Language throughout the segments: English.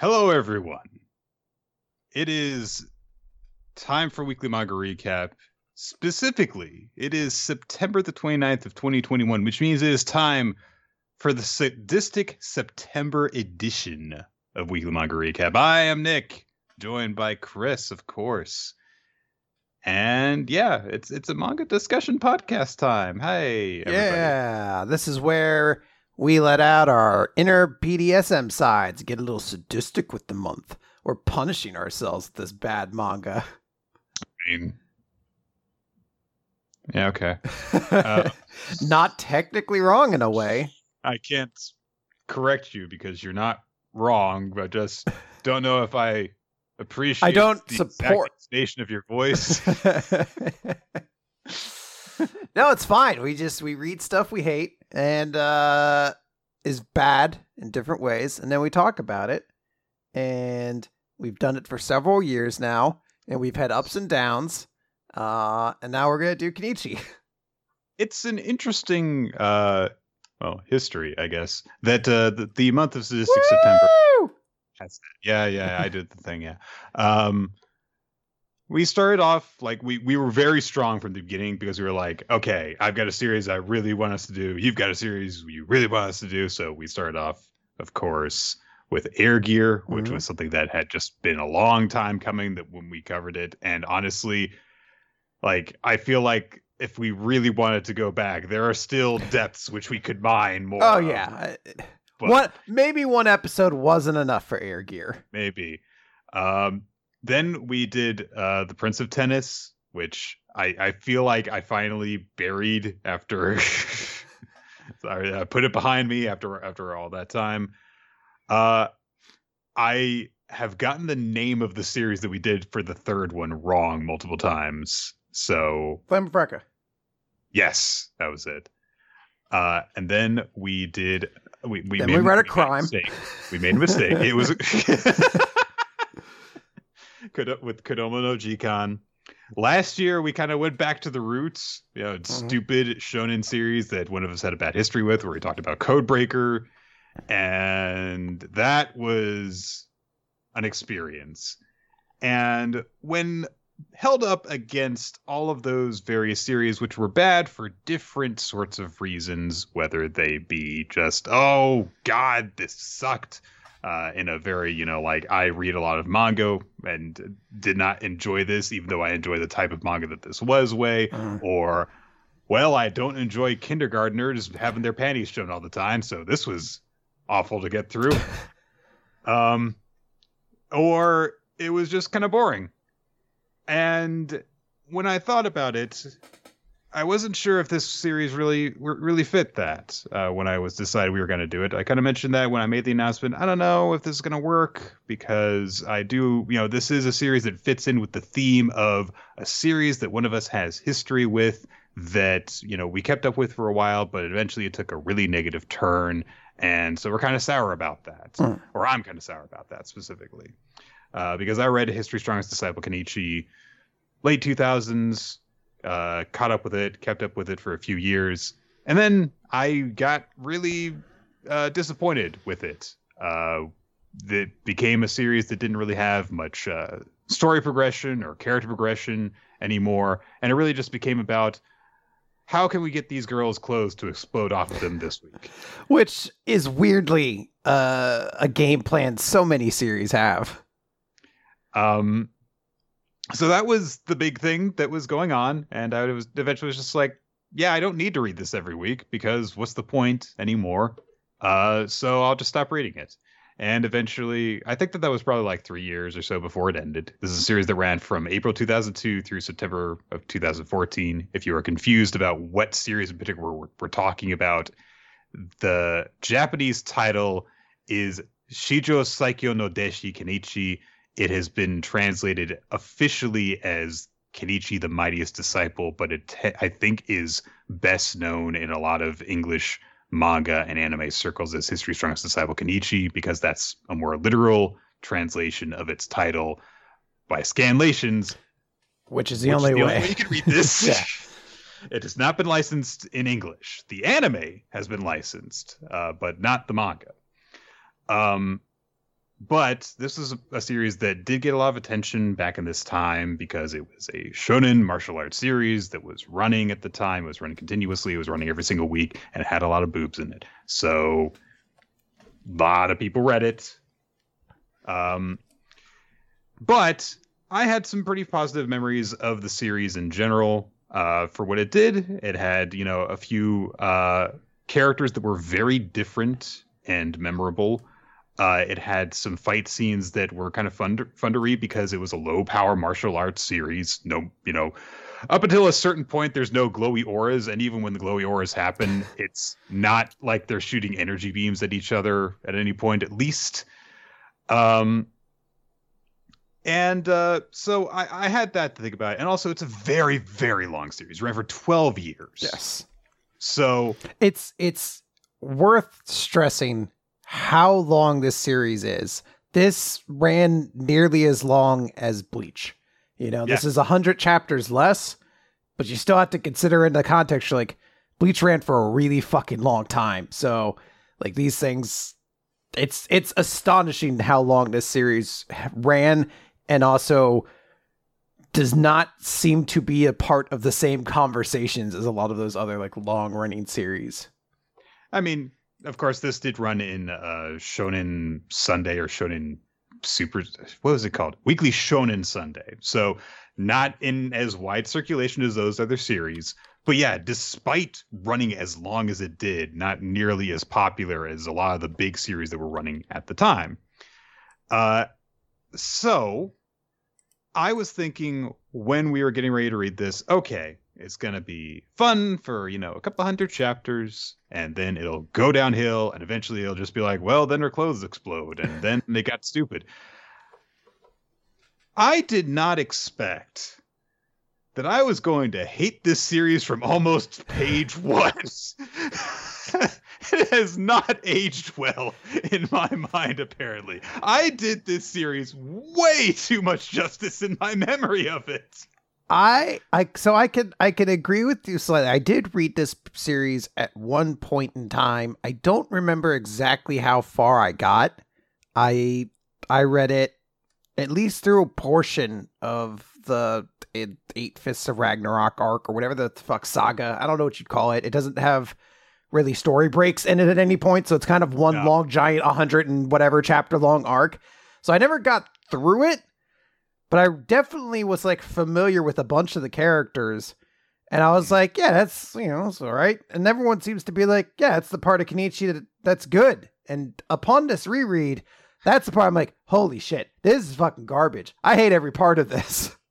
Hello, everyone. It is time for weekly manga recap. Specifically, it is September the 29th of 2021, which means it is time for the sadistic September edition of weekly manga recap. I am Nick, joined by Chris, of course. And yeah, it's it's a manga discussion podcast time. Hey, everybody. Yeah, this is where we let out our inner BDSM sides, get a little sadistic with the month. We're punishing ourselves with this bad manga. I mean, yeah, okay. Uh, Not technically wrong in a way. I can't correct you because you're not wrong, but just don't know if I appreciate I don't the support- station of your voice. no, it's fine. We just we read stuff we hate and uh is bad in different ways and then we talk about it. And we've done it for several years now and we've had ups and downs. Uh and now we're going to do Kenichi. it's an interesting uh well, history, I guess. That uh the, the month of sadistic September Woo! It. Yeah, yeah, I did the thing. Yeah. Um, we started off like we we were very strong from the beginning because we were like, okay, I've got a series I really want us to do. You've got a series you really want us to do. So we started off, of course, with Air Gear, which Mhm. was something that had just been a long time coming. That when we covered it, and honestly, like I feel like if we really wanted to go back, there are still depths which we could mine more. Oh of, yeah. but- One maybe one episode wasn't enough for Air Gear. maybe. Um, then we did uh, the Prince of Tennis, which I, I feel like I finally buried after. Sorry, I put it behind me after after all that time. Uh, I have gotten the name of the series that we did for the third one wrong multiple times. So Flame of yes, that was it. Uh, and then we did. We we Then made, we read a crime. mistake. We made a mistake. it was with Kodomo no Jikan. Last year, we kind of went back to the roots. You know, Mhm. stupid shonen series that one of us had a bad history with, where we talked about Codebreaker, and that was an experience. And when held up against all of those various series, which were bad for different sorts of reasons, whether they be just, oh, God, this sucked, uh, in a very, you know, like I read a lot of manga and did not enjoy this, even though I enjoy the type of manga that this was way, Mm. or, well, I don't enjoy kindergartners having their panties shown all the time, so this was awful to get through. um, or it was just kind of boring. And when I thought about it, I wasn't sure if this series really really fit that uh, when I was decided we were going to do it. I kind of mentioned that when I made the announcement. I don't know if this is going to work because I do, you know, this is a series that fits in with the theme of a series that one of us has history with that, you know, we kept up with for a while, but eventually it took a really negative turn. And so we're kind of sour about that, Hmm. or I'm kind of sour about that specifically. Uh, because I read History Strongest Disciple Kenichi late 2000s, uh, caught up with it, kept up with it for a few years, and then I got really uh, disappointed with it. Uh, it became a series that didn't really have much uh, story progression or character progression anymore, and it really just became about how can we get these girls' clothes to explode off of them this week. Which is weirdly uh, a game plan so many series have. Um, so that was the big thing that was going on, and I was eventually was just like, yeah, I don't need to read this every week because what's the point anymore? Uh, so I'll just stop reading it. And eventually, I think that that was probably like three years or so before it ended. This is a series that ran from April 2002 through September of 2014. If you are confused about what series in particular we're, we're talking about, the Japanese title is Shijo Saikyo no Deshi Kenichi. It has been translated officially as Kenichi the Mightiest Disciple, but it I think is best known in a lot of English manga and anime circles as History Strongest Disciple Kenichi because that's a more literal translation of its title by Scanlations. Which is the which only is way. you can read this. Yeah. It has not been licensed in English. The anime has been licensed, uh, but not the manga. Um, but this was a series that did get a lot of attention back in this time because it was a shonen martial arts series that was running at the time. It was running continuously. It was running every single week and it had a lot of boobs in it. So a lot of people read it. Um, but I had some pretty positive memories of the series in general. Uh, for what it did, it had you know a few uh, characters that were very different and memorable. Uh, it had some fight scenes that were kind of fun to, fun to read because it was a low power martial arts series. No, you know, up until a certain point, there's no glowy auras, and even when the glowy auras happen, it's not like they're shooting energy beams at each other at any point, at least. Um, and uh, so I, I had that to think about, and also it's a very, very long series. Ran for twelve years. Yes. So it's it's worth stressing how long this series is. This ran nearly as long as Bleach. You know, this is a hundred chapters less, but you still have to consider in the context. You're like, Bleach ran for a really fucking long time. So, like these things, it's it's astonishing how long this series ran, and also does not seem to be a part of the same conversations as a lot of those other like long running series. I mean, of course, this did run in uh, Shonen Sunday or Shonen Super. What was it called? Weekly Shonen Sunday. So not in as wide circulation as those other series. But yeah, despite running as long as it did, not nearly as popular as a lot of the big series that were running at the time. Uh, so I was thinking when we were getting ready to read this, okay, it's going to be fun for, you know, a couple hundred chapters, and then it'll go downhill, and eventually it'll just be like, well, then her clothes explode, and then they got stupid. I did not expect that I was going to hate this series from almost page one. it has not aged well in my mind, apparently. I did this series way too much justice in my memory of it. I I so I can I can agree with you slightly. I did read this series at one point in time. I don't remember exactly how far I got. I I read it at least through a portion of the eh, Eight Fists of Ragnarok arc or whatever the fuck saga. I don't know what you'd call it. It doesn't have really story breaks in it at any point, so it's kind of one Yeah. long giant 100 and whatever chapter long arc. So I never got through it, but I definitely was like familiar with a bunch of the characters. And I was like, yeah, that's, you know, it's all right. And everyone seems to be like, yeah, it's the part of Kenichi that, that's good. And upon this reread, that's the part I'm like, holy shit, this is fucking garbage. I hate every part of this.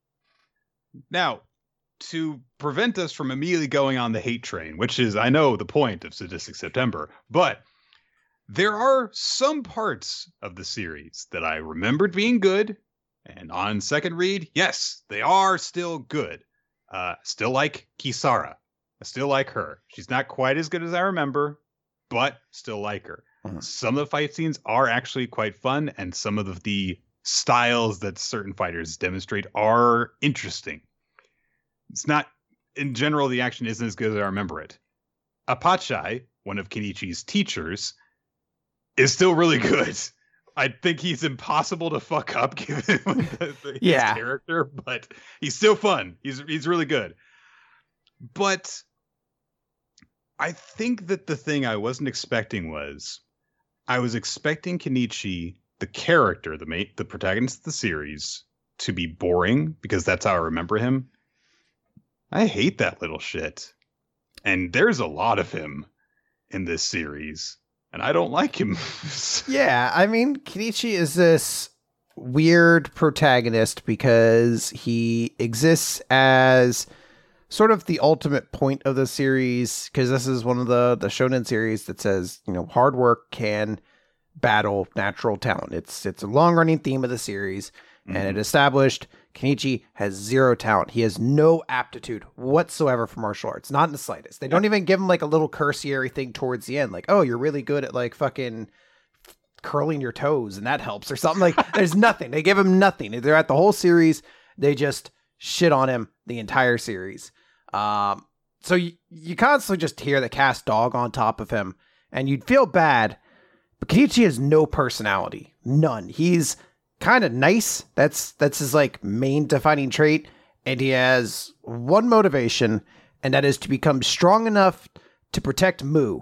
Now, to prevent us from immediately going on the hate train, which is, I know, the point of Sadistic September, but there are some parts of the series that I remembered being good, and on second read, yes, they are still good. Uh, still like Kisara. I still like her. She's not quite as good as I remember, but still like her. Mhm. Some of the fight scenes are actually quite fun, and some of the styles that certain fighters demonstrate are interesting. It's not, in general, the action isn't as good as I remember it. Apachai, one of Kenichi's teachers, is still really good. I think he's impossible to fuck up given the, the, his Yeah. character, but he's still fun. He's he's really good. But I think that the thing I wasn't expecting was I was expecting Kenichi, the character, the mate, the protagonist of the series, to be boring because that's how I remember him. I hate that little shit. And there's a lot of him in this series, and I don't like him. Yeah, I mean, Kenichi is this weird protagonist because he exists as sort of the ultimate point of the series because this is one of the the shonen series that says, you know, hard work can battle natural talent. It's it's a long-running theme of the series and it mm-hmm. established Kenichi has zero talent. He has no aptitude whatsoever for martial arts, not in the slightest. They don't even give him like a little cursory thing towards the end, like, oh, you're really good at like fucking curling your toes and that helps or something. Like, there's nothing. They give him nothing. They're at the whole series. They just shit on him the entire series. Um, so you, you constantly just hear the cast dog on top of him, and you'd feel bad But Kenichi has no personality, none. He's kind of nice. That's that's his like main defining trait, and he has one motivation, and that is to become strong enough to protect Mu,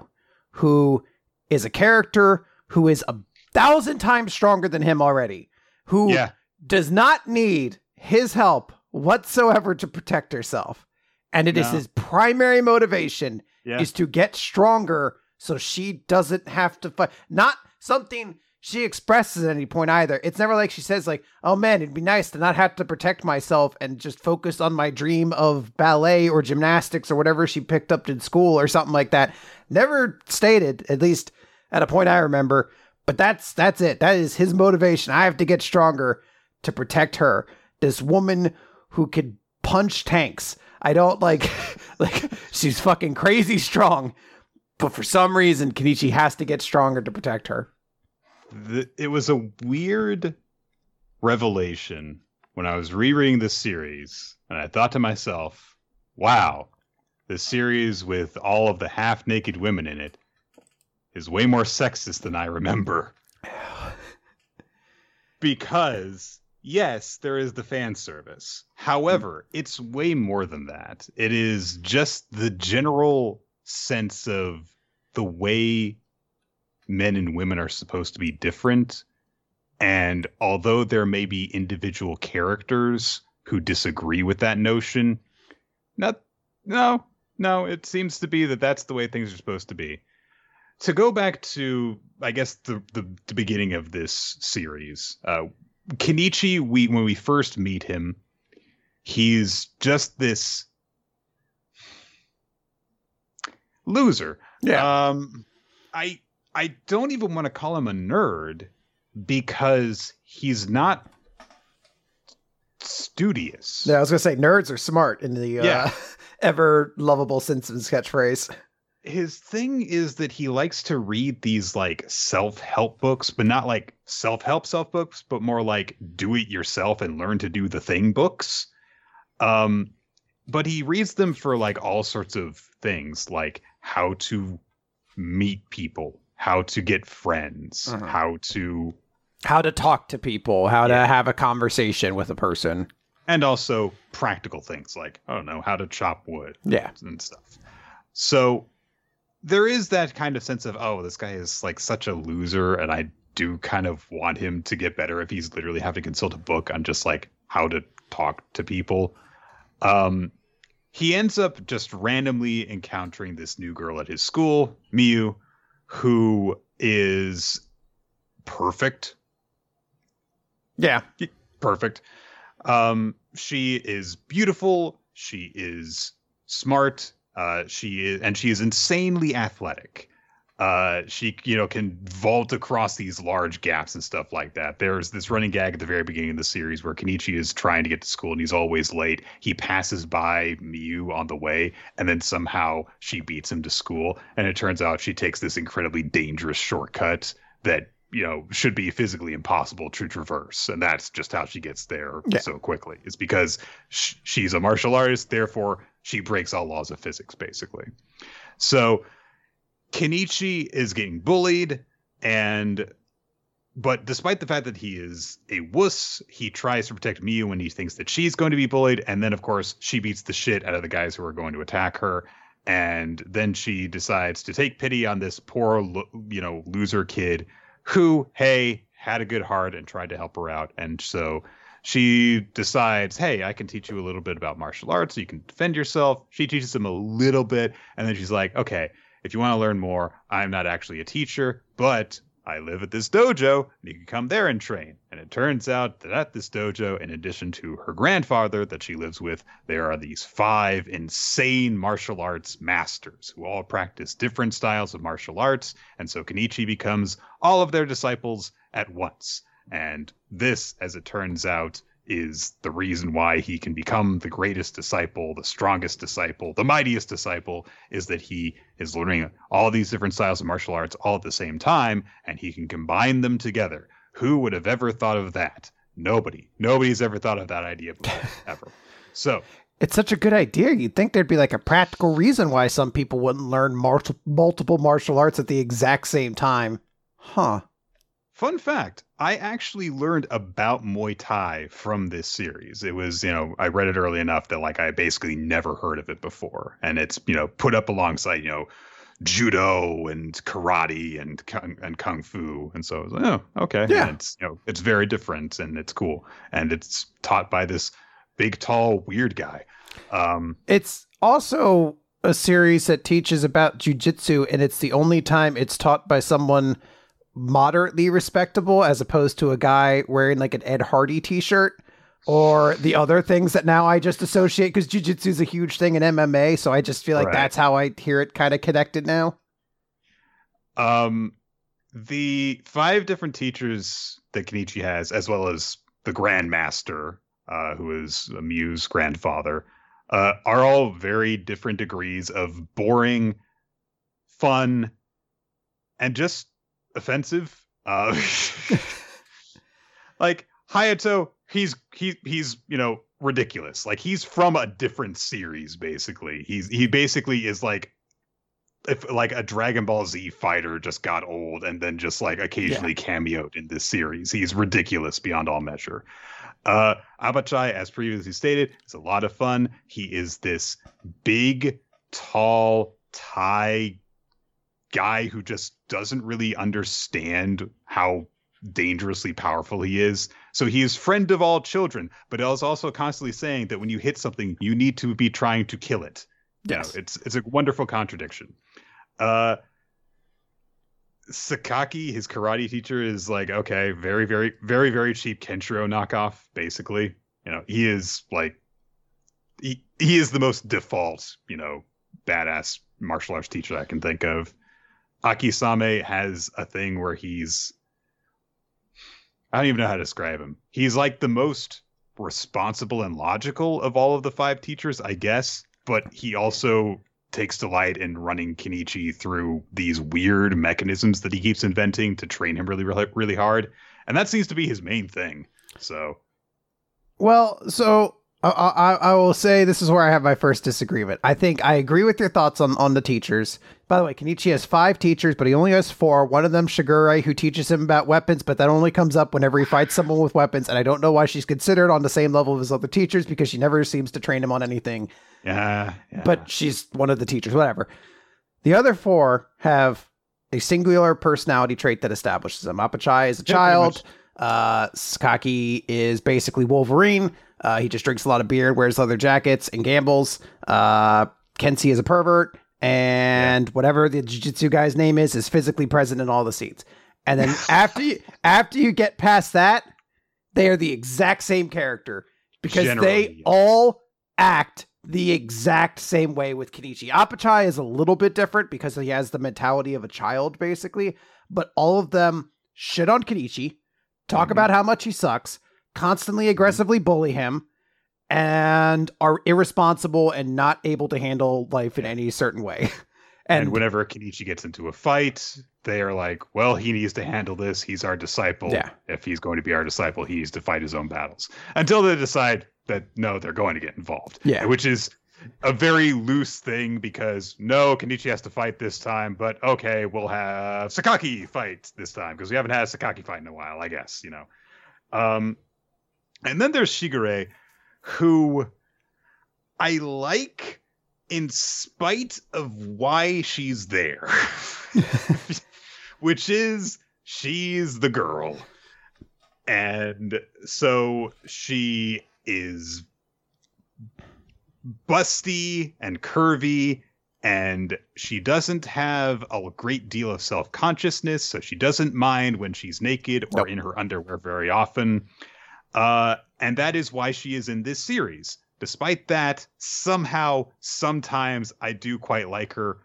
who is a character who is a thousand times stronger than him already, who Yeah. does not need his help whatsoever to protect herself. And it is No. his primary motivation Yeah. is to get stronger so she doesn't have to fight. Not something she expresses at any point either. It's never like she says like, "Oh man, it'd be nice to not have to protect myself and just focus on my dream of ballet or gymnastics or whatever she picked up in school or something like that." Never stated, at least at a point I remember. But that's that's it. That is his motivation. I have to get stronger to protect her. This woman who could punch tanks. I don't like like she's fucking crazy strong. But for some reason Kenichi has to get stronger to protect her. The, it was a weird revelation when I was rereading this series, and I thought to myself, wow, this series with all of the half naked women in it is way more sexist than I remember. because, yes, there is the fan service. However, it's way more than that. It is just the general sense of the way men and women are supposed to be different. And although there may be individual characters who disagree with that notion, not, no, no, it seems to be that that's the way things are supposed to be. To go back to, I guess, the, the, the beginning of this series, uh, Kenichi, we when we first meet him, he's just this loser. Um, I I don't even want to call him a nerd because he's not studious. Yeah, I was gonna say nerds are smart in the uh, Yeah. ever lovable Simpsons catchphrase. His thing is that he likes to read these like self-help books, but not like self-help self books, but more like do it yourself and learn to do the thing books. Um but he reads them for like all sorts of things, like how to meet people, how to get friends, Mhm. how to How to talk to people, how Yeah. to have a conversation with a person. and also practical things like I don't know how to chop wood Yeah. and stuff. So there is that kind of sense of oh this guy is like such a loser and I do kind of want him to get better if he's literally having to consult a book on just like how to talk to people. Um he ends up just randomly encountering this new girl at his school, Miu, who is perfect Yeah. perfect. Um, she is beautiful. She is smart. Uh, she is, and she is insanely athletic. Uh, she, you know, can vault across these large gaps and stuff like that. There's this running gag at the very beginning of the series where Kenichi is trying to get to school and he's always late. He passes by Miu on the way, and then somehow she beats him to school. And it turns out she takes this incredibly dangerous shortcut that you know should be physically impossible to traverse and that's just how she gets there Yeah. so quickly it's because sh- she's a martial artist therefore she breaks all laws of physics basically so kenichi is getting bullied and but despite the fact that he is a wuss he tries to protect miu when he thinks that she's going to be bullied and then of course she beats the shit out of the guys who are going to attack her and then she decides to take pity on this poor you know loser kid who, hey, had a good heart and tried to help her out. And so she decides, hey, I can teach you a little bit about martial arts so you can defend yourself. She teaches him a little bit. And then she's like, okay, if you want to learn more, I'm not actually a teacher, but I live at this dojo and you can come there and train. And it turns out that at this dojo, in addition to her grandfather that she lives with, there are these five insane martial arts masters who all practice different styles of martial arts. And so Kenichi becomes all of their disciples at once. And this, as it turns out, is the reason why he can become the greatest disciple, the strongest disciple, the mightiest disciple, is that he is learning all these different styles of martial arts all at the same time, and he can combine them together. Who would have ever thought of that? Nobody. Nobody's ever thought of that idea before, ever. So, It's such a good idea. You'd think there'd be like a practical reason why some people wouldn't learn multi- multiple martial arts at the exact same time. Huh. Fun fact I actually learned about Muay Thai from this series. It was, you know, I read it early enough that, like, I basically never heard of it before. And it's, you know, put up alongside, you know, judo and karate and and kung fu and so I was like, oh okay yeah. And it's you know it's very different and it's cool and it's taught by this big tall weird guy um it's also a series that teaches about jujitsu and it's the only time it's taught by someone moderately respectable as opposed to a guy wearing like an Ed Hardy t-shirt or the other things that now I just associate because jujitsu is a huge thing in MMA. So I just feel like right. that's how I hear it kind of connected now. Um, the five different teachers that Kenichi has, as well as the Grandmaster, uh, who is Miu's grandfather, uh, are all very different degrees of boring, fun, and just offensive. Uh, like Hayato, he's he he's you know ridiculous. Like he's from a different series basically. He's he basically is like if like a Dragon Ball Z fighter just got old and then just like occasionally yeah. cameoed in this series. He's ridiculous beyond all measure. Uh Apachai, as previously stated, is a lot of fun. He is this big, tall Thai guy who just doesn't really understand how dangerously powerful he is. So he is friend of all children, but is also constantly saying that when you hit something, you need to be trying to kill it. Yes. You know, it's it's a wonderful contradiction. Uh Sakaki, his karate teacher, is like, okay, very, very, very, very cheap Kenshiro knockoff, basically. You know, he is like he he is the most default, you know, badass martial arts teacher I can think of. Akisame has a thing where he's I don't even know how to describe him. He's like the most responsible and logical of all of the five teachers, I guess, but he also takes delight in running Kenichi through these weird mechanisms that he keeps inventing to train him really, really, really hard. And that seems to be his main thing. So, well, so I, I, I, will say this is where I have my first disagreement. I think I agree with your thoughts on, on the teachers. By the way, Kenichi has five teachers, but he only has four. One of them, Shigure, who teaches him about weapons, but that only comes up whenever he fights someone with weapons. And I don't know why she's considered on the same level his other teachers because she never seems to train him on anything. Yeah, yeah. But she's one of the teachers, whatever. The other four have a singular personality trait that establishes them. Apachai is a child. Uh, Sakaki is basically Wolverine. Uh, he just drinks a lot of beer, wears leather jackets, and gambles. Uh, is a pervert, and yeah. whatever the jiu-jitsu guy's name is is physically present in all the scenes. And then after you after you get past that, they are the exact same character because Generally, they yes. all act the exact same way with Kenichi. Apachai is a little bit different because he has the mentality of a child, basically. But all of them shit on Kenichi, talk mm-hmm. about how much he sucks, constantly aggressively bully him and are irresponsible and not able to handle life in any certain way. And, and, whenever Kenichi gets into a fight, they are like, well, he needs to handle this. He's our disciple. Yeah. If he's going to be our disciple, he needs to fight his own battles. Until they decide that no, they're going to get involved. Yeah. Which is a very loose thing because no, Kenichi has to fight this time, but okay, we'll have Sakaki fight this time because we haven't had a Sakaki fight in a while, I guess, you know. Um, and then there's Shigure, who I like in spite of why she's there, which is she's the girl. And so she is busty and curvy and she doesn't have a great deal of self-consciousness so she doesn't mind when she's naked or nope. in her underwear very often uh, and that is why she is in this series. Despite that, somehow, sometimes I do quite like her,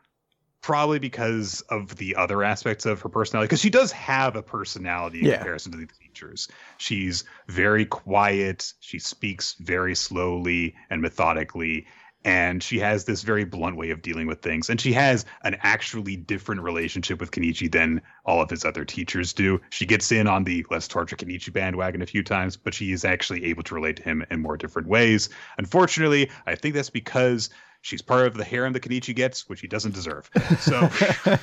probably because of the other aspects of her personality. Because she does have a personality in yeah. comparison to the teachers. She's very quiet. She speaks very slowly and methodically and she has this very blunt way of dealing with things and she has an actually different relationship with Kenichi than all of his other teachers do. She gets in on the let's torture Kenichi bandwagon a few times, but she is actually able to relate to him in more different ways. Unfortunately, I think that's because she's part of the harem that Kenichi gets, which he doesn't deserve. So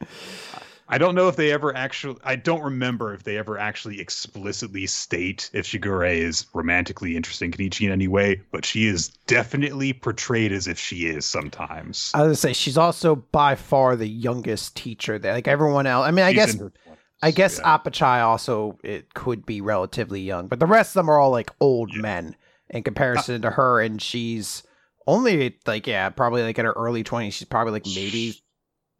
I don't know if they ever actually. I don't remember if they ever actually explicitly state if Shigure is romantically interested in Kenichi in any way, but she is definitely portrayed as if she is sometimes. I was gonna say she's also by far the youngest teacher there. Like everyone else. I mean, I She's guess in her 20s, I guess yeah. Apachai also it could be relatively young, but the rest of them are all like old Yeah. men in comparison to her, and she's only like yeah, probably like in her early twenties. She's probably like maybe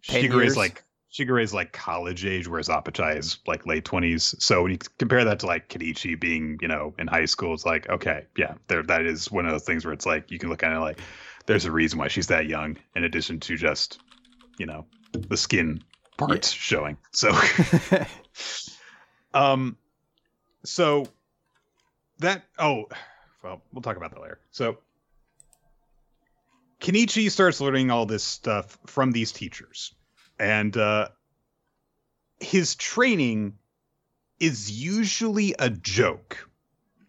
10 Shigure is like Shigure is like college age, whereas Apachai is like late twenties. So when you compare that to like Kenichi being, you know, in high school, it's like okay, yeah, there that is one of those things where it's like you can look at it like there's a reason why she's that young, in addition to just, you know, the skin parts showing. So um so that oh well we'll talk about that later so kenichi starts learning all this stuff from these teachers and uh his training is usually a joke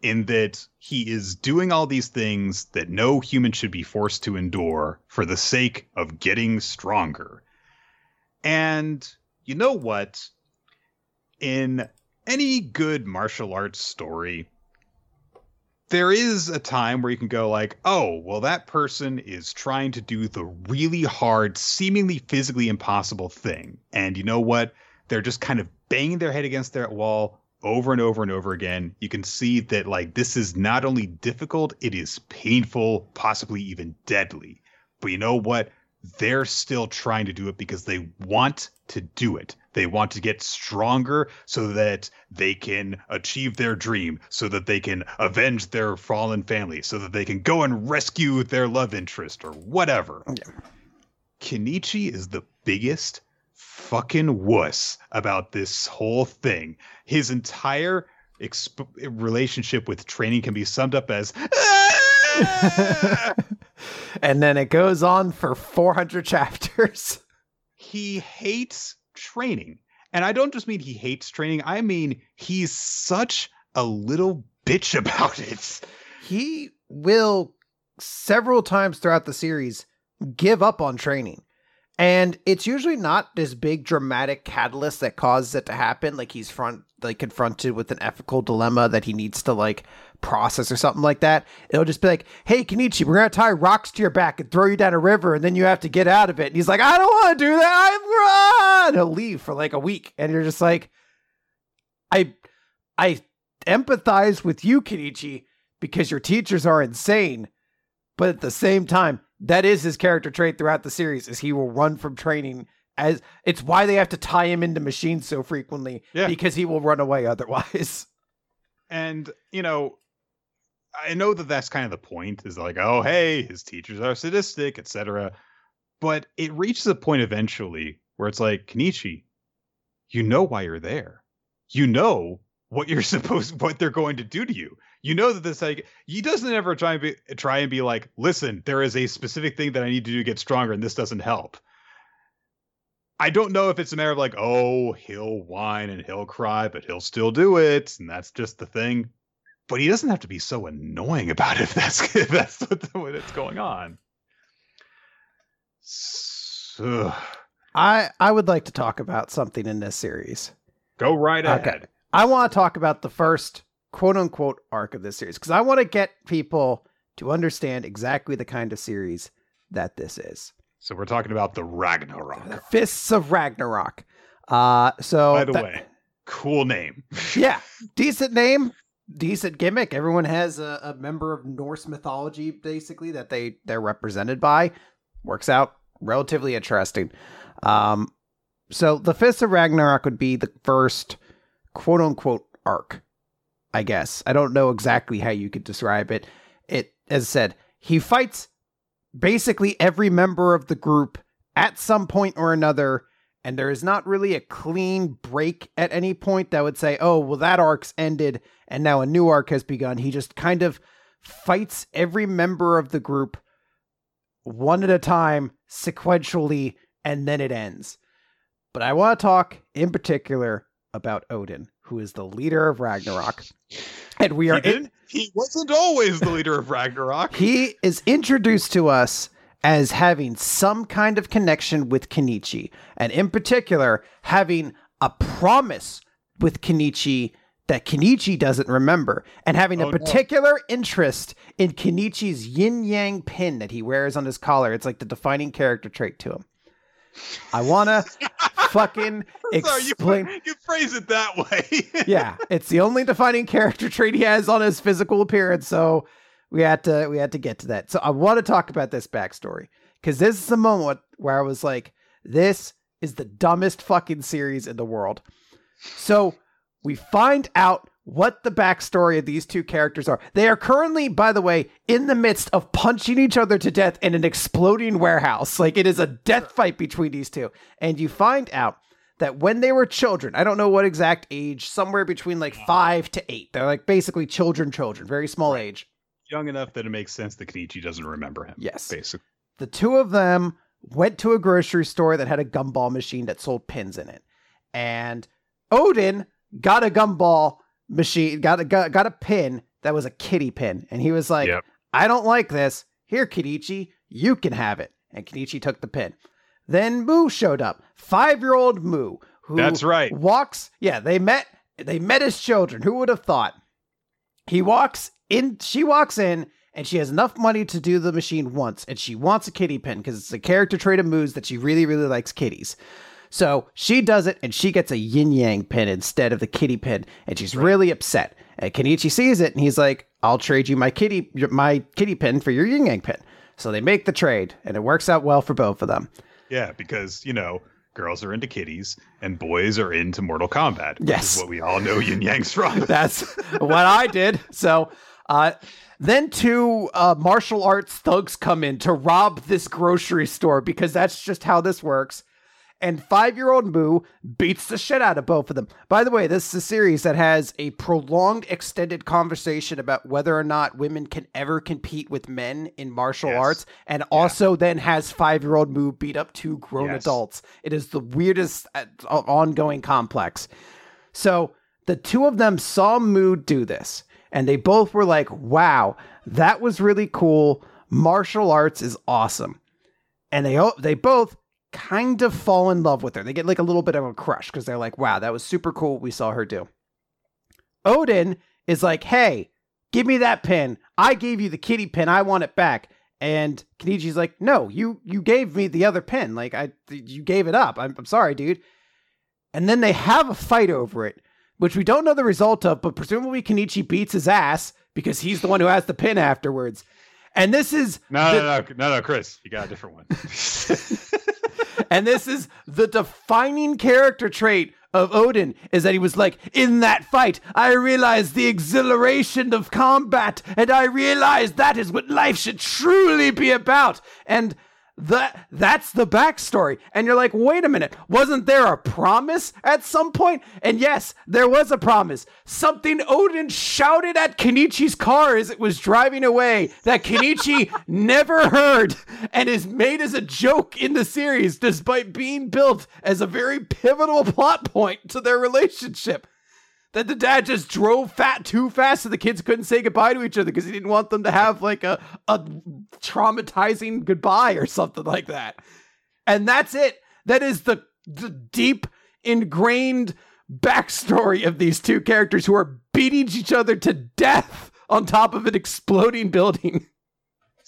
in that he is doing all these things that no human should be forced to endure for the sake of getting stronger. And you know what? In any good martial arts story there is a time where you can go like oh well that person is trying to do the really hard seemingly physically impossible thing. And you know what? They're just kind of banging their head against that wall over and over and over again. You can see that like this is not only difficult it is painful possibly even deadly. But you know what? They're still trying to do it because they want to do it. They want to get stronger so that they can achieve their dream, so that they can avenge their fallen family, so that they can go and rescue their love interest or whatever. Yeah. Kenichi is the biggest fucking wuss about this whole thing. His entire exp- relationship with training can be summed up as "Ah!" and then it goes on for 400 chapters. he hates training. And I don't just mean he hates training, I mean he's such a little bitch about it. He will several times throughout the series give up on training. And it's usually not this big dramatic catalyst that causes it to happen. Like he's front like confronted with an ethical dilemma that he needs to like process or something like that. It'll just be like, hey Kenichi, we're gonna tie rocks to your back and throw you down a river and then you have to get out of it. And he's like, I don't wanna do that. I'm run. He'll leave for like a week. And you're just like, I I empathize with you, Kenichi, because your teachers are insane. But at the same time, that is his character trait throughout the series is he will run from training as it's why they have to tie him into machines so frequently Yeah. because he will run away otherwise. And, you know, I know that that's kind of the point is like, oh, hey, his teachers are sadistic, etc. But it reaches a point eventually where it's like, Kenichi, you know why you're there. You know what you're supposed what they're going to do to you. You know that this like he doesn't ever try and be try and be like, listen, there is a specific thing that I need to do to get stronger, and this doesn't help. I don't know if it's a matter of like, oh, he'll whine and he'll cry, but he'll still do it, and that's just the thing. But he doesn't have to be so annoying about it if that's if that's what, what's going on. So, I I would like to talk about something in this series. go right Okay. ahead. I want to talk about the first quote unquote arc of this series because I want to get people to understand exactly the kind of series that this is. So we're talking about the Ragnarok. The Fists of Ragnarok. Uh so By the that- way, cool name. yeah, decent name, decent gimmick. Everyone has a, a member of Norse mythology, basically that they they're represented by. Works out relatively interesting. Um, so the Fist of Ragnarok would be the first quote unquote arc, I guess. I don't know exactly how you could describe it. It, as I said, he fights basically every member of the group at some point or another and there is not really a clean break at any point that would say, oh, well, that arc's ended and now a new arc has begun. He just kind of fights every member of the group one at a time, sequentially, and then it ends. But I want to talk in particular about Odin, who is the leader of Ragnarok. And we are He, didn't, he wasn't always the leader of Ragnarok. he is introduced to us as having some kind of connection with Kenichi, and in particular, having a promise with Kenichi that Kenichi doesn't remember, and having Oh, a no. particular interest in Kenichi's yin yang pin that he wears on his collar. It's like the defining character trait to him. I wanna fucking explain. Sorry, you, explain. you phrase it that way. yeah, it's the only defining character trait he has on his physical appearance. So we had to we had to get to that. So I want to talk about this backstory because this is the moment where I was like, "This is the dumbest fucking series in the world." So we find out what the backstory of these two characters are. They are currently, by the way, in the midst of punching each other to death in an exploding warehouse. Like it is a death fight between these two. And you find out that when they were children, I don't know what exact age, somewhere between like five to eight. They're like basically children, children, very small age. Young enough that it makes sense that Kenichi doesn't remember him. Yes. Basically. the two of them went to a grocery store that had a gumball machine that sold pins in it. And Odin got a gumball machine, got a got, got a pin that was a kitty pin. And he was like, Yep. I don't like this. Here, Kenichi, you can have it. And Kenichi took the pin. Then Moo showed up. Five-year-old Moo, who That's right. walks. Yeah, they met. They met as children. Who would have thought? He walks in. She walks in, and she has enough money to do the machine once, and she wants a kitty pin because it's a character trait of Moo's that she really, really likes kitties. So she does it, and she gets a yin yang pin instead of the kitty pin, and she's really upset. And Kenichi sees it, and he's like, "I'll trade you my kitty, my kitty pin for your yin yang pin." So they make the trade, and it works out well for both of them. Yeah, because, you know, girls are into kitties and boys are into Mortal Kombat. Which Yes. is what we all know Yin Yang's from. That's what I did. So, uh, then two uh, martial arts thugs come in to rob this grocery store because that's just how this works. And five year old Moo beats the shit out of both of them. By the way, this is a series that has a prolonged, extended conversation about whether or not women can ever compete with men in martial Yes. arts, and also then has five year old Moo beat up two grown Yes. adults. It is the weirdest uh, ongoing complex. So the two of them saw Moo do this, and they both were like, wow, that was really cool. Martial arts is awesome. And they they both kind of fall in love with her. They get like a little bit of a crush because they're like, wow, that was super cool what we saw her do. Odin is like, hey, give me that pin. I gave you the kitty pin. I want it back. And Kenichi's like, no, you you gave me the other pin. Like I you gave it up. I'm, I'm sorry, dude. And then they have a fight over it, which we don't know the result of, but presumably Kenichi beats his ass because he's the one who has the pin afterwards. And this is No, the- no, no, no, no, Chris, you got a different one. and this is the defining character trait of Odin is that he was like, in that fight, I realized the exhilaration of combat, and I realized that is what life should truly be about. And that that's the backstory. And you're like, wait a minute, wasn't there a promise at some point? And yes, there was a promise. Something Odin shouted at Kenichi's car as it was driving away that Kenichi never heard and is made as a joke in the series despite being built as a very pivotal plot point to their relationship. That the dad just drove fat too fast so the kids couldn't say goodbye to each other because he didn't want them to have like a, a traumatizing goodbye or something like that. And that's it. That is the, the deep, ingrained backstory of these two characters who are beating each other to death on top of an exploding building.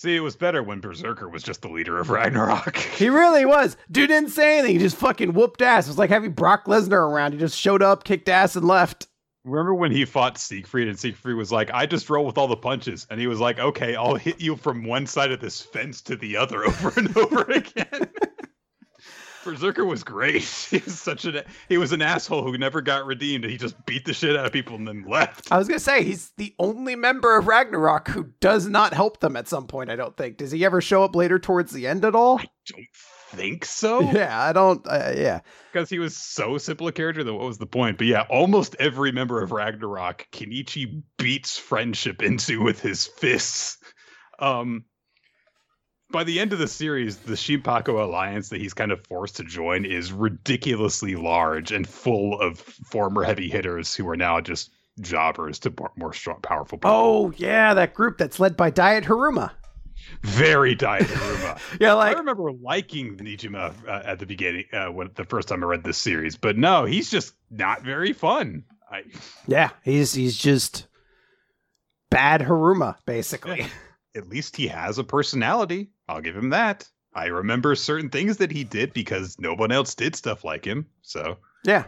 See, it was better when Berserker was just the leader of Ragnarok. He really was. Dude didn't say anything. He just fucking whooped ass. It was like having Brock Lesnar around. He just showed up, kicked ass, and left. Remember when he fought Siegfried and Siegfried was like, I just roll with all the punches. And he was like, okay, I'll hit you from one side of this fence to the other over and over again. Berserker was great. He was such an he was an asshole who never got redeemed. He just beat the shit out of people and then left. I was gonna say he's the only member of Ragnarok who does not help them at some point. I don't think. Does he ever show up later towards the end at all? I don't think so. Yeah, I don't. Uh, yeah, because he was so simple a character that what was the point? But yeah, almost every member of Ragnarok, Kenichi beats friendship into with his fists. Um, by the end of the series, the Shinpaku alliance that he's kind of forced to join is ridiculously large and full of former heavy hitters who are now just jobbers to more, strong, powerful people. Oh yeah, that group that's led by Diet Hiruma. very Diet Hiruma. yeah, like I remember liking Nijima uh, at the beginning uh, when the first time I read this series, but no, he's just not very fun. I yeah, he's he's just bad Hiruma basically. at least he has a personality. I'll give him that. I remember certain things that he did because no one else did stuff like him. So Yeah.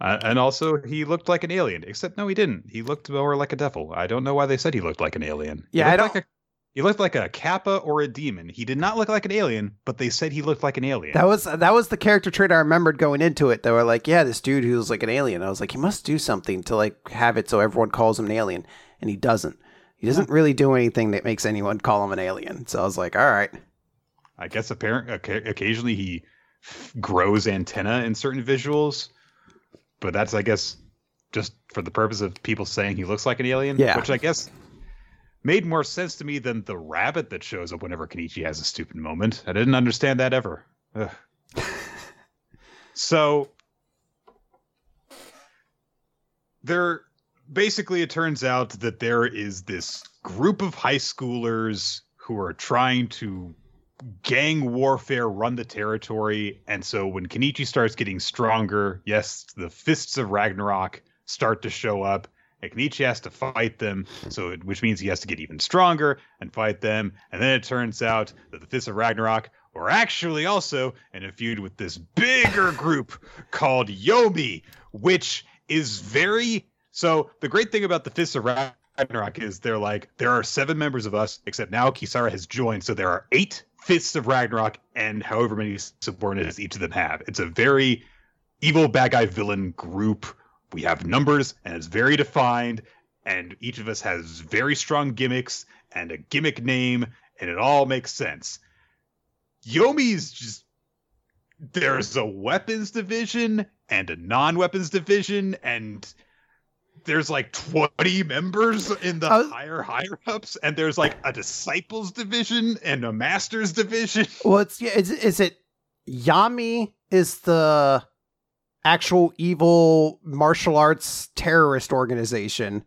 Uh, and also, he looked like an alien. Except, no, he didn't. He looked more like a devil. I don't know why they said he looked like an alien. Yeah, I don't- Like a, he looked like a kappa or a demon. He did not look like an alien, but they said he looked like an alien. That was that was the character trait I remembered going into it. They were like, "Yeah, this dude who's like an alien." I was like, "He must do something to like have it so everyone calls him an alien," and he doesn't. He doesn't really do anything that makes anyone call him an alien. So I was like, "All right, I guess apparent occa- occasionally he grows antenna in certain visuals, but that's I guess just for the purpose of people saying he looks like an alien. Yeah. Which I guess made more sense to me than the rabbit that shows up whenever Kenichi has a stupid moment. I didn't understand that ever. Ugh. so there basically it turns out that there is this group of high schoolers who are trying to gang warfare run the territory. And so when Kenichi starts getting stronger yes the fists of Ragnarok start to show up and Kenichi has to fight them. So it- which means he has to get even stronger and fight them. And then it turns out that the fists of Ragnarok were actually also in a feud with this bigger group called Yomi which is very so the great thing about the fists of Ragnarok is they're like there are seven members of us, except now Kisara has joined, so there are eight fists of Ragnarok and however many subordinates each of them have. It's a very evil bad guy villain group. We have numbers and it's very defined, and each of us has very strong gimmicks and a gimmick name, and it all makes sense. Yomi's just there's a weapons division and a non-weapons division and there's like 20 members in the was- higher higher ups and there's like a disciples division and a masters division. Well, it's yeah, is is it Yami is the actual evil martial arts terrorist organization,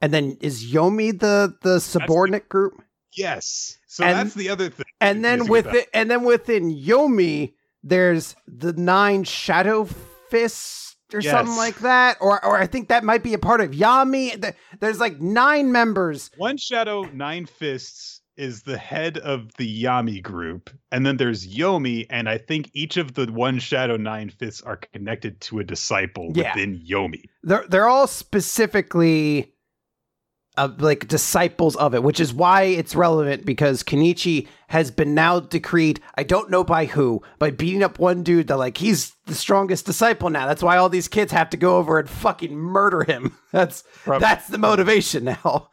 and then is Yomi the the subordinate group?" yes. So And- that's the other thing and then with it, and then within Yomi, there's the nine shadow fists or something like that, or or I think that might be a part of Yami. There's like nine members. one shadow nine fists is the head of the yami group and then there's yomi and i think each of the one shadow nine fists are connected to a disciple Yeah. within yomi They're they're all specifically. Uh, like disciples of it, which is why it's relevant because Kenichi has been now decreed. I don't know by who, by beating up one dude that like he's the strongest disciple now. That's why all these kids have to go over and fucking murder him. That's Prob- that's the motivation now.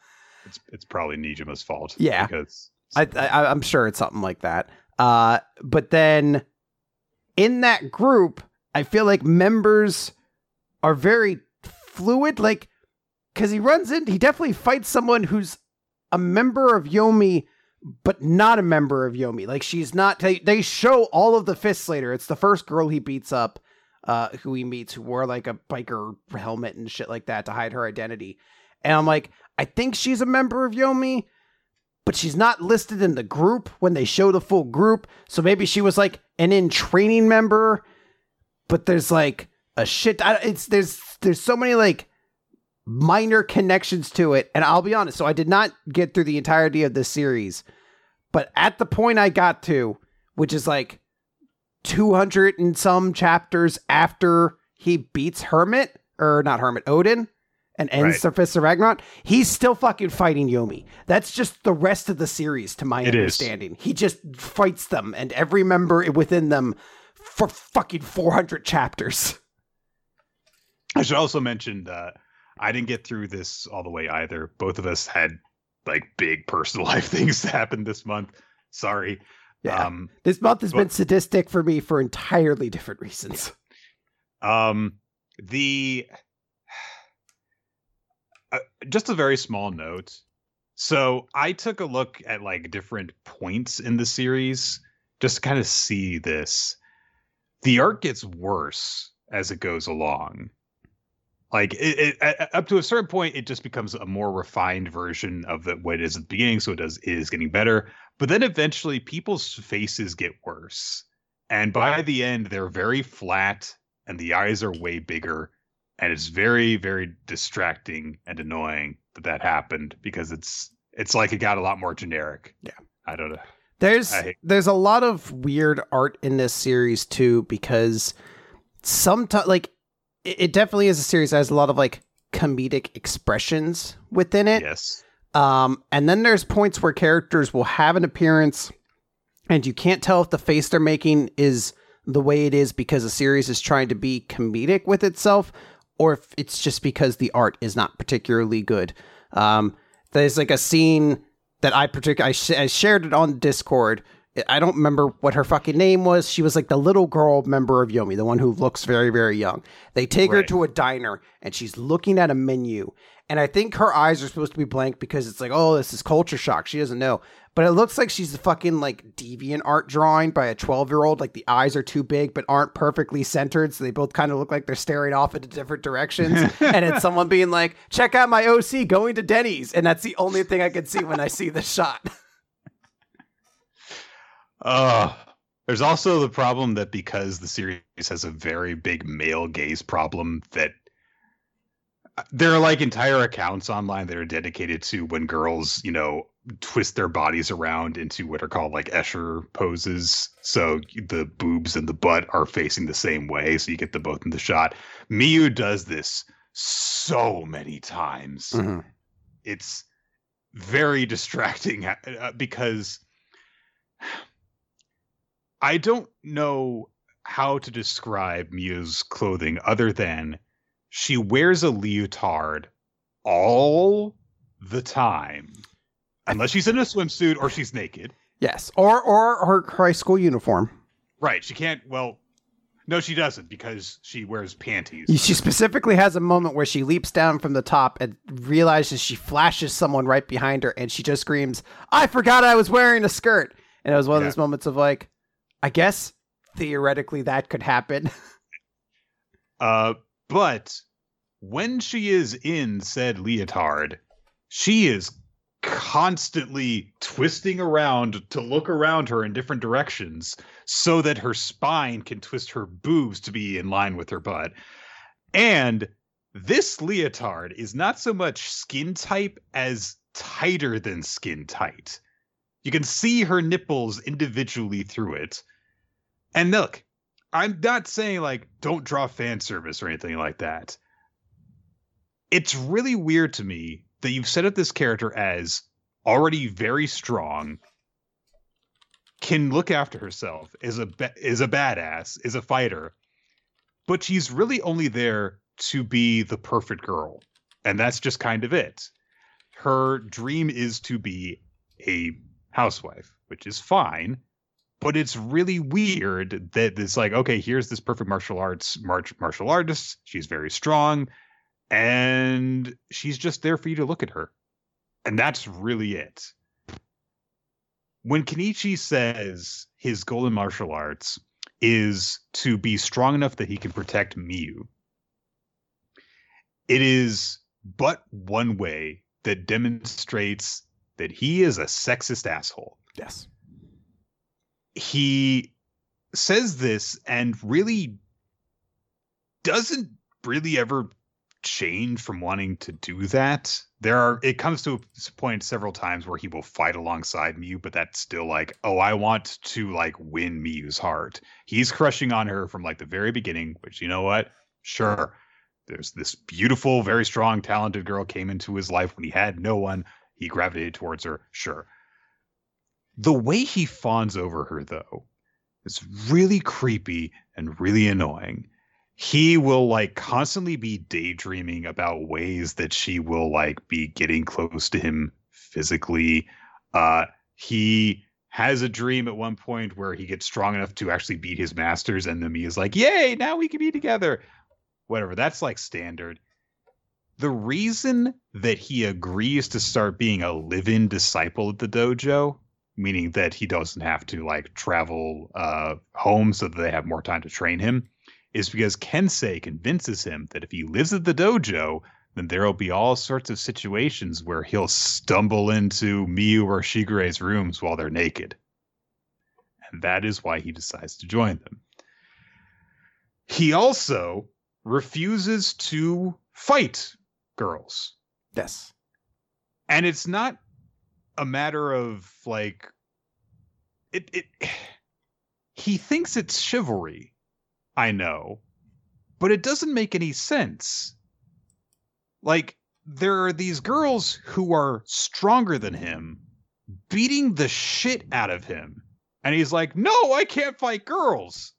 it's, it's probably nijima's fault Yeah. because I, I I'm sure it's something like that. Uh, but then in that group, I feel like members are very fluid. Like, because he runs in, he definitely fights someone who's a member of Yomi, but not a member of Yomi. Like, she's not. They, they show all of the fists later. It's the first girl he beats up, uh, who he meets, who wore like a biker helmet and shit like that to hide her identity. And I'm like, I think she's a member of Yomi, but she's not listed in the group when they show the full group. So maybe she was like an in training member, but there's like a shit. I, it's there's there's so many like minor connections to it. And I'll be honest, so I did not get through the entirety of this series, but at the point I got to, which is like 200 and some chapters after he beats Hermit or not Hermit Odin and ends Right. the Fist of Ragnarok, he's still fucking fighting Yomi. That's just the rest of the series, to my It is. understanding. He just fights them and every member within them for fucking 400 chapters. I should also mention uh, I didn't get through this all the way either. Both of us had like big personal life things that happened this month. Sorry. Yeah. Um, this month has but- been sadistic for me for entirely different reasons. um, the uh, just a very small note. So I took a look at like different points in the series just to kind of see this. The art gets worse as it goes along. Like it, it, up to a certain point it just becomes a more refined version of the, what it is at the beginning so it does it is getting better. But then eventually people's faces get worse. And by the end they're very flat and the eyes are way bigger. And it's very very distracting and annoying that that happened because it's it's like it got a lot more generic. Yeah. I don't know. There's there's a lot of weird art in this series too because sometimes like it, it definitely is a series that has a lot of like comedic expressions within it yes um and then there's points where characters will have an appearance and you can't tell if the face they're making is the way it is because the series is trying to be comedic with itself or if it's just because the art is not particularly good. Um, there's like a scene that I particularly I, sh- I, shared it on Discord. I don't remember what her fucking name was. She was like the little girl member of Yomi, the one who looks very very young. They take right. her to a diner and she's looking at a menu. And I think her eyes are supposed to be blank because it's like, oh, this is culture shock. She doesn't know but it looks like she's a fucking like deviant art drawing by a 12 year old like the eyes are too big but aren't perfectly centered so they both kind of look like they're staring off into different directions and it's someone being like check out my oc going to denny's and that's the only thing i can see when i see the shot uh there's also the problem that because the series has a very big male gaze problem that uh, there are like entire accounts online that are dedicated to when girls, you know, twist their bodies around into what are called like Escher poses. So the boobs and the butt are facing the same way, so you get them both in the shot. Miu does this so many times. Mm-hmm. It's very distracting uh, because I don't know how to describe Miu's clothing other than she wears a leotard all the time unless she's in a swimsuit or she's naked. Yes, or or her high school uniform. Right. She can't. Well, no, she doesn't because she wears panties. She specifically has a moment where she leaps down from the top and realizes she flashes someone right behind her, and she just screams, "I forgot I was wearing a skirt!" And it was one yeah. of those moments of like, I guess theoretically that could happen. uh, but when she is in said leotard, she is constantly twisting around to look around her in different directions so that her spine can twist her boobs to be in line with her butt. And this leotard is not so much skin type as tighter than skin tight. You can see her nipples individually through it. And look, I'm not saying like don't draw fan service or anything like that. It's really weird to me that you've set up this character as already very strong, can look after herself, is a is a badass, is a fighter, but she's really only there to be the perfect girl, and that's just kind of it. Her dream is to be a housewife, which is fine, but it's really weird that it's like, okay, here's this perfect martial arts martial artist. She's very strong and she's just there for you to look at her. And that's really it. When Kenichi says his goal in martial arts is to be strong enough that he can protect Miu, it is but one way that demonstrates that he is a sexist asshole. Yes. He says this and really doesn't really ever change from wanting to do that. There are it comes to a point several times where he will fight alongside Miu, but that's still like, oh, I want to like win Miu's heart. He's crushing on her from like the very beginning, which you know what? Sure. There's this beautiful, very strong, talented girl came into his life when he had no one. He gravitated towards her. Sure. The way he fawns over her, though, is really creepy and really annoying he will like constantly be daydreaming about ways that she will like be getting close to him physically. Uh, he has a dream at one point where he gets strong enough to actually beat his masters, and then he is like, "Yay! Now we can be together." Whatever. That's like standard. The reason that he agrees to start being a live-in disciple at the dojo, meaning that he doesn't have to like travel uh, home so that they have more time to train him, is because Kensei convinces him that if he lives at the dojo, then there'll be all sorts of situations where he'll stumble into Miu or Shigure's rooms while they're naked. And that is why he decides to join them. He also refuses to fight girls. Yes. And it's not a matter of like it it he thinks it's chivalry. I know. But it doesn't make any sense. Like there are these girls who are stronger than him beating the shit out of him. And he's like, "No, I can't fight girls."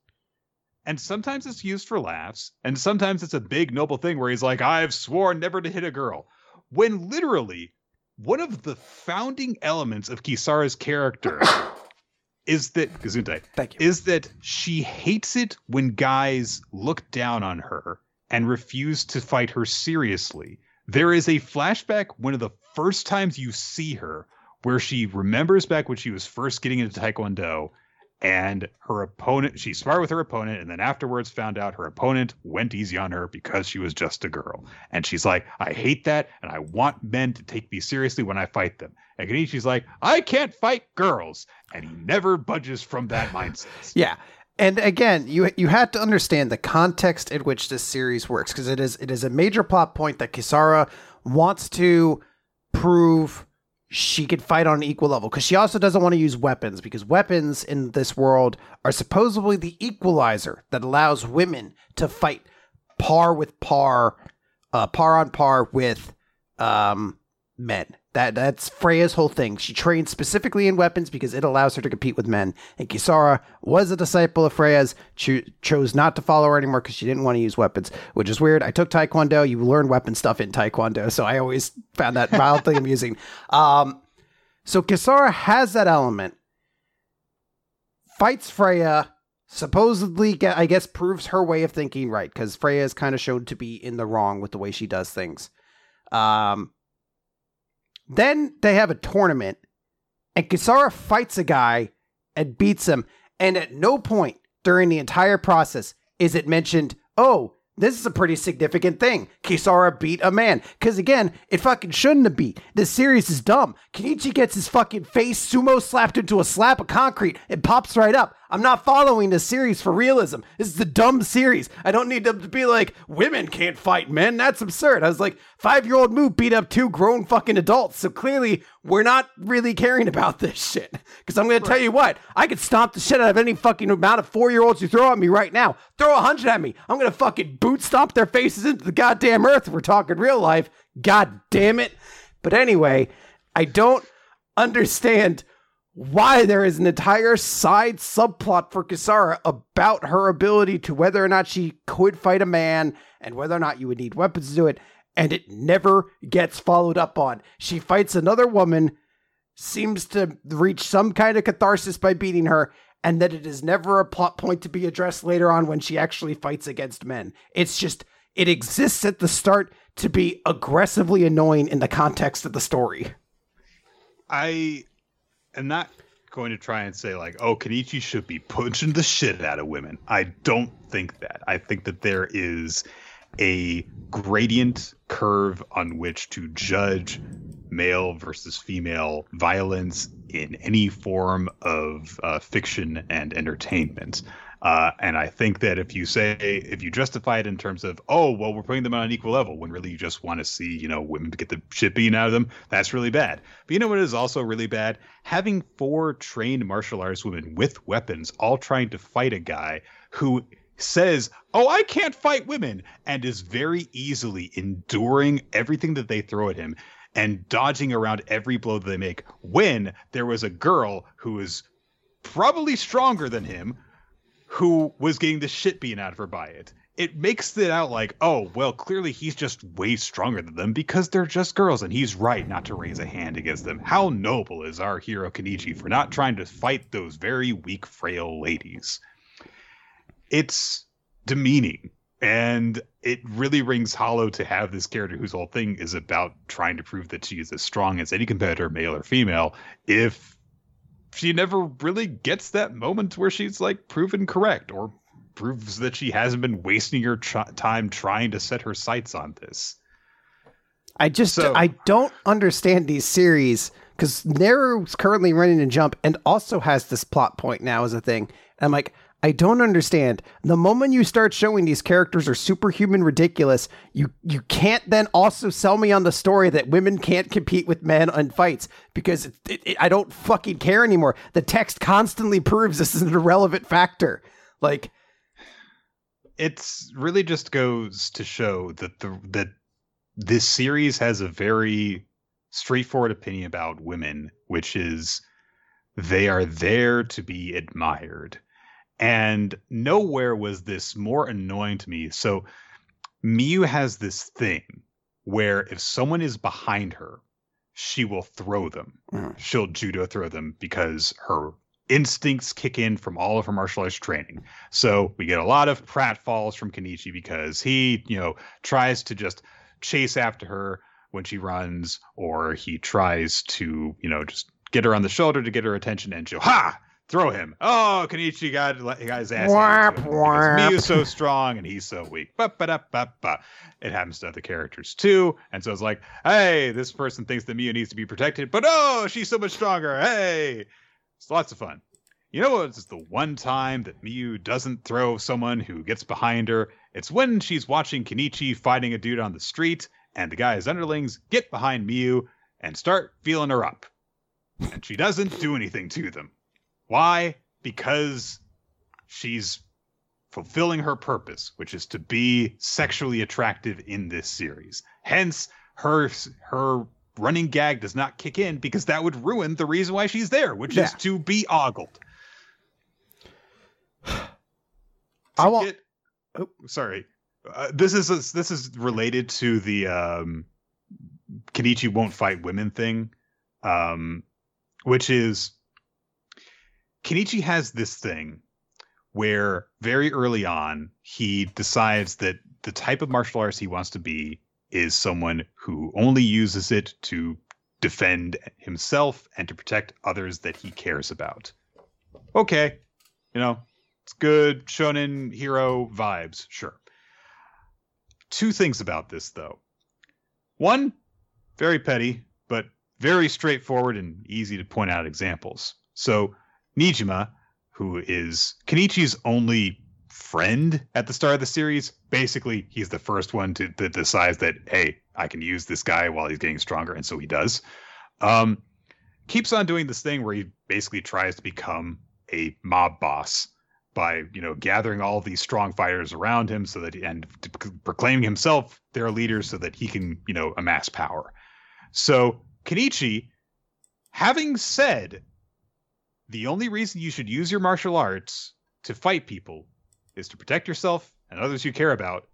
And sometimes it's used for laughs, and sometimes it's a big noble thing where he's like, "I've sworn never to hit a girl." When literally one of the founding elements of Kisara's character is that Gesundheit Thank you. is that she hates it when guys look down on her and refuse to fight her seriously. There is a flashback one of the first times you see her where she remembers back when she was first getting into Taekwondo and her opponent she sparred with her opponent and then afterwards found out her opponent went easy on her because she was just a girl. And she's like i hate that and i want men to take me seriously when i fight them. And Kenichi's like i can't fight girls. And he never budges from that mindset. Yeah. And again, you you had to understand the context in which this series works because it is it is a major plot point that Kisara wants to prove she could fight on an equal level because she also doesn't want to use weapons because weapons in this world are supposedly the equalizer that allows women to fight par with par, uh, par on par with um, men. That that's Freya's whole thing. She trains specifically in weapons because it allows her to compete with men. And Kisara was a disciple of Freya's, cho- chose not to follow her anymore because she didn't want to use weapons, which is weird. I took Taekwondo. You learn weapon stuff in Taekwondo, so I always found that mildly amusing. Um, so Kisara has that element, fights Freya, supposedly, get, I guess, proves her way of thinking right because Freya is kind of shown to be in the wrong with the way she does things. Um, then they have a tournament, and Kisara fights a guy and beats him. And at no point during the entire process is it mentioned, oh, this is a pretty significant thing. Kisara beat a man. Because again, it fucking shouldn't have beat. This series is dumb. Kenichi gets his fucking face sumo slapped into a slab of concrete. It pops right up. I'm not following this series for realism. This is a dumb series. I don't need to be like, women can't fight men. That's absurd. I was like, five year old Moo beat up two grown fucking adults. So clearly, we're not really caring about this shit. Because I'm going to tell you what, I could stomp the shit out of any fucking amount of four year olds you throw at me right now. Throw a hundred at me. I'm going to fucking boot stomp their faces into the goddamn earth if we're talking real life. God damn it. But anyway, I don't understand why there is an entire side subplot for Kisara about her ability to whether or not she could fight a man and whether or not you would need weapons to do it, and it never gets followed up on. She fights another woman, seems to reach some kind of catharsis by beating her, and that it is never a plot point to be addressed later on when she actually fights against men. It's just, it exists at the start to be aggressively annoying in the context of the story. I am not going to try and say like, oh, Kenichi should be punching the shit out of women. I don't think that. I think that there is a gradient curve on which to judge male versus female violence in any form of uh, fiction and entertainment. Uh, and I think that if you say, if you justify it in terms of, oh, well, we're putting them on an equal level, when really you just want to see, you know, women get the shit beaten out of them, that's really bad. But you know what is also really bad? Having four trained martial arts women with weapons all trying to fight a guy who says, oh, I can't fight women, and is very easily enduring everything that they throw at him and dodging around every blow that they make when there was a girl who was probably stronger than him who was getting the shit beaten out of her by it. It makes it out like, oh, well, clearly he's just way stronger than them because they're just girls and he's right not to raise a hand against them. How noble is our hero Kenichi for not trying to fight those very weak, frail ladies? It's demeaning and it really rings hollow to have this character whose whole thing is about trying to prove that she is as strong as any competitor, male or female, if she never really gets that moment where she's like proven correct or proves that she hasn't been wasting her tr- time trying to set her sights on this. I just So- I don't understand these series because Nero's currently running a jump and also has this plot point now as a thing. And I'm like, I don't understand. The moment you start showing these characters are superhuman ridiculous, you you can't then also sell me on the story that women can't compete with men in fights because it, it, it- I don't fucking care anymore. The text constantly proves this is an irrelevant factor. Like, It's really just goes to show that the that this series has a very straightforward opinion about women, which is they are there to be admired. And nowhere was this more annoying to me. So Miu has this thing where if someone is behind her, she will throw them. Mhm. She'll judo throw them because her instincts kick in from all of her martial arts training. So we get a lot of pratfalls from Kenichi because he, you know, tries to just chase after her when she runs, or he tries to, you know, just get her on the shoulder to get her attention, and she'll ha throw him. Oh, Kenichi got, got his ass. handed Whap, to him because whap. Miu's so strong and he's so weak. Ba, ba, da, ba, ba. It happens to other characters too, and so it's like, hey, this person thinks that Miu needs to be protected, but oh, she's so much stronger. Hey, it's lots of fun. You know what's the one time that Miu doesn't throw someone who gets behind her? It's when she's watching Kenichi fighting a dude on the street, and the guy's underlings get behind Miu and start feeling her up. And she doesn't do anything to them. Why? Because she's fulfilling her purpose, which is to be sexually attractive in this series. Hence, her her running gag does not kick in because that would ruin the reason why she's there, which is to be ogled. I want- get- oh, sorry. Uh, this is this is related to the um, Kenichi won't fight women thing, um, which is Kenichi has this thing where very early on he decides that the type of martial arts he wants to be is someone who only uses it to defend himself and to protect others that he cares about. Okay, you know, it's good shonen hero vibes, sure. Two things about this though. One, very petty, but very straightforward and easy to point out examples. So, Nijima, who is Kenichi's only friend at the start of the series, basically he's the first one to that decides that hey, I can use this guy while he's getting stronger, and so he does. Um, keeps on doing this thing where he basically tries to become a mob boss by you know gathering all these strong fighters around him so that and to proclaiming himself their leader so that he can you know amass power so kenichi having said the only reason you should use your martial arts to fight people is to protect yourself and others you care about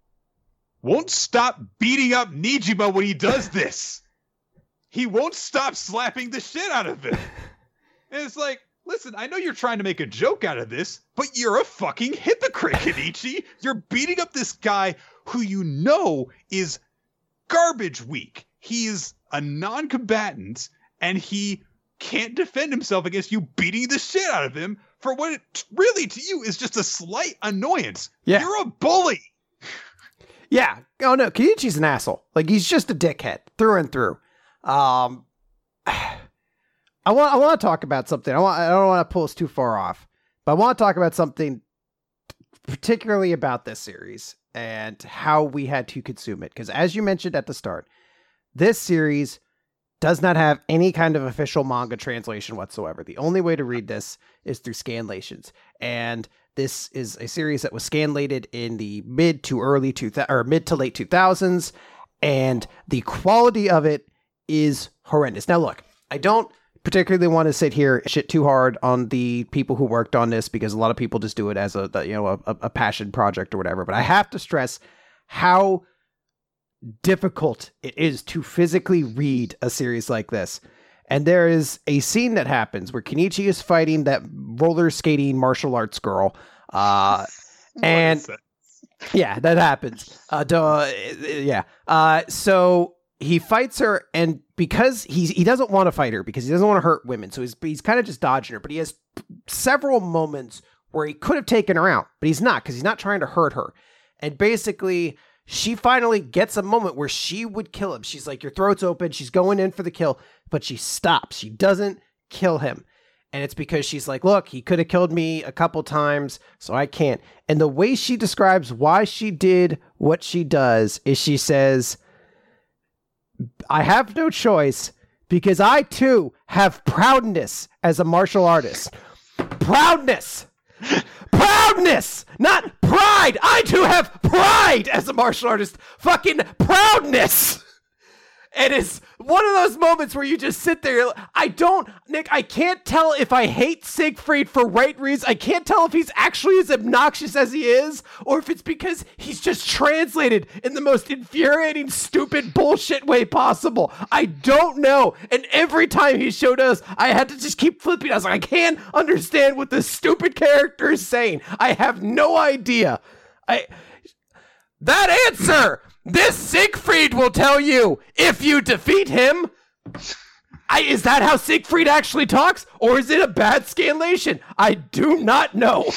won't stop beating up nijima when he does this he won't stop slapping the shit out of him and it's like Listen, I know you're trying to make a joke out of this, but you're a fucking hypocrite, Kenichi. You're beating up this guy who you know is garbage weak. He's a non combatant and he can't defend himself against you beating the shit out of him for what it really to you is just a slight annoyance. Yeah. You're a bully. Yeah. Oh no, Kenichi's an asshole. Like he's just a dickhead through and through. Um, I want I want to talk about something. I want I don't want to pull us too far off, but I want to talk about something particularly about this series and how we had to consume it. Because as you mentioned at the start, this series does not have any kind of official manga translation whatsoever. The only way to read this is through scanlations, and this is a series that was scanlated in the mid to early two or mid to late two thousands, and the quality of it is horrendous. Now, look, I don't particularly want to sit here shit too hard on the people who worked on this because a lot of people just do it as a you know a, a passion project or whatever. But I have to stress how difficult it is to physically read a series like this. And there is a scene that happens where Kenichi is fighting that roller skating martial arts girl. Uh, And- yeah, that happens. Uh, duh, yeah. Uh, so he fights her, and because he's he doesn't want to fight her because he doesn't want to hurt women, so he's he's kind of just dodging her. But he has several moments where he could have taken her out, but he's not because he's not trying to hurt her. And basically, she finally gets a moment where she would kill him. She's like, Your throat's open. She's going in for the kill, but she stops. She doesn't kill him. And it's because she's like, Look, he could have killed me a couple times, so I can't. And the way she describes why she did what she does is she says, I have no choice because I too have proudness as a martial artist. Proudness! Proudness, not pride. I too have pride as a martial artist. Fucking proudness. It is one of those moments where you just sit there. I don't, Nick, I can't tell if I hate Siegfried for right reasons. I can't tell if he's actually as obnoxious as he is, or if it's because he's just translated in the most infuriating, stupid bullshit way possible. I don't know. And every time he showed us, I had to just keep flipping. I was like, I can't understand what this stupid character is saying. I have no idea. I. That answer! This Siegfried will tell you if you defeat him. I, is that how Siegfried actually talks, or is it a bad scanlation? I do not know.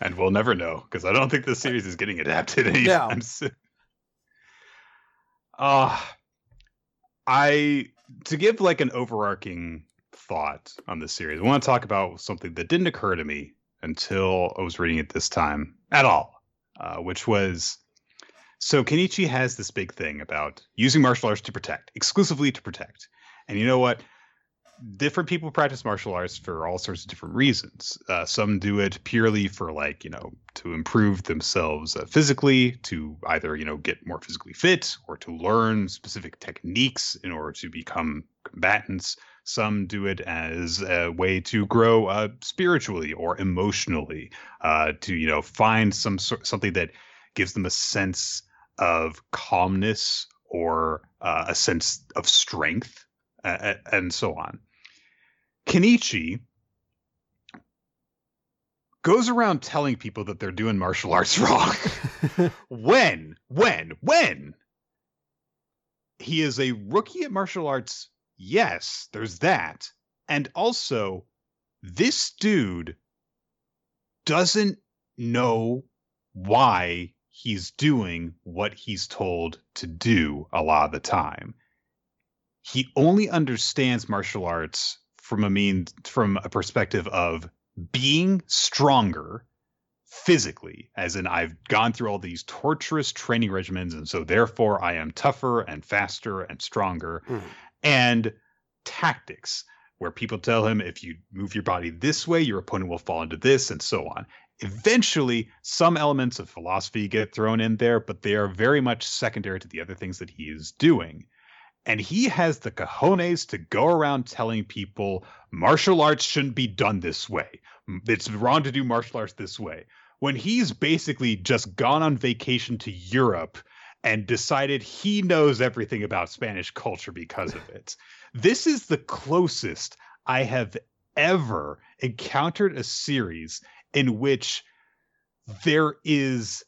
And we'll never know because I don't think this series is getting adapted anytime No. soon. Uh, I to give like an overarching thought on this series. I want to talk about something that didn't occur to me until I was reading it this time at all, uh, which was so Kenichi has this big thing about using martial arts to protect, exclusively to protect. And you know what? Different people practice martial arts for all sorts of different reasons. Uh, some do it purely for like you know to improve themselves uh, physically, to either you know get more physically fit, or to learn specific techniques in order to become combatants. Some do it as a way to grow uh, spiritually or emotionally, uh, to you know find some sort something that gives them a sense of calmness or uh, a sense of strength, uh, and so on. Kenichi goes around telling people that they're doing martial arts wrong. when, when, when? He is a rookie at martial arts. Yes, there's that. And also, this dude doesn't know why he's doing what he's told to do a lot of the time. He only understands martial arts from a mean from a perspective of being stronger physically as in I've gone through all these torturous training regimens and so therefore I am tougher and faster and stronger Mhm. and tactics where people tell him if you move your body this way your opponent will fall into this and so on eventually some elements of philosophy get thrown in there but they are very much secondary to the other things that he is doing. And he has the cojones to go around telling people martial arts shouldn't be done this way. It's wrong to do martial arts this way. When he's basically just gone on vacation to Europe and decided he knows everything about Spanish culture because of it. This is the closest I have ever encountered a series in which there is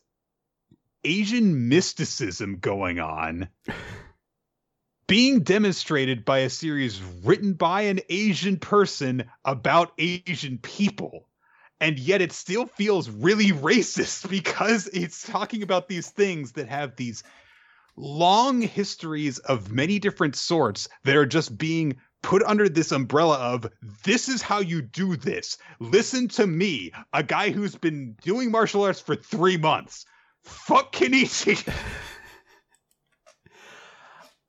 Asian mysticism going on being demonstrated by a series written by an Asian person about Asian people. And yet it still feels really racist because it's talking about these things that have these long histories of many different sorts that are just being put under this umbrella of this is how you do this. Listen to me, a guy who's been doing martial arts for three months. Fuck Kenichi.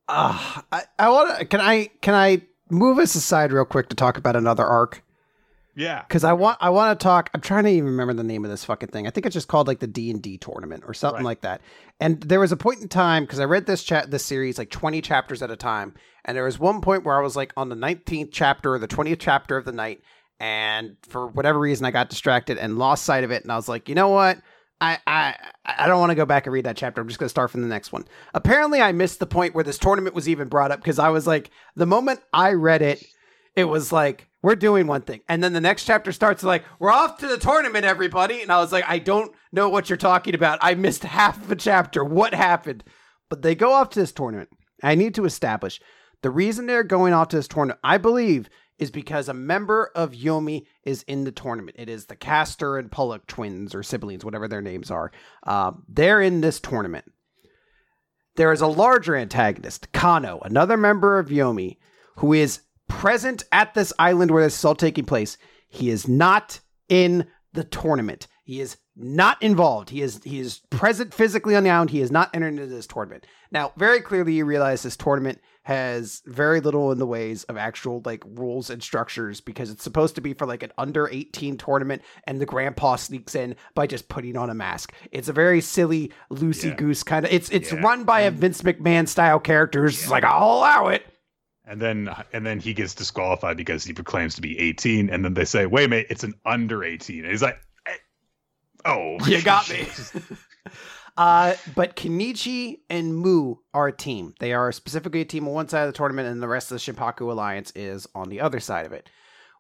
Uh, I, I want to. Can I? Can I move us aside real quick to talk about another arc? Yeah. Because I want. I want to talk. I'm trying to even remember the name of this fucking thing. I think it's just called like the D and D tournament or something Right. like that. And there was a point in time because I read this chat, this series like 20 chapters at a time, and there was one point where I was like on the 19th chapter or the 20th chapter of the night, and for whatever reason I got distracted and lost sight of it, and I was like, you know what? I, I I don't want to go back and read that chapter. I'm just going to start from the next one. Apparently, I missed the point where this tournament was even brought up because I was like, the moment I read it, it was like, we're doing one thing. And then the next chapter starts like, we're off to the tournament, everybody. And I was like, I don't know what you're talking about. I missed half of a chapter. What happened? But they go off to this tournament. I need to establish The reason they're going off to this tournament, I believe, is because a member of Yomi is in the tournament. It is the Castor and Pollux twins or siblings, whatever their names are. Uh, they're in this tournament. There is a larger antagonist, Kano, another member of Yomi, who is present at this island where this is all taking place. He is not in the tournament. He is not involved. He is he is present physically on the island. He is not entered into this tournament. Now, very clearly, you realize this tournament has very little in the ways of actual like rules and structures because it's supposed to be for like an under 18 tournament and the grandpa sneaks in by just putting on a mask. It's a very silly loosey goose kind of it's it's Yeah. run by a Vince McMahon style character. It's Yeah. like I'll allow it. And then and then he gets disqualified because he proclaims to be 18. And then they say, wait minute, it's an under 18. And he's like, eh, oh. You got me. Uh, but Kenichi and Mu are a team. They are specifically a team on one side of the tournament, and the rest of the Shinpaku Alliance is on the other side of it.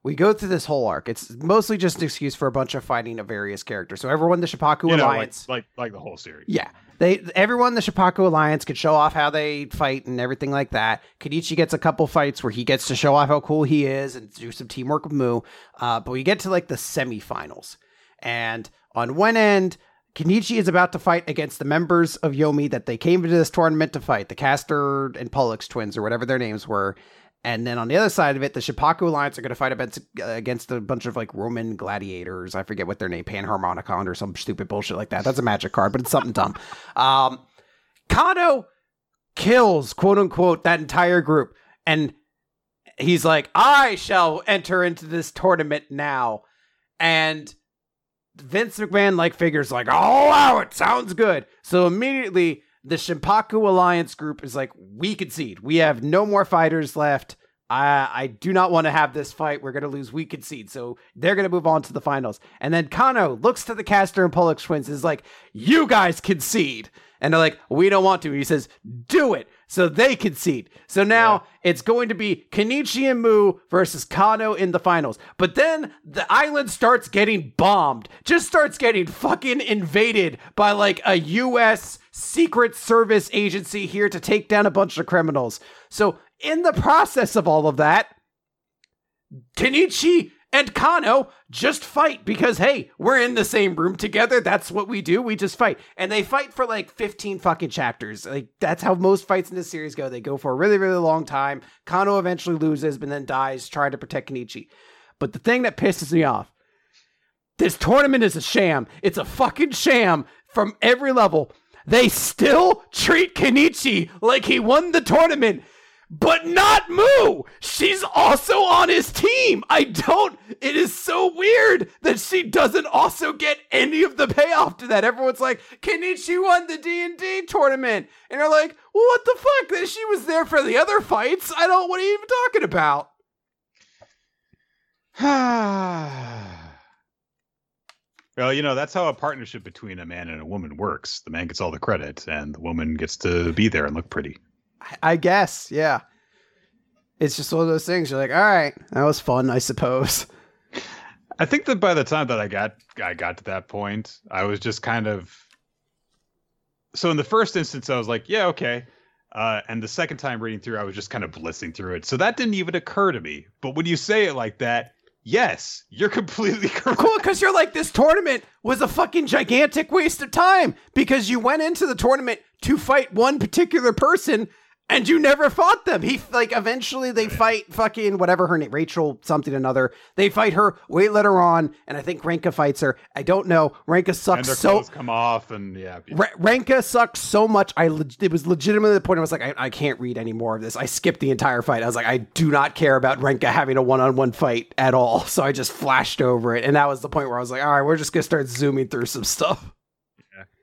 We go through this whole arc. It's mostly just an excuse for a bunch of fighting of various characters. So everyone in the Shinpaku you know, like, Alliance, like like the whole series. yeah, they everyone in the Shinpaku Alliance could show off how they fight and everything like that. Kenichi gets a couple fights where he gets to show off how cool he is and do some teamwork with Mu. Uh, but we get to like the semifinals, and on one end, Kenichi is about to fight against the members of Yomi that they came into this tournament to fight, the Castor and Pollux twins or whatever their names were. And then on the other side of it, the Shinpaku Alliance are going to fight against, a bunch of like Roman gladiators. I forget what their name, Panharmonicon or some stupid bullshit like that. That's a magic card, but it's something dumb. Um, Kano kills, quote unquote, that entire group. And he's like, I shall enter into this tournament now. And Vince McMahon like figures like, I'll allow it. Sounds good. So immediately the Shimpaku Alliance group is like, we concede. We have no more fighters left. I I do not want to have this fight. We're gonna lose. We concede. So they're gonna move on to the finals. And then Kano looks to the Castor and Pollux twins is like, you guys concede. And they're like, we don't want to. He says, do it. So they concede. So now it's going to be Kenichi and Mu versus Kano in the finals. But then the island starts getting bombed, just starts getting fucking invaded by like a US Secret Service agency here to take down a bunch of criminals. So in the process of all of that, Kenichi and Kano just fight because hey, we're in the same room together. That's what we do. We just fight. And they fight for like 15 fucking chapters. Like that's how most fights in this series go. They go for a really, really long time. Kano eventually loses, but then dies trying to protect Kenichi. But the thing that pisses me off, this tournament is a sham. It's a fucking sham from every level. They still treat Kenichi like he won the tournament but not Moo. She's also on his team. I don't. It is so weird that she doesn't also get any of the payoff to that. Everyone's like, Kenichi won the D and D tournament, and they're like, what the fuck? That she was there for the other fights. I don't. What are you even talking about? well, you know, that's how a partnership between a man and a woman works. The man gets all the credit, and the woman gets to be there and look pretty. I guess, yeah. It's just one of those things. You're like, all right, that was fun, I suppose. I think that by the time that I got I got to that point, I was just kind of so in the first instance I was like, yeah, okay. Uh, and the second time reading through, I was just kind of blissing through it. So that didn't even occur to me. But when you say it like that, yes, you're completely correct. Cool, because you're like, this tournament was a fucking gigantic waste of time because you went into the tournament to fight one particular person and you never fought them. He like eventually they fight fucking whatever her name, Rachel something another. They fight her way later on, and I think Renka fights her. I don't know. Renka And sucks their so. come off, and yeah, Re- Renka sucks so much. I leg- it was legitimately the point. I was like, I, I can't read any more of this. I skipped the entire fight. I was like, I do not care about Renka having a one-on-one fight at all. So I just flashed over it, and that was the point where I was like, all right, we're just gonna start zooming through some stuff.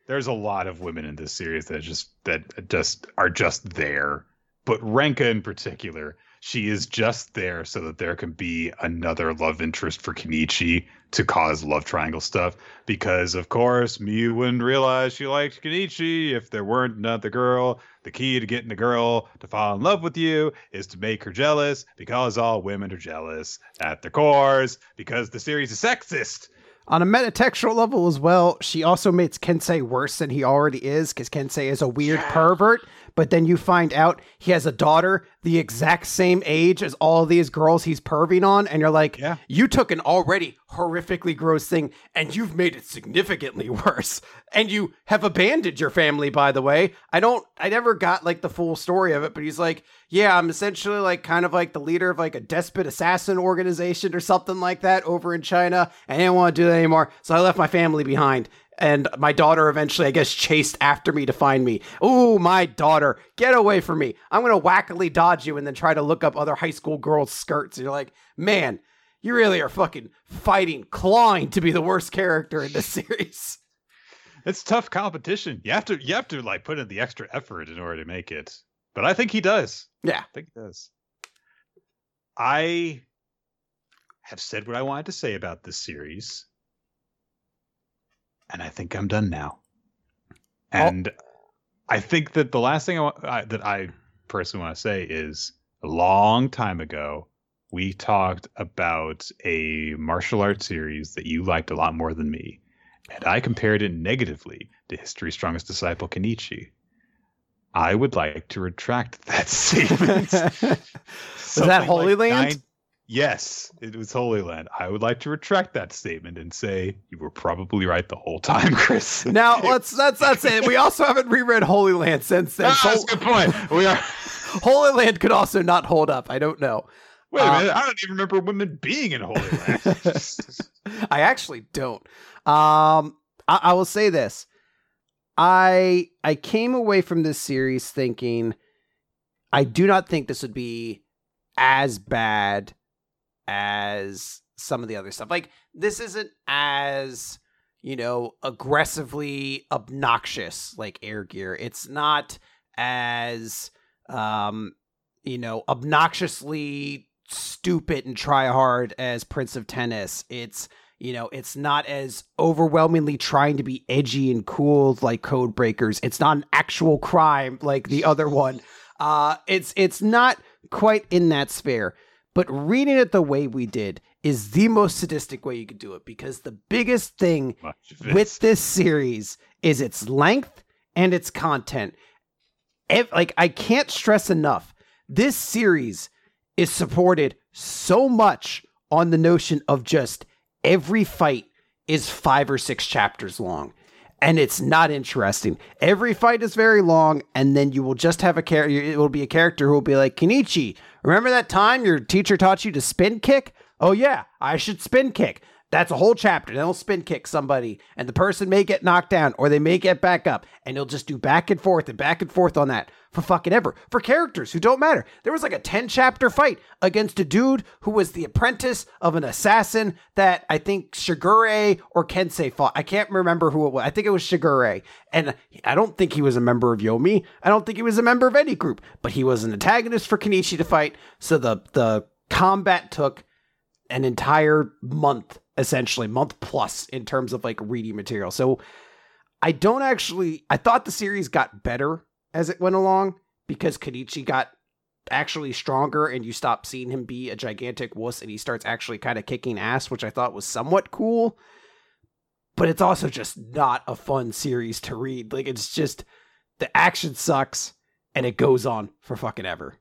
There's a lot of women in this series that just that just are just there. But Renka in particular, she is just there so that there can be another love interest for Kenichi to cause love triangle stuff. Because of course, Miu wouldn't realize she liked Kenichi if there weren't another girl. The key to getting a girl to fall in love with you is to make her jealous, because all women are jealous at their cores, because the series is sexist. On a metatextual level as well, she also makes Kensei worse than he already is because Kensei is a weird Yeah. pervert but then you find out he has a daughter the exact same age as all these girls he's perving on, and you're like, Yeah. you took an already horrifically gross thing and you've made it significantly worse. And you have abandoned your family, by the way. I don't, I never got like the full story of it, but he's like, yeah, I'm essentially like kind of like the leader of like a despot assassin organization or something like that over in China. And I didn't want to do that anymore. So I left my family behind. And my daughter eventually, I guess, chased after me to find me. Ooh, my daughter, get away from me. I'm going to wackily dodge you and then try to look up other high school girls' skirts. And you're like, man, you really are fucking fighting, clawing to be the worst character in this series. It's tough competition. You have to you have to like put in the extra effort in order to make it. But I think he does. Yeah. I think he does. I have said what I wanted to say about this series. And I think I'm done now. Oh. And I think that the last thing I, wa- I, that I personally want to say is a long time ago, we talked about a martial arts series that you liked a lot more than me. And I compared it negatively to History's Strongest Disciple, Kenichi. I would like to retract that statement. Was that Holy Land? Yes, it was Holy Land. I would like to retract that statement and say you were probably right the whole time, Chris. now let's that's that's it. We also haven't reread Holy Land since then. Ah, that's a good point. We are. Holy Land could also not hold up. I don't know. Wait a Uh, minute. I don't even remember women being in Holy Land. I actually don't. Um, I, I will say this: I I came away from this series thinking I do not think this would be as bad as some of the other stuff. Like this isn't as you know aggressively obnoxious like Air Gear. It's not as um you know obnoxiously stupid and try hard as Prince of Tennis. It's you know, it's not as overwhelmingly trying to be edgy and cool like Code Breakers. It's not an actual crime like the other one. Uh, it's it's not quite in that sphere. But reading it the way we did is the most sadistic way you could do it because the biggest thing it. with this series is its length and its content. Ev- like I can't stress enough, this series is supported so much on the notion of just every fight is five or six chapters long. And it's not interesting. Every fight is very long, and then you will just have a character. It will be a character who will be like, Kenichi, remember that time your teacher taught you to spin kick? Oh, yeah, I should spin kick. That's a whole chapter. Then he'll spin kick somebody, and the person may get knocked down or they may get back up, and he'll just do back and forth and back and forth on that for fucking ever. For characters who don't matter. There was like a 10 chapter fight against a dude who was the apprentice of an assassin that I think Shigure or Kensei fought. I can't remember who it was. I think it was Shigure. And I don't think he was a member of Yomi. I don't think he was a member of any group, but he was an antagonist for Kenichi to fight. So the, the combat took an entire month essentially month plus in terms of like reading material. So i don't actually i thought the series got better as it went along because kenichi got actually stronger and you stop seeing him be a gigantic wuss and he starts actually kind of kicking ass which i thought was somewhat cool. But it's also just not a fun series to read. Like it's just the action sucks and it goes on for fucking ever.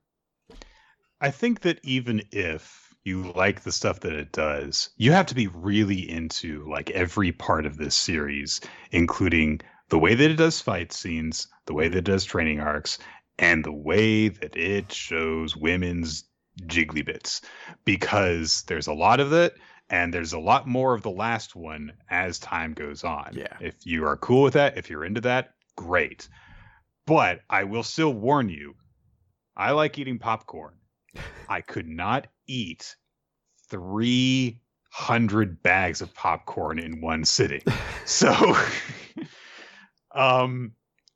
I think that even if you like the stuff that it does, you have to be really into like every part of this series, including the way that it does fight scenes, the way that it does training arcs, and the way that it shows women's jiggly bits. Because there's a lot of it, and there's a lot more of the last one as time goes on. Yeah. If you are cool with that, if you're into that, great. But I will still warn you, I like eating popcorn. I could not eat 300 bags of popcorn in one sitting. So, um,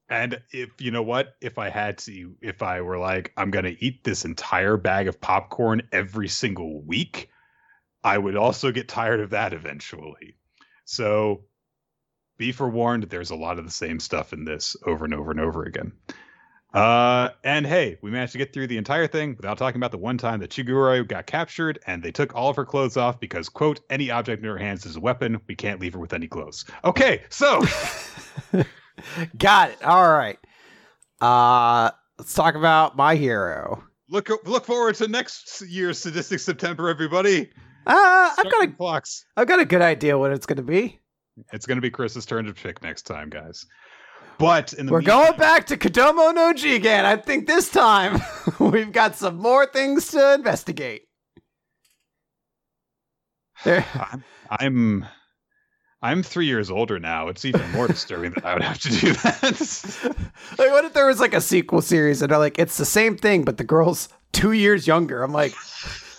and if you know what, if I had to, if I were like, I'm going to eat this entire bag of popcorn every single week, I would also get tired of that eventually. So, be forewarned, there's a lot of the same stuff in this over and over and over again. Uh, and hey, we managed to get through the entire thing without talking about the one time that Shigure got captured and they took all of her clothes off because, quote, any object in her hands is a weapon. We can't leave her with any clothes. Okay, so Got it. All right. Uh let's talk about my hero. Look look forward to next year's Sadistic September, everybody. Uh, I've got a clocks. I've got a good idea what it's going to be. It's going to be Chris's turn to pick next time, guys. But in the we're meantime, going back to Kodomo no Jikan. I think this time we've got some more things to investigate. There. I'm, I'm I'm three years older now. It's even more disturbing that I would have to do that. like, what if there was like a sequel series and they're like, it's the same thing, but the girl's two years younger? I'm like,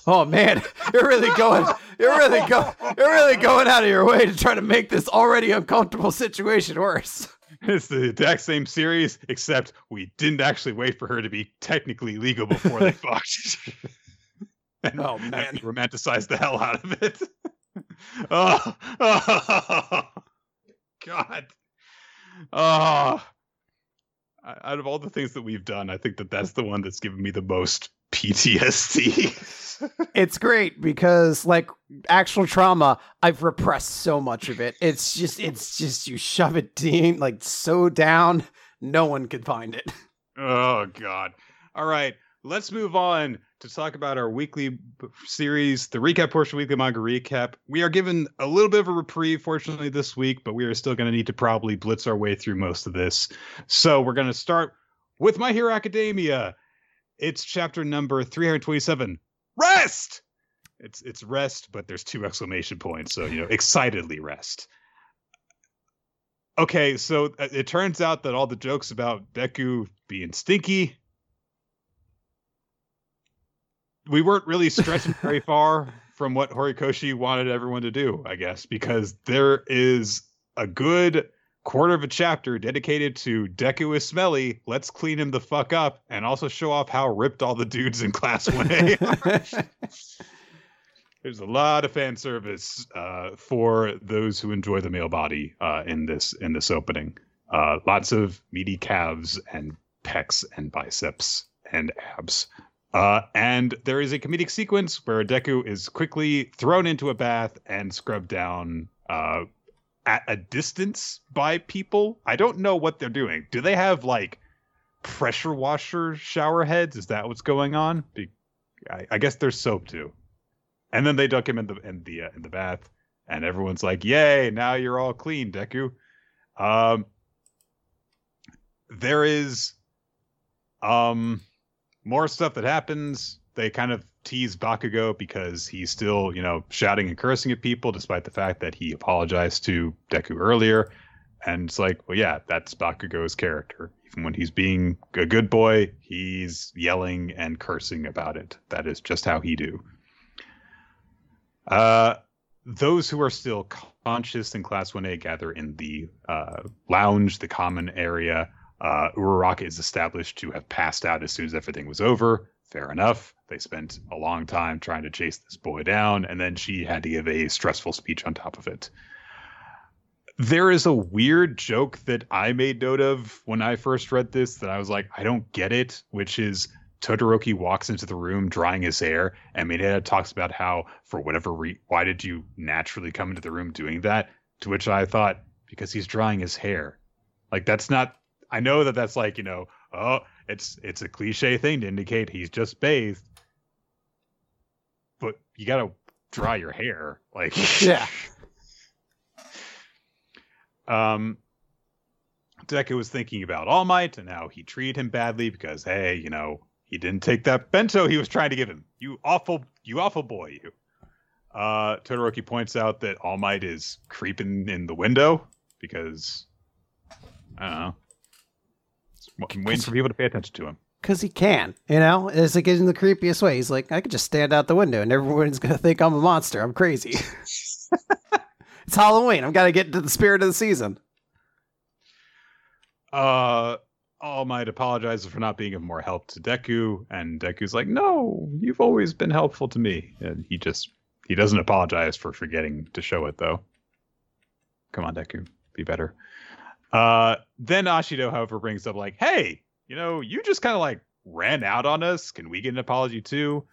oh man, you're really going, you're really going, you're really going out of your way to try to make this already uncomfortable situation worse. It's the exact same series, except we didn't actually wait for her to be technically legal before they fucked. and, oh man, romanticized the hell out of it. oh, oh, God. Oh. Out of all the things that we've done, I think that that's the one that's given me the most PTSD. it's great because like actual trauma, I've repressed so much of it. It's just it's just you shove it deep, like so down, no one can find it. Oh god. All right, let's move on to talk about our weekly series, the recap portion, of weekly manga recap. We are given a little bit of a reprieve, fortunately, this week, but we are still going to need to probably blitz our way through most of this. So we're going to start with My Hero Academia. It's chapter number 327. Rest! It's it's rest, but there's two exclamation points, so you know, excitedly rest. Okay, so uh, it turns out that all the jokes about Deku being stinky we weren't really stretching very far from what Horikoshi wanted everyone to do, I guess, because there is a good quarter of a chapter dedicated to Deku is smelly. Let's clean him the fuck up and also show off how ripped all the dudes in Class 1A There's a lot of fan service uh, for those who enjoy the male body uh, in this in this opening. Uh, lots of meaty calves and pecs and biceps and abs. Uh, and there is a comedic sequence where Deku is quickly thrown into a bath and scrubbed down uh, at a distance by people. I don't know what they're doing. Do they have like pressure washer shower heads? Is that what's going on? Be- I, I, guess there's soap too. And then they dunk him in the in the uh, in the bath, and everyone's like, "Yay! Now you're all clean, Deku." Um, there is, um more stuff that happens. They kind of tease Bakugo because he's still, you know, shouting and cursing at people despite the fact that he apologized to Deku earlier. And it's like, well, yeah, that's Bakugo's character. Even when he's being a good boy, he's yelling and cursing about it. That is just how he do. Uh, those who are still conscious in Class 1A gather in the uh, lounge, the common area, uh, Uraraka is established to have passed out as soon as everything was over. Fair enough. They spent a long time trying to chase this boy down, and then she had to give a stressful speech on top of it. There is a weird joke that I made note of when I first read this that I was like, I don't get it, which is Todoroki walks into the room drying his hair, and Mineta talks about how, for whatever re- why did you naturally come into the room doing that? To which I thought, because he's drying his hair. Like that's not I know that that's like you know, oh, it's it's a cliche thing to indicate he's just bathed, but you gotta dry your hair, like yeah. um, Deku was thinking about All Might and how he treated him badly because hey, you know, he didn't take that bento he was trying to give him. You awful, you awful boy, you. Uh, Todoroki points out that All Might is creeping in the window because I don't know. I'm waiting for people to pay attention to him. Because he can, you know? It's like in the creepiest way. He's like, I could just stand out the window and everyone's going to think I'm a monster. I'm crazy. it's Halloween. I've got to get into the spirit of the season. Uh, All Might apologizes for not being of more help to Deku, and Deku's like, "No, you've always been helpful to me." And he just he doesn't apologize for forgetting to show it, though. Come on, Deku, be better. Uh, then Ashido, however, brings up like, "Hey, you know, you just kind of like ran out on us. Can we get an apology too?"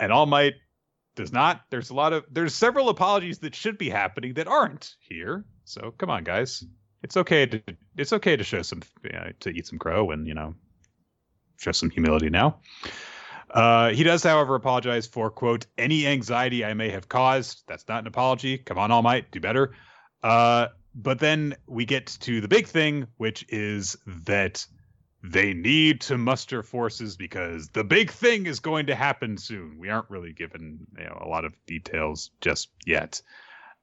And All Might does not. There's a lot of there's several apologies that should be happening that aren't here. So come on, guys. It's okay to it's okay to show some you know, to eat some crow and you know show some humility now. Uh, he does, however, apologize for quote any anxiety I may have caused. That's not an apology. Come on, All Might, do better. Uh, but then we get to the big thing, which is that they need to muster forces because the big thing is going to happen soon. We aren't really given you know a lot of details just yet.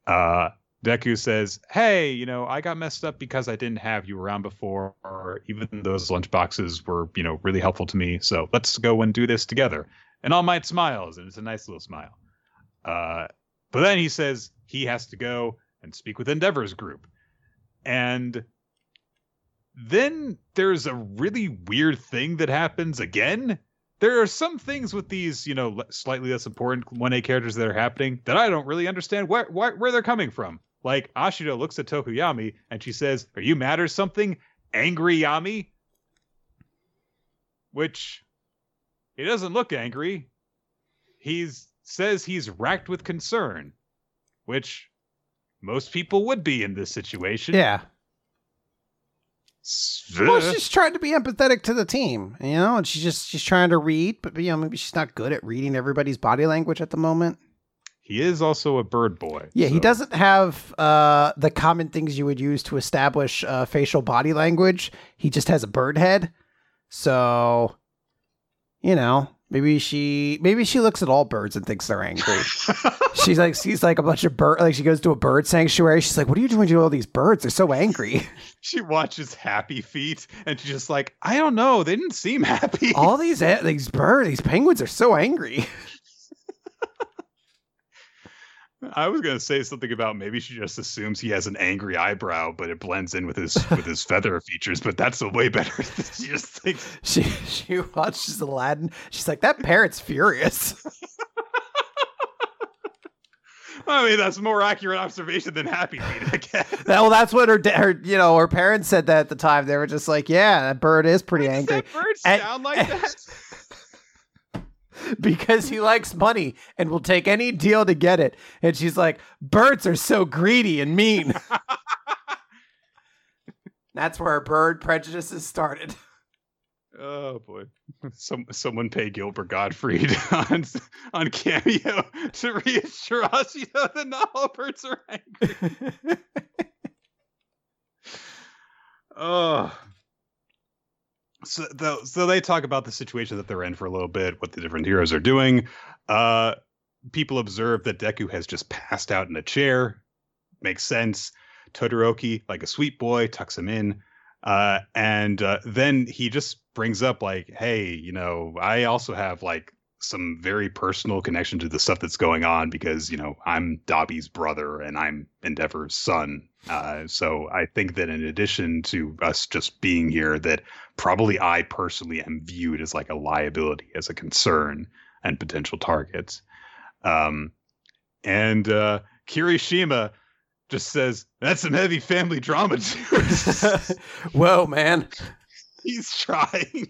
Uh, Deku says, "Hey, you know, I got messed up because I didn't have you around before. Or even those lunch boxes were, you know, really helpful to me. So let's go and do this together." And All Might smiles, and it's a nice little smile. Uh, but then he says he has to go and speak with Endeavor's group, and then there's a really weird thing that happens again. There are some things with these, you know, slightly less important 1A characters that are happening that I don't really understand where where, where they're coming from. Like Ashido looks at Tokoyami and she says, "Are you mad or something?" Angry Yami, which he doesn't look angry. He says he's racked with concern, which most people would be in this situation. Yeah. Well, she's trying to be empathetic to the team, you know, and she's just she's trying to read, but you know, maybe she's not good at reading everybody's body language at the moment. He is also a bird boy. Yeah, so. he doesn't have uh, the common things you would use to establish uh, facial body language. He just has a bird head. So, you know, maybe she maybe she looks at all birds and thinks they're angry. she's like sees like a bunch of bird like she goes to a bird sanctuary. She's like, "What are you doing to all these birds? They're so angry." she watches Happy Feet and she's just like, "I don't know. They didn't seem happy. All these these birds, these penguins are so angry." I was gonna say something about maybe she just assumes he has an angry eyebrow, but it blends in with his with his feather features. But that's a way better. she just thinks she she watches Aladdin. She's like, that parrot's furious. I mean, that's more accurate observation than Happy Feet, I guess. well, that's what her, her, you know, her parents said that at the time. They were just like, "Yeah, that bird is pretty angry." Does that bird and, sound like and, that? because he likes money and will take any deal to get it. And she's like, birds are so greedy and mean. That's where our bird prejudices started. Oh boy! Some someone pay Gilbert Gottfried on on cameo to reassure us, you know, that not all birds are angry. oh, so, the, so they talk about the situation that they're in for a little bit, what the different heroes are doing. Uh, people observe that Deku has just passed out in a chair. Makes sense. Todoroki, like a sweet boy, tucks him in. Uh, and uh, then he just brings up like, "Hey, you know, I also have like some very personal connection to the stuff that's going on because you know I'm Dabi's brother and I'm Endeavor's son. Uh, so I think that in addition to us just being here, that probably I personally am viewed as like a liability, as a concern, and potential targets. Um, and uh, Kirishima just says that's some heavy family drama too. Whoa, man! He's trying.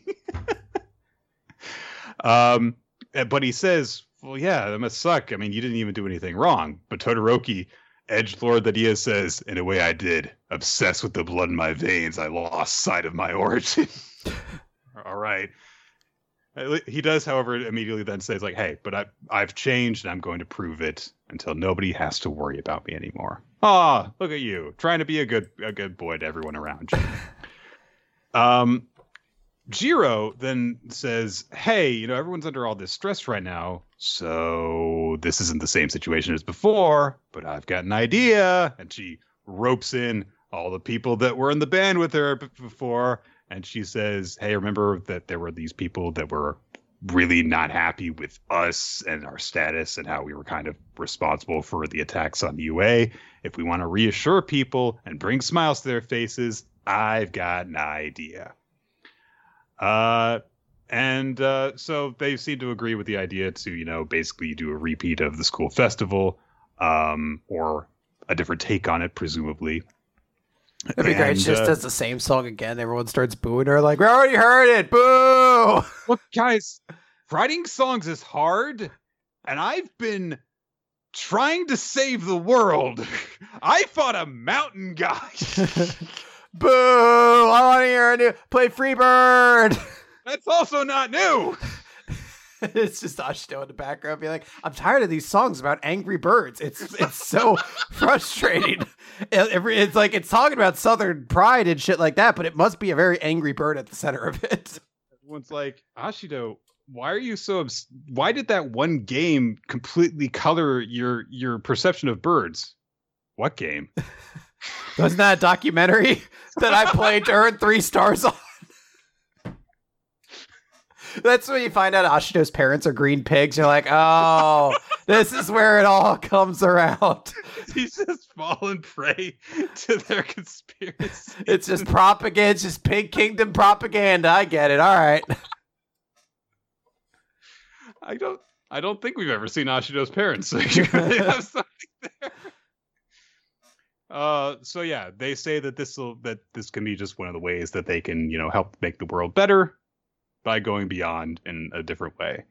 um, but he says, "Well, yeah, that must suck. I mean, you didn't even do anything wrong." But Todoroki, edge lord that he is, says, "In a way, I did. Obsessed with the blood in my veins, I lost sight of my origin." All right. He does, however, immediately then says, "Like, hey, but I I've changed, and I'm going to prove it until nobody has to worry about me anymore." Ah, look at you, trying to be a good a good boy to everyone around you. um, Jiro then says, "Hey, you know everyone's under all this stress right now, so this isn't the same situation as before. But I've got an idea." And she ropes in all the people that were in the band with her before and she says, "Hey, remember that there were these people that were really not happy with us and our status and how we were kind of responsible for the attacks on the UA. If we want to reassure people and bring smiles to their faces, I've got an idea." Uh, and uh, so they seem to agree with the idea to, you know, basically do a repeat of the school festival, um, or a different take on it, presumably. It'd be and, great. She just uh, does the same song again. Everyone starts booing her, like, "We already heard it, boo!" Look, guys, writing songs is hard, and I've been trying to save the world. I fought a mountain guy. boo! I want to hear a new play Freebird. That's also not new. it's just Ashido in the background being like, I'm tired of these songs about angry birds. It's it's so frustrating. It- it's like it's talking about Southern pride and shit like that, but it must be a very angry bird at the center of it. Everyone's like, Ashido, why are you so? Obs- why did that one game completely color your your perception of birds? What game? Wasn't that a documentary that I played to earn three stars on? That's when you find out Ashido's parents are green pigs. You're like, oh, this is where it all comes around. He's just fallen prey to their conspiracy. It's just propaganda. It's just pig kingdom propaganda. I get it. All right. I don't. I don't think we've ever seen Ashido's parents. So you really have something there. Uh, so yeah, they say that this will that this can be just one of the ways that they can you know help make the world better by going beyond in a different way.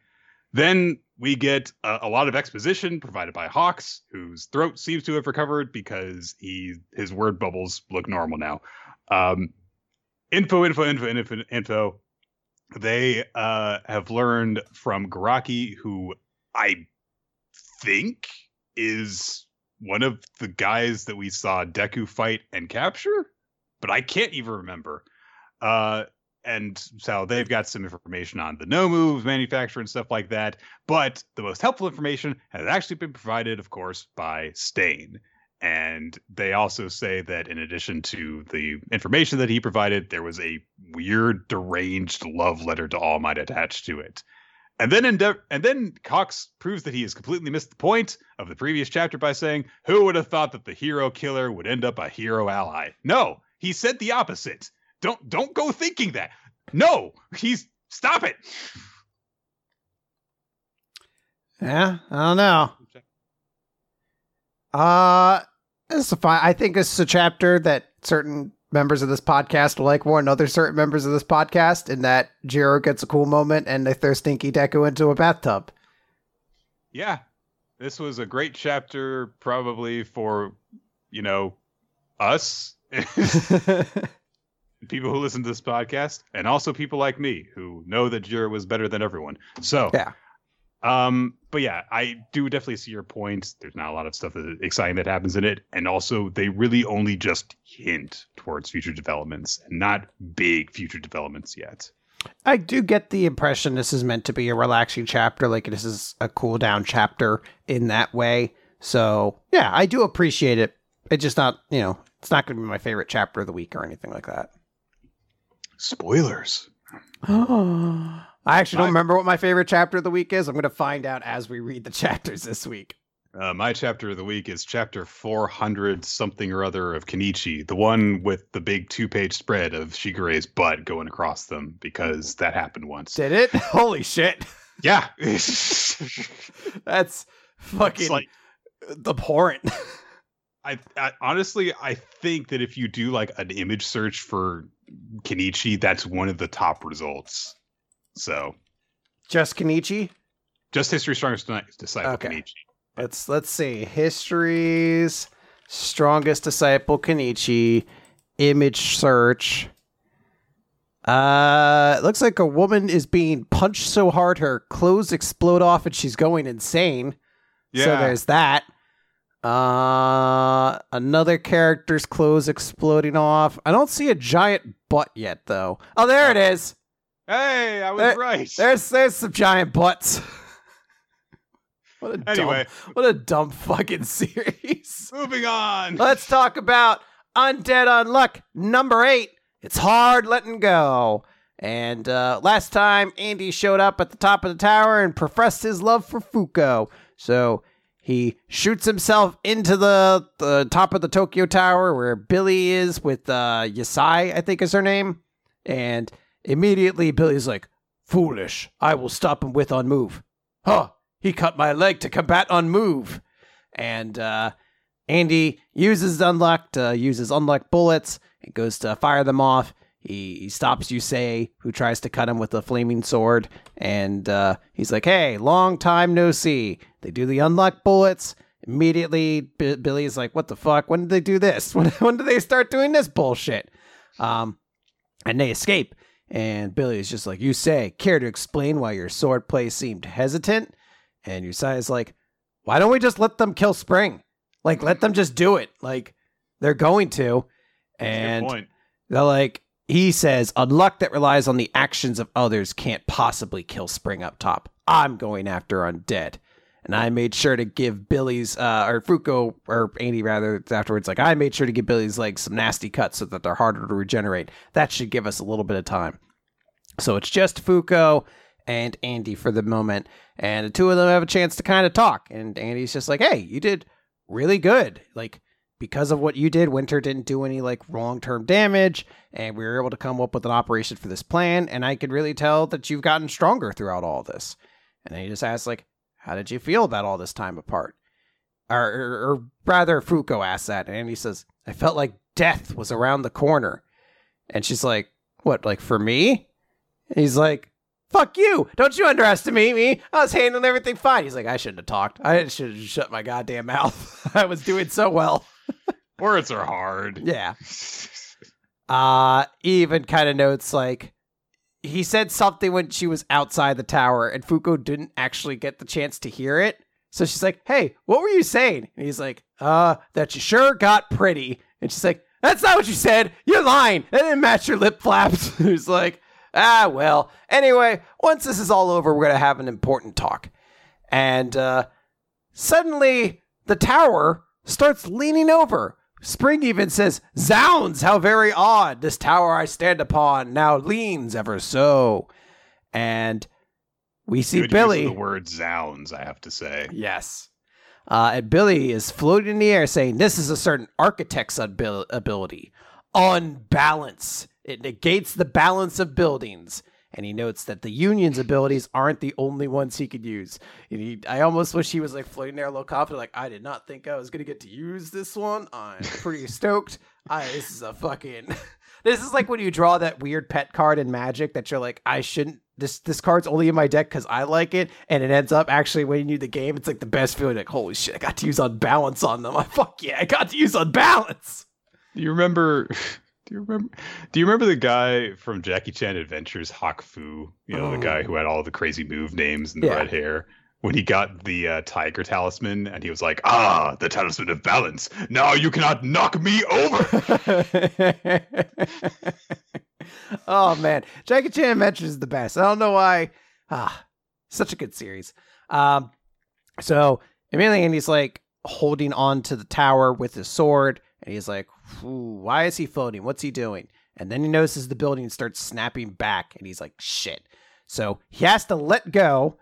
Then we get a, a lot of exposition provided by Hawks, whose throat seems to have recovered because he his word bubbles look normal now. Um, info, info, info, info, info. They uh, have learned from Garaki, who I think is one of the guys that we saw Deku fight and capture, but I can't even remember. Uh, and so they've got some information on the Nomus manufacturer and stuff like that. But the most helpful information has actually been provided, of course, by Stain. And they also say that in addition to the information that he provided, there was a weird, deranged love letter to All Might attached to it. And then Endeav- and then Hawks proves that he has completely missed the point of the previous chapter by saying, "Who would have thought that the hero killer would end up a hero ally?" No, he said the opposite. Don't don't go thinking that. No, he's stop it. Yeah, I don't know. Uh, this is fine. I think this is a chapter that certain members of this podcast like more than other certain members of this podcast, in that Jiro gets a cool moment and they throw Stinky Deku into a bathtub. Yeah, this was a great chapter, probably for you know us, people who listen to this podcast, and also people like me who know that Jiro was better than everyone. So Yeah. Um, but yeah, I do definitely see your point. There's not a lot of stuff that exciting that happens in it, and also they really only just hint towards future developments, and not big future developments yet. I do get the impression this is meant to be a relaxing chapter, like this is a cool down chapter in that way. So yeah, I do appreciate it. It's just not, you know, it's not going to be my favorite chapter of the week or anything like that. Spoilers. I actually don't remember what my favorite chapter of the week is. I'm going to find out as we read the chapters this week. Uh, my chapter of the week is chapter 400 something or other of Kenichi, the one with the big two page spread of Shigure's butt going across them because that happened once. Did it? Holy shit. Yeah. That's fucking like abhorrent. I, I honestly I think that if you do like an image search for Kenichi, that's one of the top results. So Just Kenichi? just history strongest disciple Okay. Kenichi. Let's let's see. History's strongest disciple Kenichi. Image search. Uh, it looks like a woman is being punched so hard her clothes explode off and she's going insane. Yeah. So there's that. Uh, another character's clothes exploding off. I don't see a giant butt yet though. Oh, there it is. Hey, I was There- right. There's there's some giant butts. what a Anyway, dumb, what a dumb fucking series. moving on. Let's talk about Undead Unluck number eight. It's hard letting go. And uh, last time, Andy showed up at the top of the tower and professed his love for Fuko. So he shoots himself into the, the top of the Tokyo Tower where Billy is with uh, Yasai, I think is her name. And immediately Billy's like, Foolish. I will stop him with Unmove. Huh. He cut my leg to combat Unmove. And uh, Andy uses unlocked, uh, uses unlocked bullets and goes to fire them off. He, he stops Yusei, who tries to cut him with a flaming sword, and uh, he's like, "Hey, long time no see." They do the unlocked bullets. Immediately, B- Billy's like, "What the fuck? When did they do this? When when did they start doing this bullshit?" Um, and they escape. And Billy is just like, You say, care to explain why your sword play seemed hesitant? And Usai's like, Why don't we just let them kill Spring? Like, let them just do it. Like, they're going to. And they're like, he says, a luck that relies on the actions of others can't possibly kill Spring up top. I'm going after undead. And I made sure to give Billy's, uh, or Fuko, or Andy rather, afterwards, like, I made sure to give Billy's legs some nasty cuts so that they're harder to regenerate. That should give us a little bit of time. So it's just Fuko and Andy for the moment. And the two of them have a chance to kind of talk. And Andy's just like, hey, you did really good. Like, because of what you did, Winter didn't do any like long term damage, and we were able to come up with an operation for this plan. And I could really tell that you've gotten stronger throughout all this. And then he just asks, like, how did you feel about all this time apart? Or, or, or rather, Fuko asks that, and he says, I felt like death was around the corner. And she's like, What, like for me? And he's like, Fuck you! Don't you underestimate me! I was handling everything fine. He's like, I shouldn't have talked. I should have shut my goddamn mouth. I was doing so well. Words are hard. Yeah. Uh even kind of notes like he said something when she was outside the tower and Fuko didn't actually get the chance to hear it. So she's like, "Hey, what were you saying?" And he's like, "Uh, that you sure got pretty." And she's like, "That's not what you said. You're lying. That didn't match your lip flaps." he's like, "Ah, well. Anyway, once this is all over, we're to have an important talk." And uh suddenly the tower starts leaning over. Spring even says, Zounds, how very odd! This tower I stand upon now leans ever so. And we see Good Billy. Use the word zounds, I have to say. Yes. Uh, and Billy is floating in the air saying, This is a certain architect's abil- ability. Unbalance. It negates the balance of buildings. And he notes that the Union's abilities aren't the only ones he could use. And he, I almost wish he was like floating there a little confident, like, I did not think I was going to get to use this one. I'm pretty stoked. I, this is a fucking. this is like when you draw that weird pet card in Magic that you're like, I shouldn't. This this card's only in my deck because I like it, and it ends up actually winning you the game. It's like the best feeling. Like, holy shit, I got to use unbalance on them. I fuck yeah, I got to use unbalance. Do you remember? Do you remember? Do you remember the guy from Jackie Chan Adventures, Hak Foo? You know, Oh. the guy who had all the crazy move names and Yeah. red hair. When he got the uh, tiger talisman, and he was like, "Ah, the talisman of balance. Now you cannot knock me over." oh man, Jackie Chan Adventures is the best. I don't know why. Ah, such a good series. Um, so immediately, Andy's like holding on to the tower with his sword, and he's like, "Ooh, "Why is he floating? What's he doing?" And then he notices the building starts snapping back, and he's like, "Shit!" So he has to let go,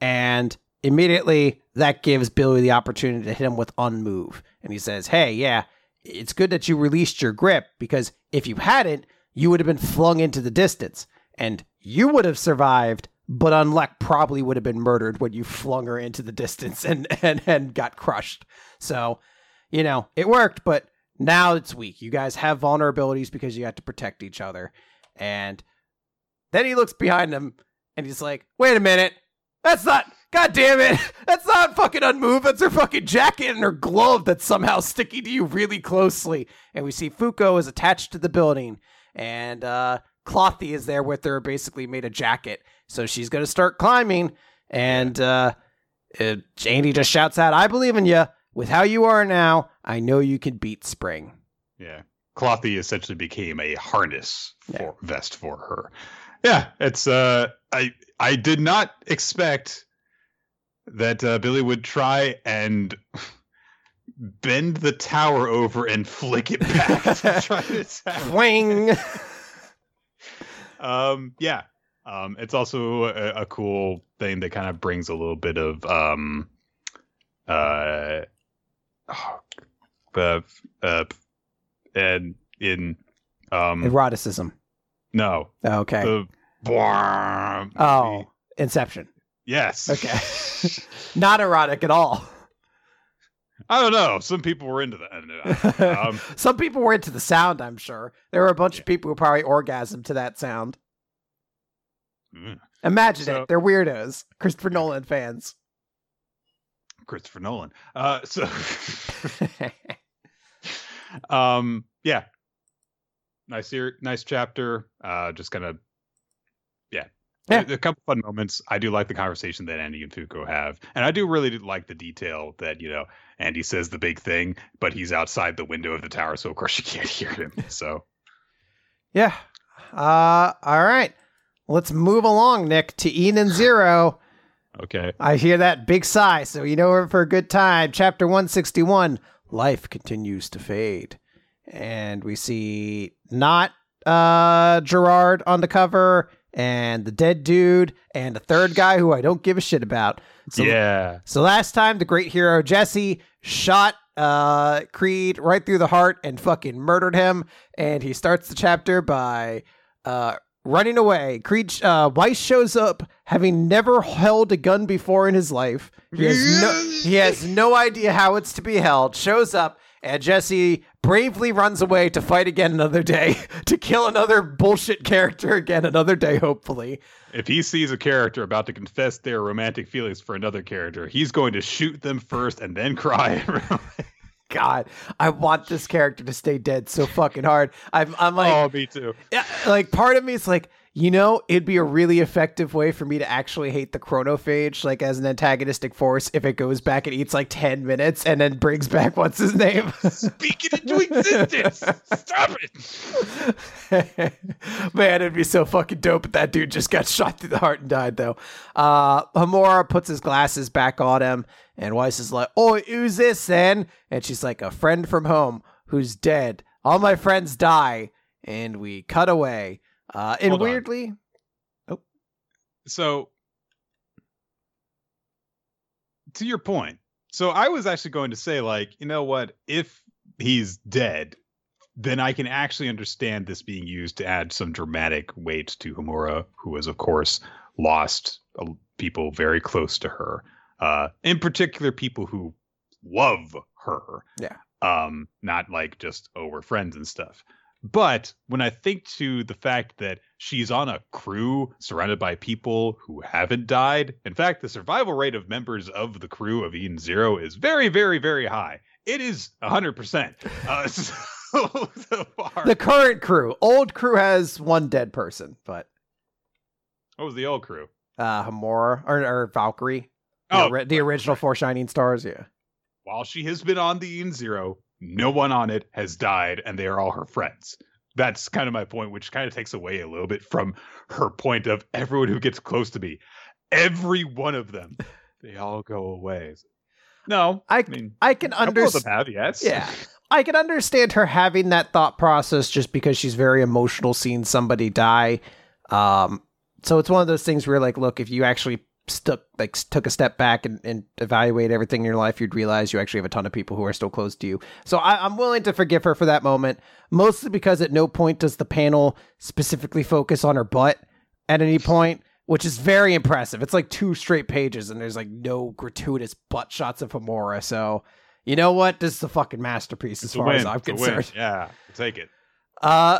and immediately that gives Billy the opportunity to hit him with unmove, and he says, "Hey, yeah." It's good that you released your grip because if you hadn't, you would have been flung into the distance and you would have survived but unluck probably would have been murdered when you flung her into the distance and and, and got crushed so you know it worked but now it's weak. You guys have vulnerabilities because you have to protect each other. And then he looks behind him and he's like wait a minute. That's not god damn it. That's not fucking unmove that's her fucking jacket and her glove that's somehow sticking to you really closely. And we see fuko is attached to the building and uh Clothy is there with her, basically made a jacket. So she's gonna start climbing, and uh, uh, Andy just shouts out, "I believe in you. With how you are now, I know you can beat Spring." Yeah. Clothy essentially became a harness for Yeah. vest for her. Yeah, it's uh I I did not expect that uh, Billy would try and bend the tower over and flick it back. to try to attack. Swing. um yeah. Um it's also a, a cool thing that kind of brings a little bit of um uh oh, uh, uh and in um Eroticism. no Okay. the oh, Inception. yes Okay. Not erotic at all. i don't know some people were into that um Some people were into the sound. I'm sure there were a bunch of people who probably orgasmed to that sound. mm, Imagine So- it. They're weirdos. Christopher Nolan fans. Christopher nolan uh so um yeah nice here nice chapter uh just kind of Yeah. A, a couple fun moments. I do like the conversation that Andy and Fuko have, and I do really like the detail that you know Andy says the big thing, but he's outside the window of the tower, so of course you can't hear him. So Yeah. Uh, all right. Let's move along, Nick, to Eden Zero. Okay, I hear that big sigh, so you know we're for a good time. Chapter 161 Life continues to fade. And we see not uh, Gerard on the cover, and the dead dude, and a third guy who I don't give a shit about. So, yeah, so last time, the great hero Jesse shot uh, Creed right through the heart and fucking murdered him. And he starts the chapter by uh, running away. Creed uh, Weiss shows up, having never held a gun before in his life. He has no, he has no idea how it's to be held. Shows up, and Jesse bravely runs away to fight again another day, to kill another bullshit character again another day, hopefully. if he sees a character about to confess their romantic feelings for another character, he's going to shoot them first and then cry. God, I want this character to stay dead so fucking hard. I'm, I'm like, oh, me too. yeah, like part of me is like, you know, it'd be a really effective way for me to actually hate the chronophage, like as an antagonistic force, if it goes back and eats like ten minutes and then brings back what's his name. Speak it into existence. Stop it. Man, it'd be so fucking dope if that dude just got shot through the heart and died, though. Uh, Homura puts his glasses back on him, and Weiss is like, Oh, who's this then? And she's like, A friend from home who's dead. All my friends die. And we cut away. Uh, and Hold on. weirdly, So, to your point, so I was actually going to say, like, you know what? If he's dead, then I can actually understand this being used to add some dramatic weight to Homura, who has, of course, lost uh, people very close to her. Uh, in particular, people who love her. Yeah. Um, not like just oh, we're friends and stuff. But when I think to the fact that she's on a crew surrounded by people who haven't died, in fact, the survival rate of members of the crew of Eden Zero is very, very, very high. It is 100%. Uh, so, so far. the current crew, old crew has one dead person, but what was the old crew? uh, Homura or, or Valkyrie, the, Oh, ori- the original Four Shining Stars, yeah. while she has been on the Eden Zero, no one on it has died, and they are all her friends. That's kind of my point, which kind of takes away a little bit from her point of everyone who gets close to me, every one of them, they all go away. No, I- I mean, I can a couple of understand. have, yes. Yeah. I can understand her having that thought process just because she's very emotional seeing somebody die. Um, so it's one of those things where, like, look, if you actually stuck, like, took a step back and, and evaluate everything in your life, you'd realize you actually have a ton of people who are still close to you. So I, I'm willing to forgive her for that moment, mostly because at no point does the panel specifically focus on her butt at any point. Which is very impressive. It's like two straight pages, and there's like no gratuitous butt shots of Homura. So, you know what? This is a fucking masterpiece as far win. as I'm It's concerned. Yeah, take it. Uh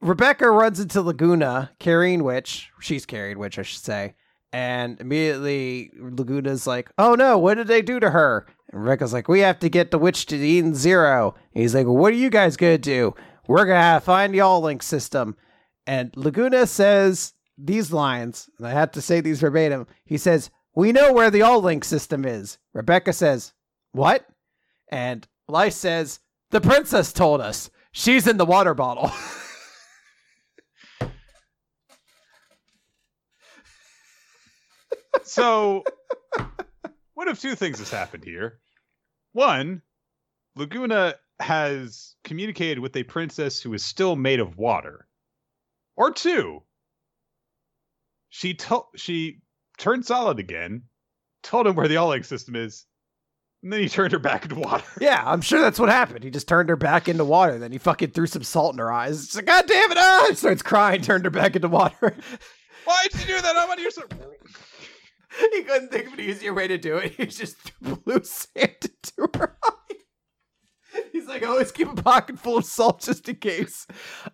Rebecca runs into Laguna carrying Witch. She's carrying Witch, I should say. And immediately Laguna's like, Oh no, what did they do to her? And Rebecca's like, We have to get the witch to Eden Zero. And he's like, well, What are you guys gonna do? We're gonna have to find the all link system. And Laguna says these lines, and I have to say these verbatim. He says, We know where the all link system is. Rebecca says, What? And Lyce says, The princess told us. She's in the water bottle. So, one of two things has happened here? One, Laguna has communicated with a princess who is still made of water. Or two, she told she turned solid again, told him where the all egg system is, and then he turned her back into water. yeah, I'm sure that's what happened. He just turned her back into water. Then he fucking threw some salt in her eyes. She's like, God damn it! Ah! She starts crying, turned her back into water. Why did you do that? I'm on your side. he couldn't think of an easier way to do it. He just blew sand into her eye. He's like, always keep a pocket full of salt just in case.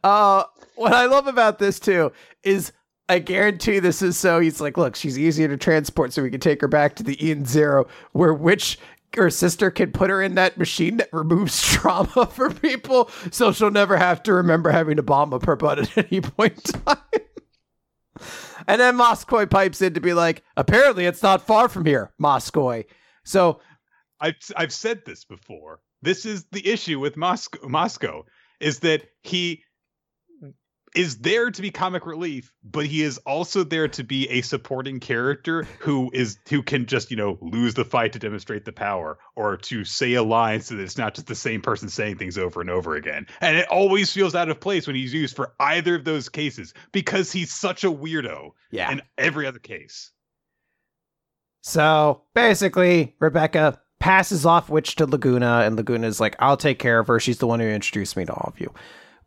Uh, what I love about this too is I guarantee this is so. He's like, look, she's easier to transport, so we can take her back to the Eden Zero, where which her sister can put her in that machine that removes trauma for people, so she'll never have to remember having a bomb up her butt at any point in time. And then Moskoi pipes in to be like, apparently it's not far from here, Moskoi. So I've I've said this before. This is the issue with Mosco. Mosco is that he is there to be comic relief, but he is also there to be a supporting character who is who can just you know lose the fight to demonstrate the power, or to say a line so that it's not just the same person saying things over and over again. And it always feels out of place when he's used for either of those cases because he's such a weirdo. Yeah. In every other case. So basically, Rebecca passes off Witch to Laguna, and Laguna's like, I'll take care of her. She's the one who introduced me to all of you.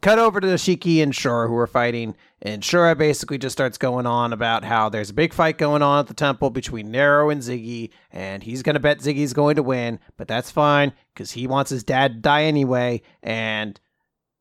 Cut over to Shiki and Shura who are fighting, and Shura basically just starts going on about how there's a big fight going on at the temple between Nero and Ziggy, and he's gonna bet Ziggy's going to win, but that's fine because he wants his dad to die anyway, and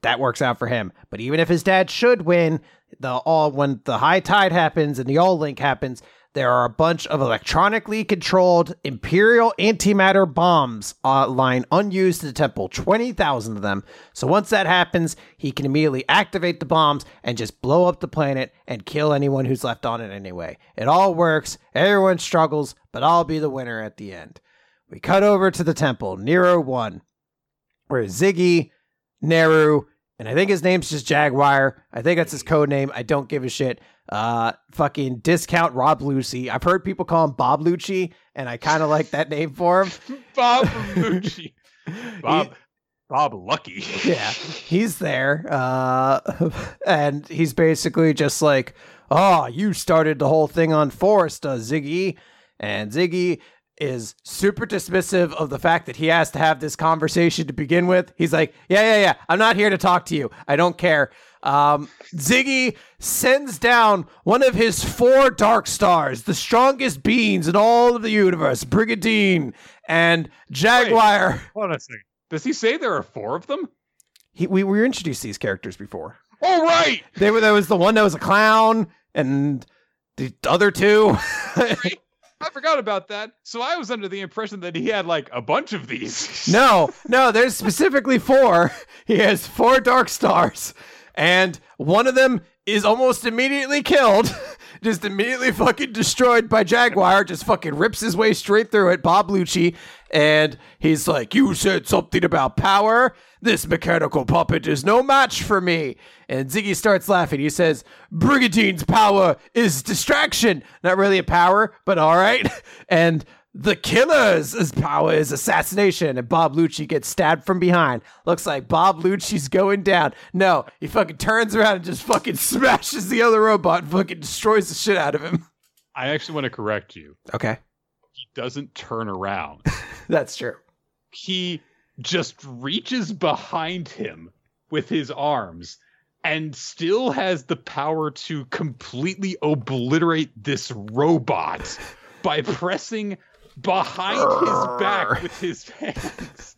that works out for him. But even if his dad should win, the all when the high tide happens and the all link happens, there are a bunch of electronically controlled Imperial antimatter bombs uh, lying unused in the temple, 20,000 of them. So once that happens, he can immediately activate the bombs and just blow up the planet and kill anyone who's left on it anyway. It all works, everyone struggles, but I'll be the winner at the end. We cut over to the temple, Nero 1, where Ziggy, Neru, and I think his name's just Jaguar. I think that's his code name. I don't give a shit uh, fucking discount Rob Lucci. I've heard people call him Bob Lucci, and I kind of like that name for him. Bob Lucci. Bob. He, Bob Lucky. yeah, he's there. Uh, and he's basically just like, oh, you started the whole thing on Forest, uh, Ziggy. And Ziggy is super dismissive of the fact that he has to have this conversation to begin with. He's like, yeah, yeah, yeah. I'm not here to talk to you. I don't care. Um, Ziggy sends down one of his four dark stars, the strongest beings in all of the universe, Brigadine and Jaguar. Wait, hold on a second. Does he say there are four of them? He, we were introduced these characters before. Oh right. They were there was the one that was a clown and the other two. I forgot about that. So I was under the impression that he had like a bunch of these. no, no, there's specifically four. He has four dark stars and one of them is almost immediately killed. just immediately fucking destroyed by Jaguar, just fucking rips his way straight through it, Bob Lucci, and he's like, You said something about power? This mechanical puppet is no match for me. And Ziggy starts laughing. He says, Brigadine's power is distraction. Not really a power, but all right. And the killer's power is assassination, and Bob Lucci gets stabbed from behind. Looks like Bob Lucci's going down. No, he fucking turns around and just fucking smashes the other robot and fucking destroys the shit out of him. I actually want to correct you. Okay. He doesn't turn around. That's true. He just reaches behind him with his arms and still has the power to completely obliterate this robot by pressing behind his back with his hands.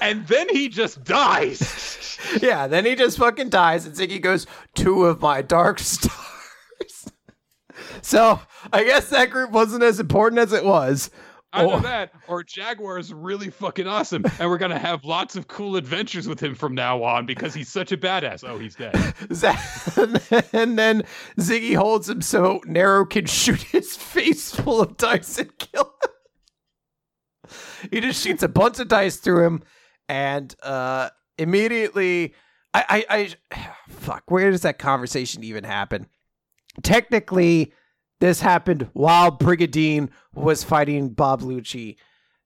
And then he just dies. yeah, then he just fucking dies, and Ziggy goes, Two of my dark stars. So I guess that group wasn't as important as it was. Either oh. that, or Jaguar is really fucking awesome, and we're gonna have lots of cool adventures with him from now on because he's such a badass. Oh, he's dead. and then Ziggy holds him so Nero can shoot his face full of dice and kill him he just shoots a bunch of dice through him, and uh, immediately, I, I, I, fuck, where does that conversation even happen? Technically, this happened while Brigadine was fighting Bob Lucci.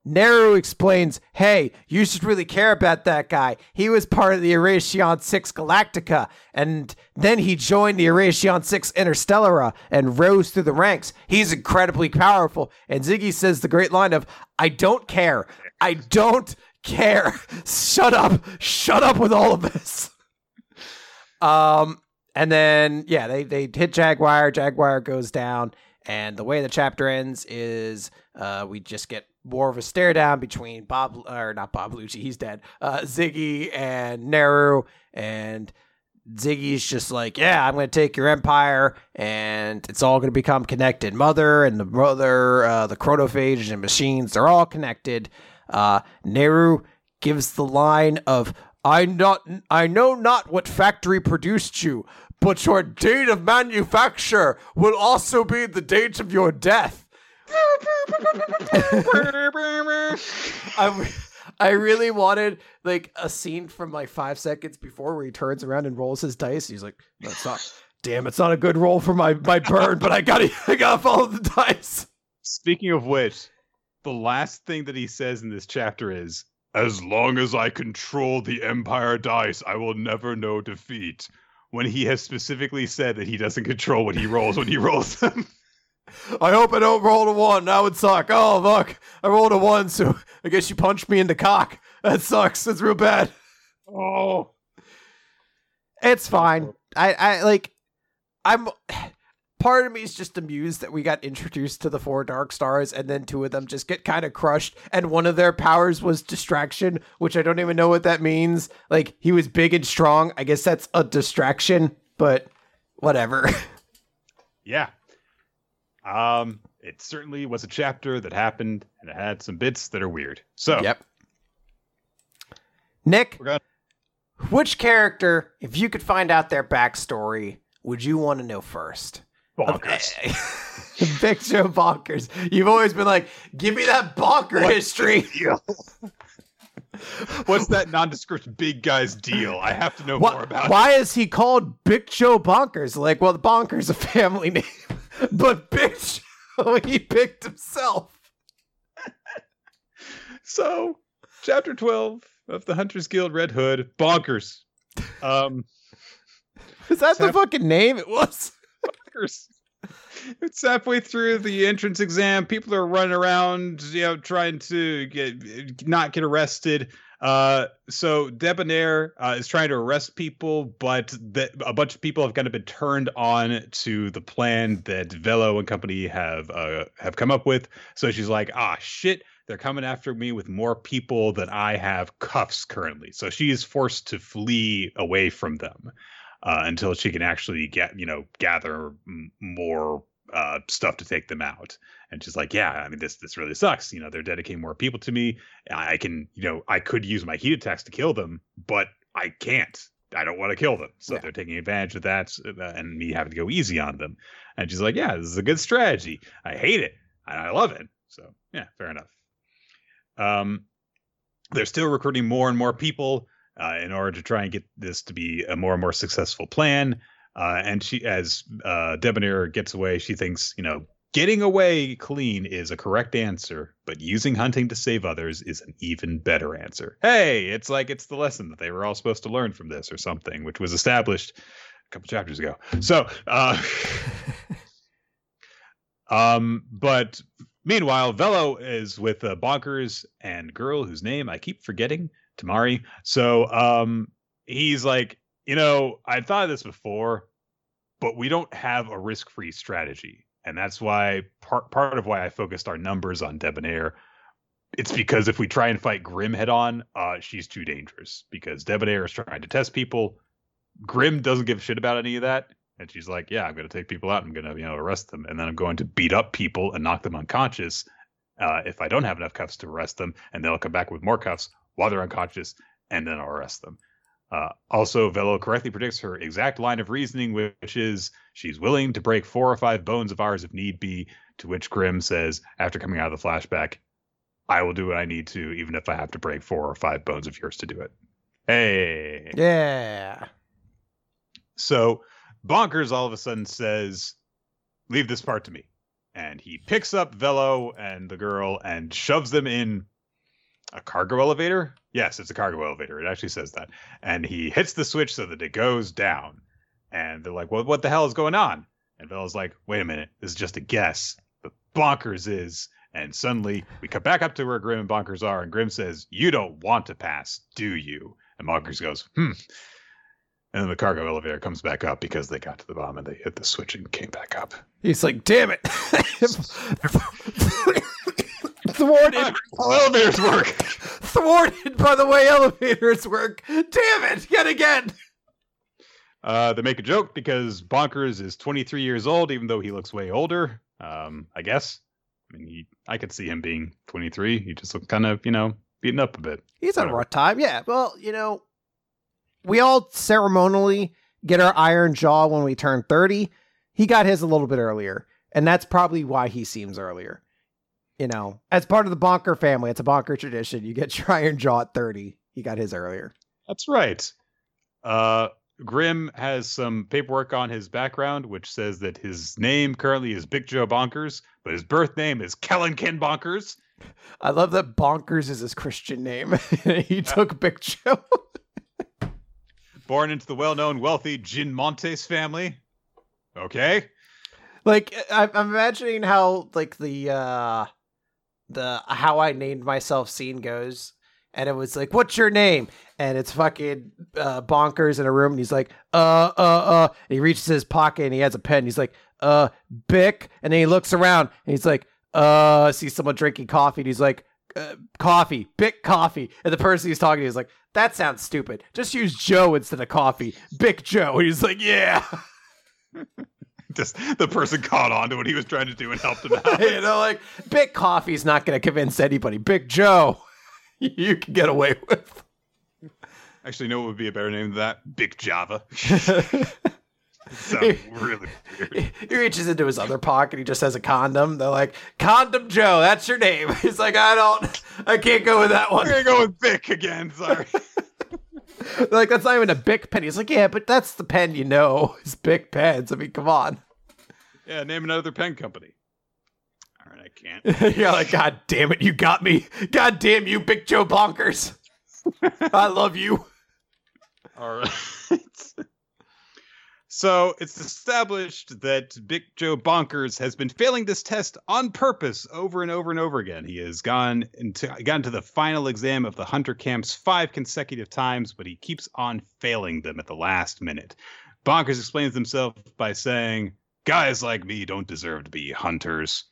Neru explains, hey, you should really care about that guy. He was part of the Oración Seis Galactica, and then he joined the Oración Seis Interstellara and rose through the ranks. He's incredibly powerful. And Ziggy says the great line of, I don't care. I don't care. Shut up. Shut up with all of this. Um, and then, yeah, they, they hit Jaguar. Jaguar goes down. And the way the chapter ends is uh, we just get more of a stare down between Bob or not Bob Lucci, he's dead. Uh, Ziggy and Neru and Ziggy's just like, yeah, I'm going to take your empire and it's all going to become connected. Mother and the mother, uh, the chronophage and machines, they're all connected. Uh, Neru gives the line of, I not, I know not what factory produced you, but your date of manufacture will also be the date of your death. I, I really wanted like a scene from like five seconds before where he turns around and rolls his dice. He's like, "That's not, damn, it's not a good roll for my my burn, but I gotta I gotta follow the dice." Speaking of which, the last thing that he says in this chapter is, "As long as I control the Empire dice, I will never know defeat." When he has specifically said that he doesn't control what he rolls when he rolls them. I hope I don't roll a one. That would suck. Oh look, I rolled a one, so I guess you punched me in the cock. That sucks. That's real bad. oh, It's fine. I, I like I'm part of me is just amused that we got introduced to the four dark stars and then two of them just get kind of crushed and one of their powers was distraction, which I don't even know what that means. Like he was big and strong. I guess that's a distraction, but whatever. yeah. Um, it certainly was a chapter that happened, and it had some bits that are weird. So, Yep. Nick, gonna- which character, if you could find out their backstory, would you want to know first? Bonkers. Big Joe Bonkers. You've always been like, give me that bonker What? history. What's that nondescript big guy's deal? I have to know Why, more about. It. Why is he called Big Joe Bonkers? Like, well, the Bonkers a family name, but Big Joe he picked himself. So, chapter 12 of the Hunters Guild Red Hood, bonkers. Um, Is that the Sap- fucking name? It was. It's halfway through the entrance exam. People are running around, you know, trying to get not get arrested. Uh, so Debonair uh, is trying to arrest people, but the, a bunch of people have kind of been turned on to the plan that Velo and company have uh, have come up with. So she's like, "Ah, shit." They're coming after me with more people than I have cuffs currently. So she is forced to flee away from them uh, until she can actually get, you know, gather m- more uh, stuff to take them out. And she's like, yeah, I mean, this this really sucks. You know, they're dedicating more people to me. I can, you know, I could use my heat attacks to kill them, but I can't. I don't want to kill them. So Yeah. they're taking advantage of that uh, and me having to go easy on them. And she's like, yeah, this is a good strategy. I hate it and I love it. So yeah, fair enough. Um, they're still recruiting more and more people uh, in order to try and get this to be a more and more successful plan. Uh, and she, as uh, Debonair gets away, she thinks, you know, getting away clean is a correct answer, but using hunting to save others is an even better answer. Hey, it's like it's the lesson that they were all supposed to learn from this or something, which was established a couple chapters ago. So, uh, um, but meanwhile, Velo is with a bonkers and girl whose name I keep forgetting, Tamari. So, um, he's like, you know, I thought of this before, but we don't have a risk-free strategy, and that's why part part of why I focused our numbers on Debonair. It's because if we try and fight Grim head on, uh, she's too dangerous. Because Debonair is trying to test people. Grim doesn't give a shit about any of that. And she's like, "Yeah, I'm going to take people out. I'm going to, you know, arrest them, and then I'm going to beat up people and knock them unconscious. Uh, if I don't have enough cuffs to arrest them, and they'll come back with more cuffs while they're unconscious, and then I'll arrest them." Uh, also, Velo correctly predicts her exact line of reasoning, which is she's willing to break four or five bones of ours if need be. To which Grim says, after coming out of the flashback, "I will do what I need to, even if I have to break four or five bones of yours to do it." Hey, Yeah. so Bonkers all of a sudden says, Leave this part to me. And he picks up Velo and the girl and shoves them in a cargo elevator. Yes, it's a cargo elevator. It actually says that. And he hits the switch so that it goes down. And they're like, Well, what the hell is going on? And Velo's like, Wait a minute. This is just a guess. But Bonkers is. And suddenly we come back up to where Grim and Bonkers are. And Grim says, You don't want to pass, do you? And Bonkers goes, Hmm. And then the cargo elevator comes back up because they got to the bottom and they hit the switch and came back up. He's like, damn it. Thwarted. How elevators work. Thwarted by the way elevators work. Damn it. Yet again. Uh, they make a joke because Bonkers is 23 years old, even though he looks way older. Um, I guess. I mean, he, I could see him being 23. He just looks kind of, you know, beaten up a bit. He's on a rough time. Yeah. Well, you know, we all ceremonially get our iron jaw when we turn 30. He got his a little bit earlier, and that's probably why he seems earlier. You know, as part of the Bonker family, it's a Bonker tradition. You get your iron jaw at 30. He got his earlier. That's right. Uh, Grim has some paperwork on his background, which says that his name currently is Big Joe Bonkers, but his birth name is Kellen Ken Bonkers. I love that Bonkers is his Christian name. he took Big Joe. Born into the well-known wealthy Gin Montes family. Okay. Like I- I'm imagining how like the uh the how I named myself scene goes, and it was like, "What's your name?" And it's fucking uh, bonkers in a room, and he's like, "Uh, uh, uh." And he reaches his pocket and he has a pen. He's like, "Uh, Bick," and then he looks around and he's like, "Uh," sees someone drinking coffee, and he's like, uh, "Coffee, Bic coffee." And the person he's talking to is like, "That sounds stupid. Just use Joe instead of coffee, Bic Joe." And he's like, "Yeah." Just the person caught on to what he was trying to do and helped him out. you know, like Big Coffee's not going to convince anybody. Big Joe, you can get away with. Actually, no, it would be a better name than that. Big Java. Sounds really weird. He reaches into his other pocket. He just has a condom. They're like, "Condom Joe, that's your name." He's like, "I don't, I can't go with that I'm one." gonna go with Vic again. Sorry. Like, that's not even a Bic pen. He's like, "Yeah, but that's the pen you know. It's Bic pens. I mean, come on." yeah, name another pen company. All right, I can't. You're like, God damn it, you got me. God damn you, Big Joe Bonkers. I love you. All right. So it's established that Big Joe Bonkers has been failing this test on purpose over and over and over again. He has gone into gotten to the final exam of the hunter camps five consecutive times, but he keeps on failing them at the last minute. Bonkers explains himself by saying, "Guys like me don't deserve to be hunters."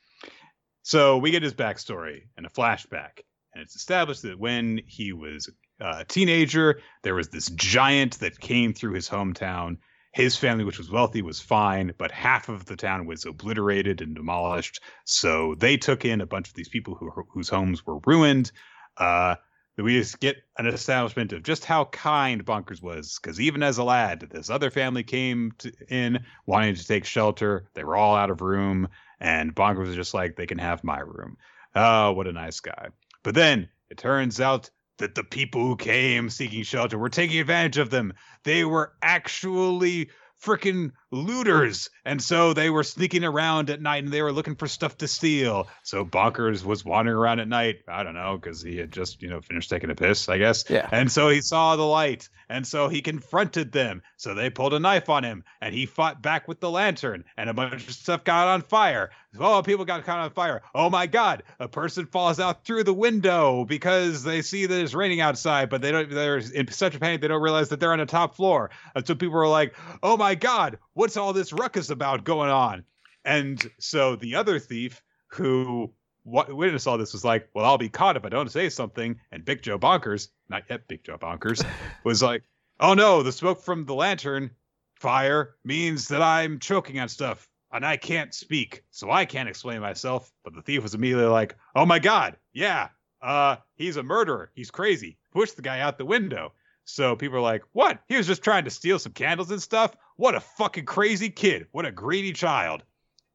So we get his backstory and a flashback, and it's established that when he was a teenager, there was this giant that came through his hometown. His family, which was wealthy, was fine, but half of the town was obliterated and demolished. So they took in a bunch of these people who whose homes were ruined. Uh, we just get an establishment of just how kind Bonkers was, because even as a lad, this other family came to, in wanting to take shelter. They were all out of room, and Bonkers was just like, "They can have my room." Oh, what a nice guy! But then it turns out that the people who came seeking shelter were taking advantage of them. They were actually freaking looters. And so they were sneaking around at night and they were looking for stuff to steal. So Bonkers was wandering around at night. I don't know, because he had just, you know, finished taking a piss, I guess. Yeah. And so he saw the light. And so he confronted them. So they pulled a knife on him and he fought back with the lantern and a bunch of stuff got on fire. Oh, people got caught on fire. Oh my God. A person falls out through the window because they see that it's raining outside, but they don't, they're in such a panic, they don't realize that they're on the top floor. And so people are like, oh my God, what's all this ruckus about going on? And so the other thief who witnessed all this was like, well, I'll be caught if I don't say something. And Big Joe Bonkers, not yet Big Joe Bonkers, was like, oh no, the smoke from the lantern fire means that I'm choking on stuff and I can't speak, so I can't explain myself. But the thief was immediately like, oh my god, yeah, uh, he's a murderer, he's crazy. Push the guy out the window. So people are like, what? He was just trying to steal some candles and stuff? What a fucking crazy kid. What a greedy child.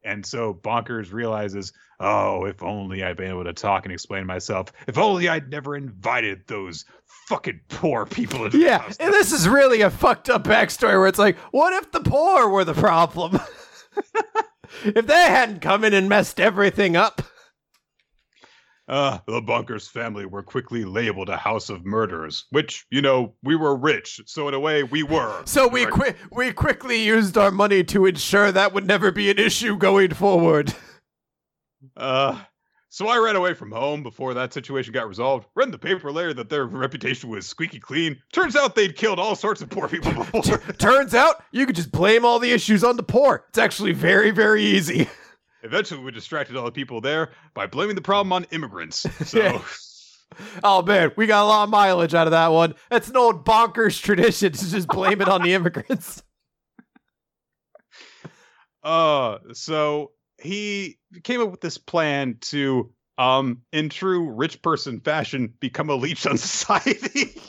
And so Bonkers realizes, oh, if only I'd been able to talk and explain myself. If only I'd never invited those fucking poor people into the Yeah, and this is really a fucked up backstory where it's like, what if the poor were the problem? if they hadn't come in and messed everything up. Uh, the Bonkers family were quickly labeled a house of murderers, which, you know, we were rich, so in a way we were. So we qui- we quickly used our money to ensure that would never be an issue going forward. Uh, so I ran away from home before that situation got resolved. Read in the paper later that their reputation was squeaky clean. Turns out they'd killed all sorts of poor people before. Turns out you could just blame all the issues on the poor. It's actually very very easy. Eventually, we distracted all the people there by blaming the problem on immigrants. So, Yeah. Oh man, we got a lot of mileage out of that one. That's an old bonkers tradition to just blame it on the immigrants. uh, so he came up with this plan to, um, in true rich person fashion, become a leech on society.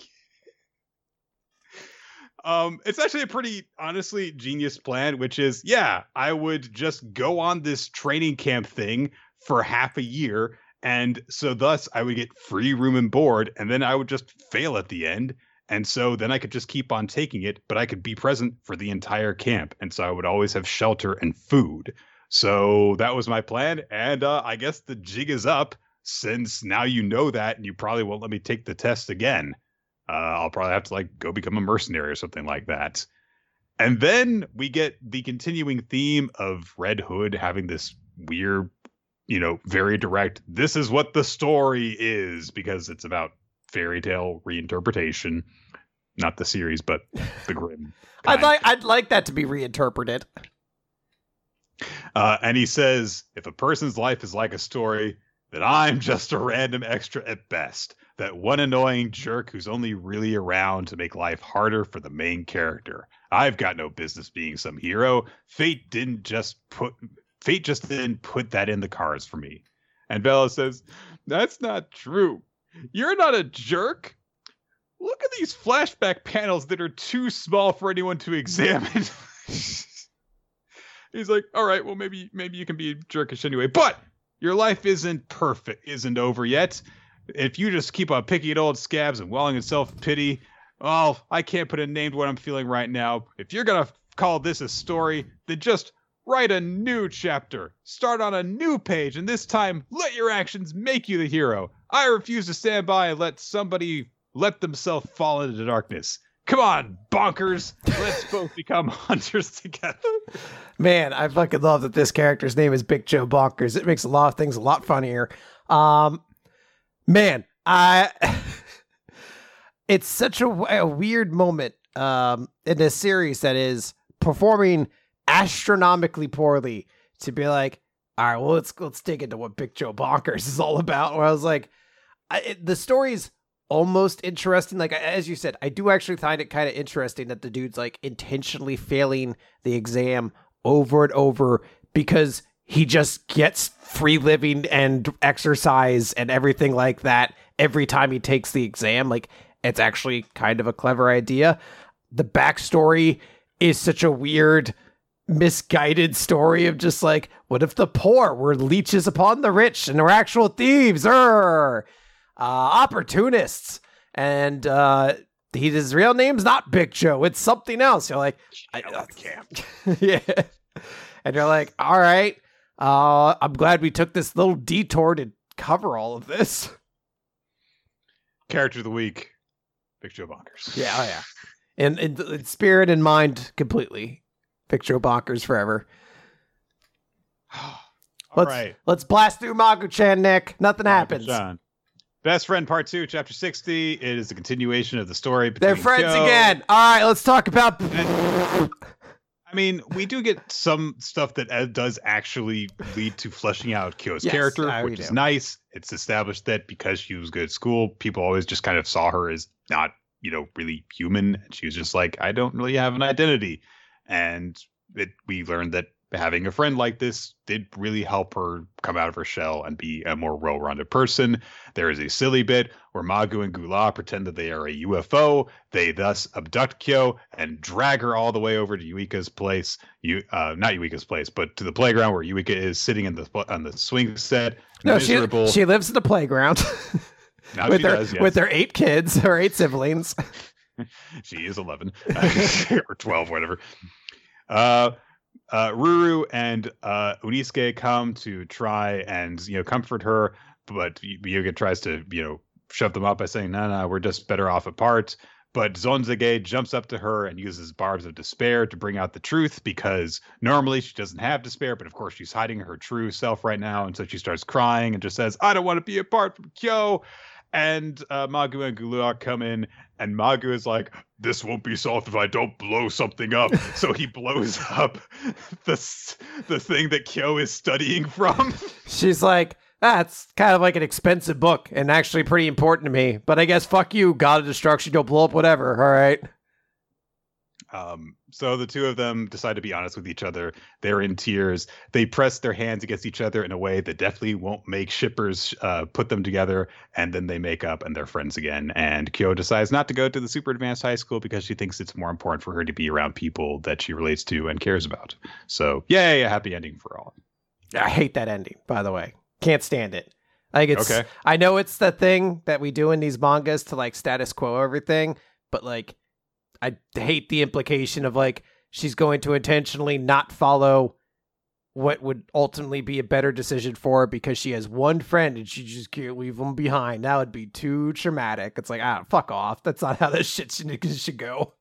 Um, it's actually a pretty honestly genius plan, which is yeah, I would just go on this training camp thing for half a year, and so thus I would get free room and board, and then I would just fail at the end. And so then I could just keep on taking it, but I could be present for the entire camp. And so I would always have shelter and food. So that was my plan. And uh, I guess the jig is up since now you know that and you probably won't let me take the test again. Uh, I'll probably have to like go become a mercenary or something like that. And then we get the continuing theme of Red Hood having this weird, you know, very direct, this is what the story is, because it's about fairy tale reinterpretation. Not the series, but the grim. I'd like I'd like that to be reinterpreted. Uh, and he says, if a person's life is like a story, then I'm just a random extra at best. That one annoying jerk who's only really around to make life harder for the main character. I've got no business being some hero. Fate didn't just put fate just didn't put that in the cards for me. And Bella says, That's not true. You're not a jerk. Look at these flashback panels that are too small for anyone to examine. He's like, all right, well maybe maybe you can be jerkish anyway, but your life isn't perfect, isn't over yet. If you just keep on picking at old scabs and welling in self pity, well, oh, I can't put a name to what I'm feeling right now. If you're gonna call this a story, then just write a new chapter. Start on a new page, and this time let your actions make you the hero. I refuse to stand by and let somebody let themselves fall into the darkness. Come on, bonkers. Let's both become hunters together. Man, I fucking love that this character's name is Big Joe Bonkers. It makes a lot of things a lot funnier. Um, man, I. it's such a, a weird moment um, in this series that is performing astronomically poorly to be like, all right, well let's let's dig into what Big Joe Bonkers is all about. Where I was like, I, it, the story's almost interesting. Like as you said, I do actually find it kind of interesting that the dude's like intentionally failing the exam over and over because he just gets free living and exercise and everything like that every time he takes the exam. Like it's actually kind of a clever idea. The backstory is such a weird misguided story of just like, what if the poor were leeches upon the rich and were actual thieves? or uh, opportunists. And uh, he, his real name's not Big Joe. It's something else. You're like, I, uh, camp. yeah. And you're like, all right. Uh, I'm glad we took this little detour to cover all of this. Character of the week, Big Joe Bonkers. Yeah, oh yeah. In, in, in spirit and mind, completely. Big Joe Bonkers forever. All let's, right. Let's blast through Magu-chan, Nick. Nothing happens. Best Friend Part 2, Chapter 60. It is a continuation of the story. They're friends Kyo. again. All right, let's talk about. I mean, we do get some stuff that does actually lead to fleshing out Kyo's Yes, character, uh, we which is do. nice. It's established that because she was good at school, people always just kind of saw her as not, you know, really human. And she was just like, I don't really have an identity. And it, we learned that having a friend like this did really help her come out of her shell and be a more well-rounded person. There is a silly bit where Magu and Gula pretend that they are a UFO. They thus abduct Kyo and drag her all the way over to Yuika's place. You, uh, not Yuika's place, but to the playground where Yuika is sitting in the on the swing set. No, she, miserable. she lives in the playground with her does, yes. with their eight kids, her eight siblings. she is 11 or 12 whatever uh uh ruru and uh unisuke come to try and you know comfort her but yoga tries to you know shove them up by saying no no we're just better off apart but Zonzage jumps up to her and uses barbs of despair to bring out the truth because normally she doesn't have despair, but of course she's hiding her true self right now. And so she starts crying and just says, I don't want to be apart from Kyo. And uh, Magu and Gula come in, and Magu is like, "This won't be solved if I don't blow something up." so he blows up the the thing that Kyo is studying from. She's like, that's kind of like an expensive book and actually pretty important to me. But I guess fuck you, God of Destruction, don't blow up whatever. All right. Um, so the two of them decide to be honest with each other. They're in tears. They press their hands against each other in a way that definitely won't make shippers uh, put them together. And then they make up and they're friends again. And Kyo decides not to go to the super advanced high school because she thinks it's more important for her to be around people that she relates to and cares about. So, yay, a happy ending for all. I hate that ending, by the way. Can't stand it. Like it's Okay. I know it's the thing that we do in these mangas to like status quo everything, but like I hate the implication of like she's going to intentionally not follow what would ultimately be a better decision for her because she has one friend and she just can't leave them behind. That would be too traumatic. It's like, ah, fuck off. That's not how this shit should, should go.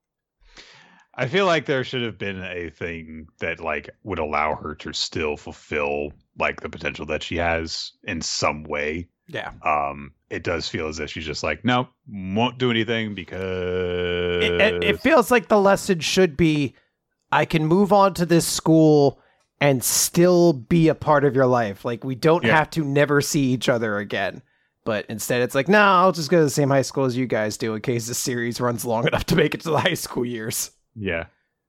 I feel like there should have been a thing that like would allow her to still fulfill like the potential that she has in some way. Yeah. Um, it does feel as if she's just like, no, won't do anything because it, it, it feels like the lesson should be I can move on to this school and still be a part of your life. Like we don't Yeah. have to never see each other again. But instead it's like, no, I'll just go to the same high school as you guys do in case the series runs long enough to make it to the high school years. yeah.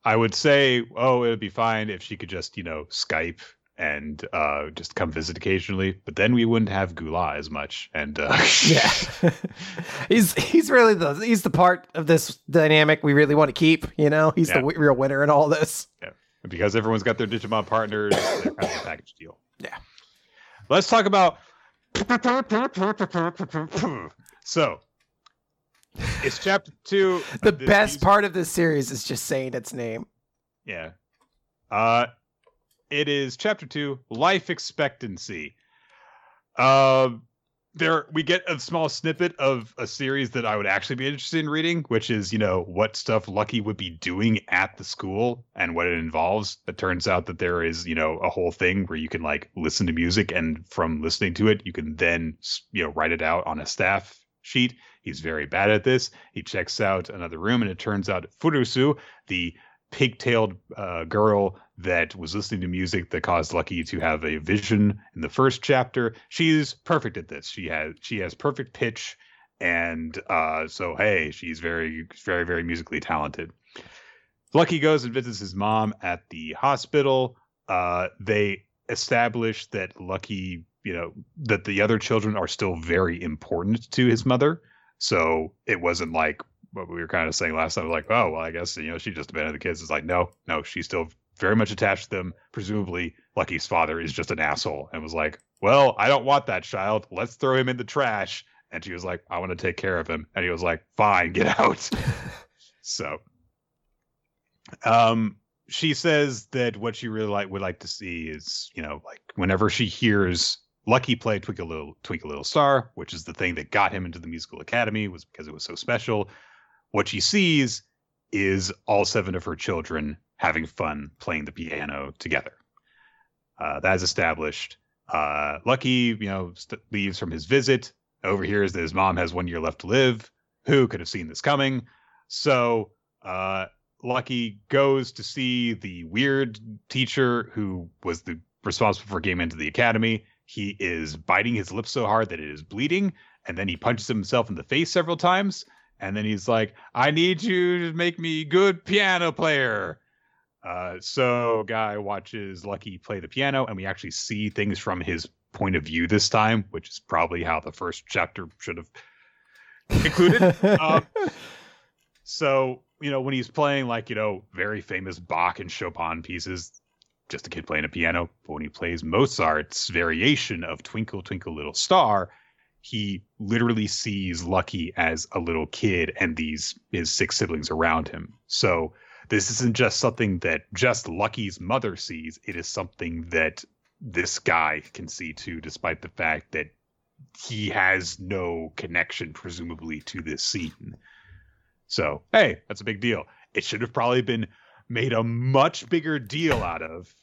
I would say, oh, it would be fine if she could just, you know, Skype and uh just come visit occasionally, but then we wouldn't have Gula as much. And uh Yeah. he's he's really the he's the part of this dynamic we really want to keep, you know? He's Yeah. the w- real winner in all this. Yeah, because everyone's got their Digimon partners, they're kind of a package deal. Yeah. Let's talk about. So, it's chapter two. The best music- part of this series is just saying its name. Yeah. Uh, it is chapter two, life expectancy. Um, there we get a small snippet of a series that I would actually be interested in reading, which is you know what stuff Lucky would be doing at the school and what it involves. It turns out that there is you know a whole thing where you can like listen to music and from listening to it you can then you know write it out on a staff sheet. He's very bad at this. He checks out another room and it turns out Furusu, the pigtailed uh, girl that was listening to music that caused Lucky to have a vision in the first chapter. She's perfect at this. She has she has perfect pitch, and uh, so hey, she's very very very musically talented. Lucky goes and visits his mom at the hospital. Uh, they establish that Lucky, you know, that the other children are still very important to his mother. So it wasn't like what we were kind of saying last time, like, oh, well, I guess you know she just abandoned the kids. It's like, no, no, she's still very much attached to them. Presumably, Lucky's father is just an asshole and was like, well, I don't want that child. Let's throw him in the trash. And she was like, I want to take care of him. And he was like, fine, get out. so, um, she says that what she really like would like to see is, you know, like whenever she hears Lucky play Twinkle Little Twinkle Little Star, which is the thing that got him into the musical academy, was because it was so special. What she sees is all seven of her children having fun playing the piano together. Uh, that is established. Uh, Lucky, you know, st- leaves from his visit. Overhears that his mom has one year left to live. Who could have seen this coming? So uh, Lucky goes to see the weird teacher who was the responsible for getting into the academy. He is biting his lip so hard that it is bleeding, and then he punches himself in the face several times. And then he's like, "I need you to make me good piano player." Uh, so guy watches Lucky play the piano, and we actually see things from his point of view this time, which is probably how the first chapter should have concluded. um, so you know when he's playing like you know very famous Bach and Chopin pieces, just a kid playing a piano. But when he plays Mozart's variation of Twinkle Twinkle Little Star, he literally sees Lucky as a little kid and these his six siblings around him. So this isn't just something that just Lucky's mother sees. It is something that this guy can see too, despite the fact that he has no connection, presumably, to this scene. So, hey, that's a big deal. It should have probably been made a much bigger deal out of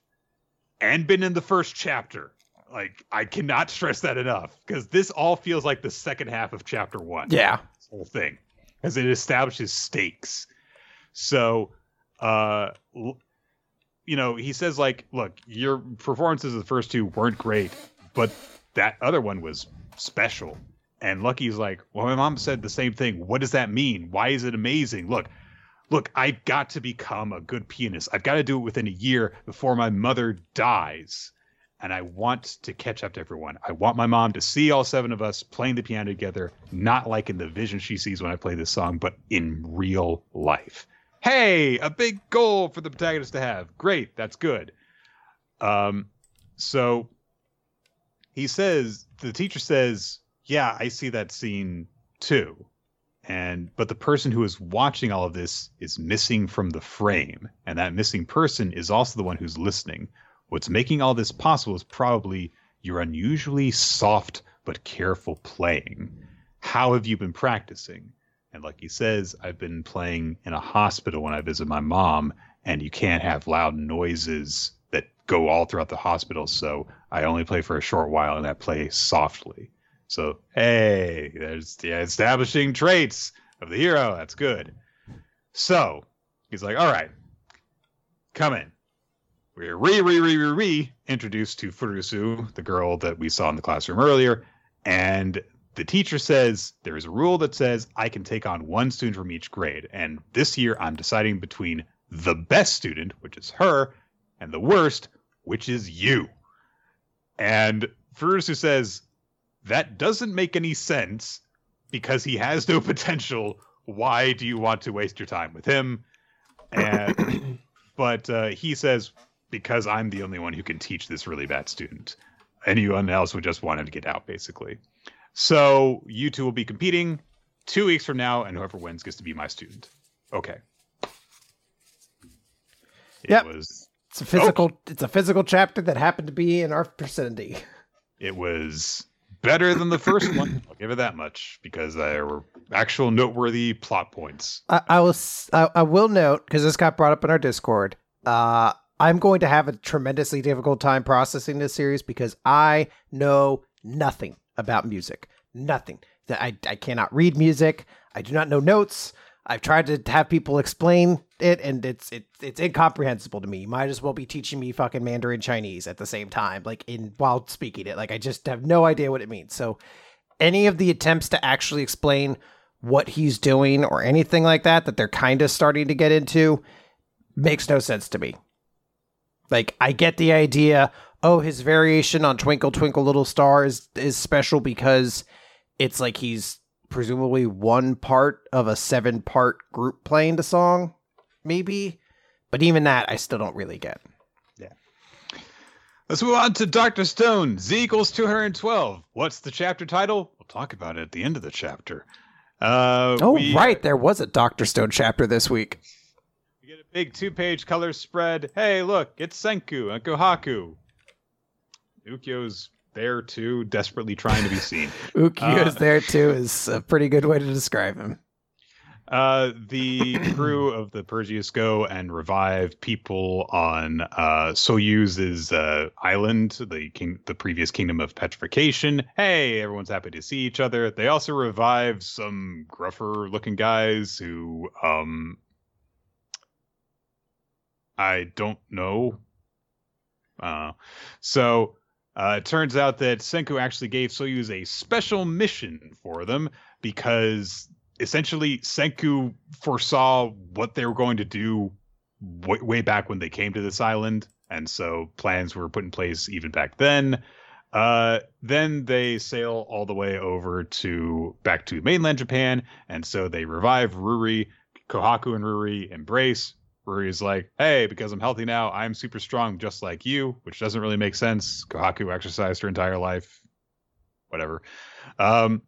and been in the first chapter. Like, I cannot stress that enough because this all feels like the second half of chapter one yeah. this whole thing because it establishes stakes. So, uh, you know, he says like, look, your performances of the first two weren't great, but that other one was special. And Lucky's like, well, my mom said the same thing. What does that mean? Why is it amazing? Look, look, I've got to become a good pianist. I've got to do it within a year before my mother dies. And I want to catch up to everyone. I want my mom to see all seven of us playing the piano together, not like in the vision she sees when I play this song, but in real life. Hey, a big goal for the protagonist to have. Great, that's good. Um, so he says, the teacher says, Yeah, I see that scene too. And but the person who is watching all of this is missing from the frame. And that missing person is also the one who's listening. What's making all this possible is probably your unusually soft but careful playing. How have you been practicing and like he says i've been playing in a hospital when i visit my mom and you can't have loud noises that go all throughout the hospital so i only play for a short while and i play softly so, hey, there's the establishing traits of the hero. That's good. So, he's like, all right, come in. We're re, re, re, re, re introduced to Furusu, the girl that we saw in the classroom earlier. And the teacher says there is a rule that says I can take on one student from each grade. And this year I'm deciding between the best student, which is her, and the worst, which is you. And Furusu says, that doesn't make any sense because he has no potential. Why do you want to waste your time with him? And but uh, he says because I'm the only one who can teach this really bad student. Anyone else would just want him to get out, basically. So you two will be competing two weeks from now, and whoever wins gets to be my student. Okay. It yep. was it's a physical oh. it's a physical chapter that happened to be in our vicinity. It was better than the first one. I'll give it that much because there were actual noteworthy plot points. I, I will. I, I will note because this got brought up in our Discord. Uh, I'm going to have a tremendously difficult time processing this series because I know nothing about music. Nothing. I I cannot read music. I do not know notes. I've tried to have people explain it, and it's it, it's incomprehensible to me. You might as well be teaching me fucking Mandarin Chinese at the same time, like in while speaking it. Like I just have no idea what it means. So, any of the attempts to actually explain what he's doing or anything like that that they're kind of starting to get into makes no sense to me. Like I get the idea. Oh, his variation on Twinkle Twinkle Little Star is is special because it's like he's presumably one part of a seven part group playing the song, maybe. But even that, I still don't really get. Yeah. Let's move on to Dr. Stone. Z equals 212. What's the chapter title? We'll talk about it at the end of the chapter. Uh, oh, we, right. There was a Dr. Stone chapter this week. We get a big two page color spread. Hey, look, it's Senku and Kohaku. Ukyo's there too, desperately trying to be seen. Ukyo uh, there too is a pretty good way to describe him. Uh, the crew of the Perseus go and revive people on uh, Soyuz's uh, island, the king, the previous kingdom of petrification. Hey, everyone's happy to see each other. They also revive some gruffer-looking guys who, um, I don't know. Uh, so uh, it turns out that Senku actually gave Soyuz a special mission for them because essentially Senku foresaw what they were going to do way, way back when they came to this island, and so plans were put in place even back then. Uh, then they sail all the way over to back to mainland Japan, and so they revive Ruri. Kohaku and Ruri embrace where he's like, "Hey, because I'm healthy now, I'm super strong, just like you," which doesn't really make sense. Kohaku exercised her entire life, whatever. Um,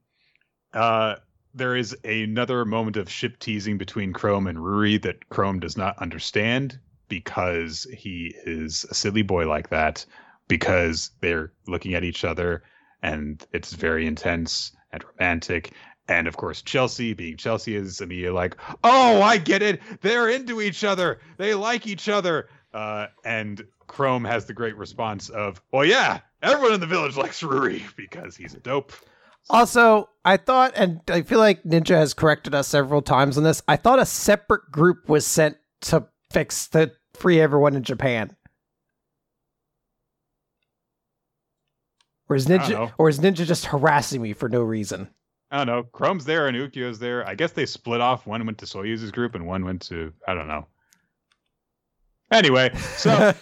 uh, there is another moment of ship teasing between Chrome and Ruri that Chrome does not understand because he is a silly boy like that. Because they're looking at each other, and it's very intense and romantic, and of course, Chelsea, being Chelsea, is immediately like, "Oh, I get it. They're into each other. They like each other." Uh, and Chrome has the great response of, "Well, yeah, everyone in the village likes Ruri because he's a dope." Also, I thought, and I feel like Ninja has corrected us several times on this. I thought a separate group was sent to fix to free everyone in Japan. Or is Ninja, or is Ninja just harassing me for no reason? I don't know. Chrome's there and Ukyo's there. I guess they split off. One went to Soyuz's group and one went to I don't know. Anyway, so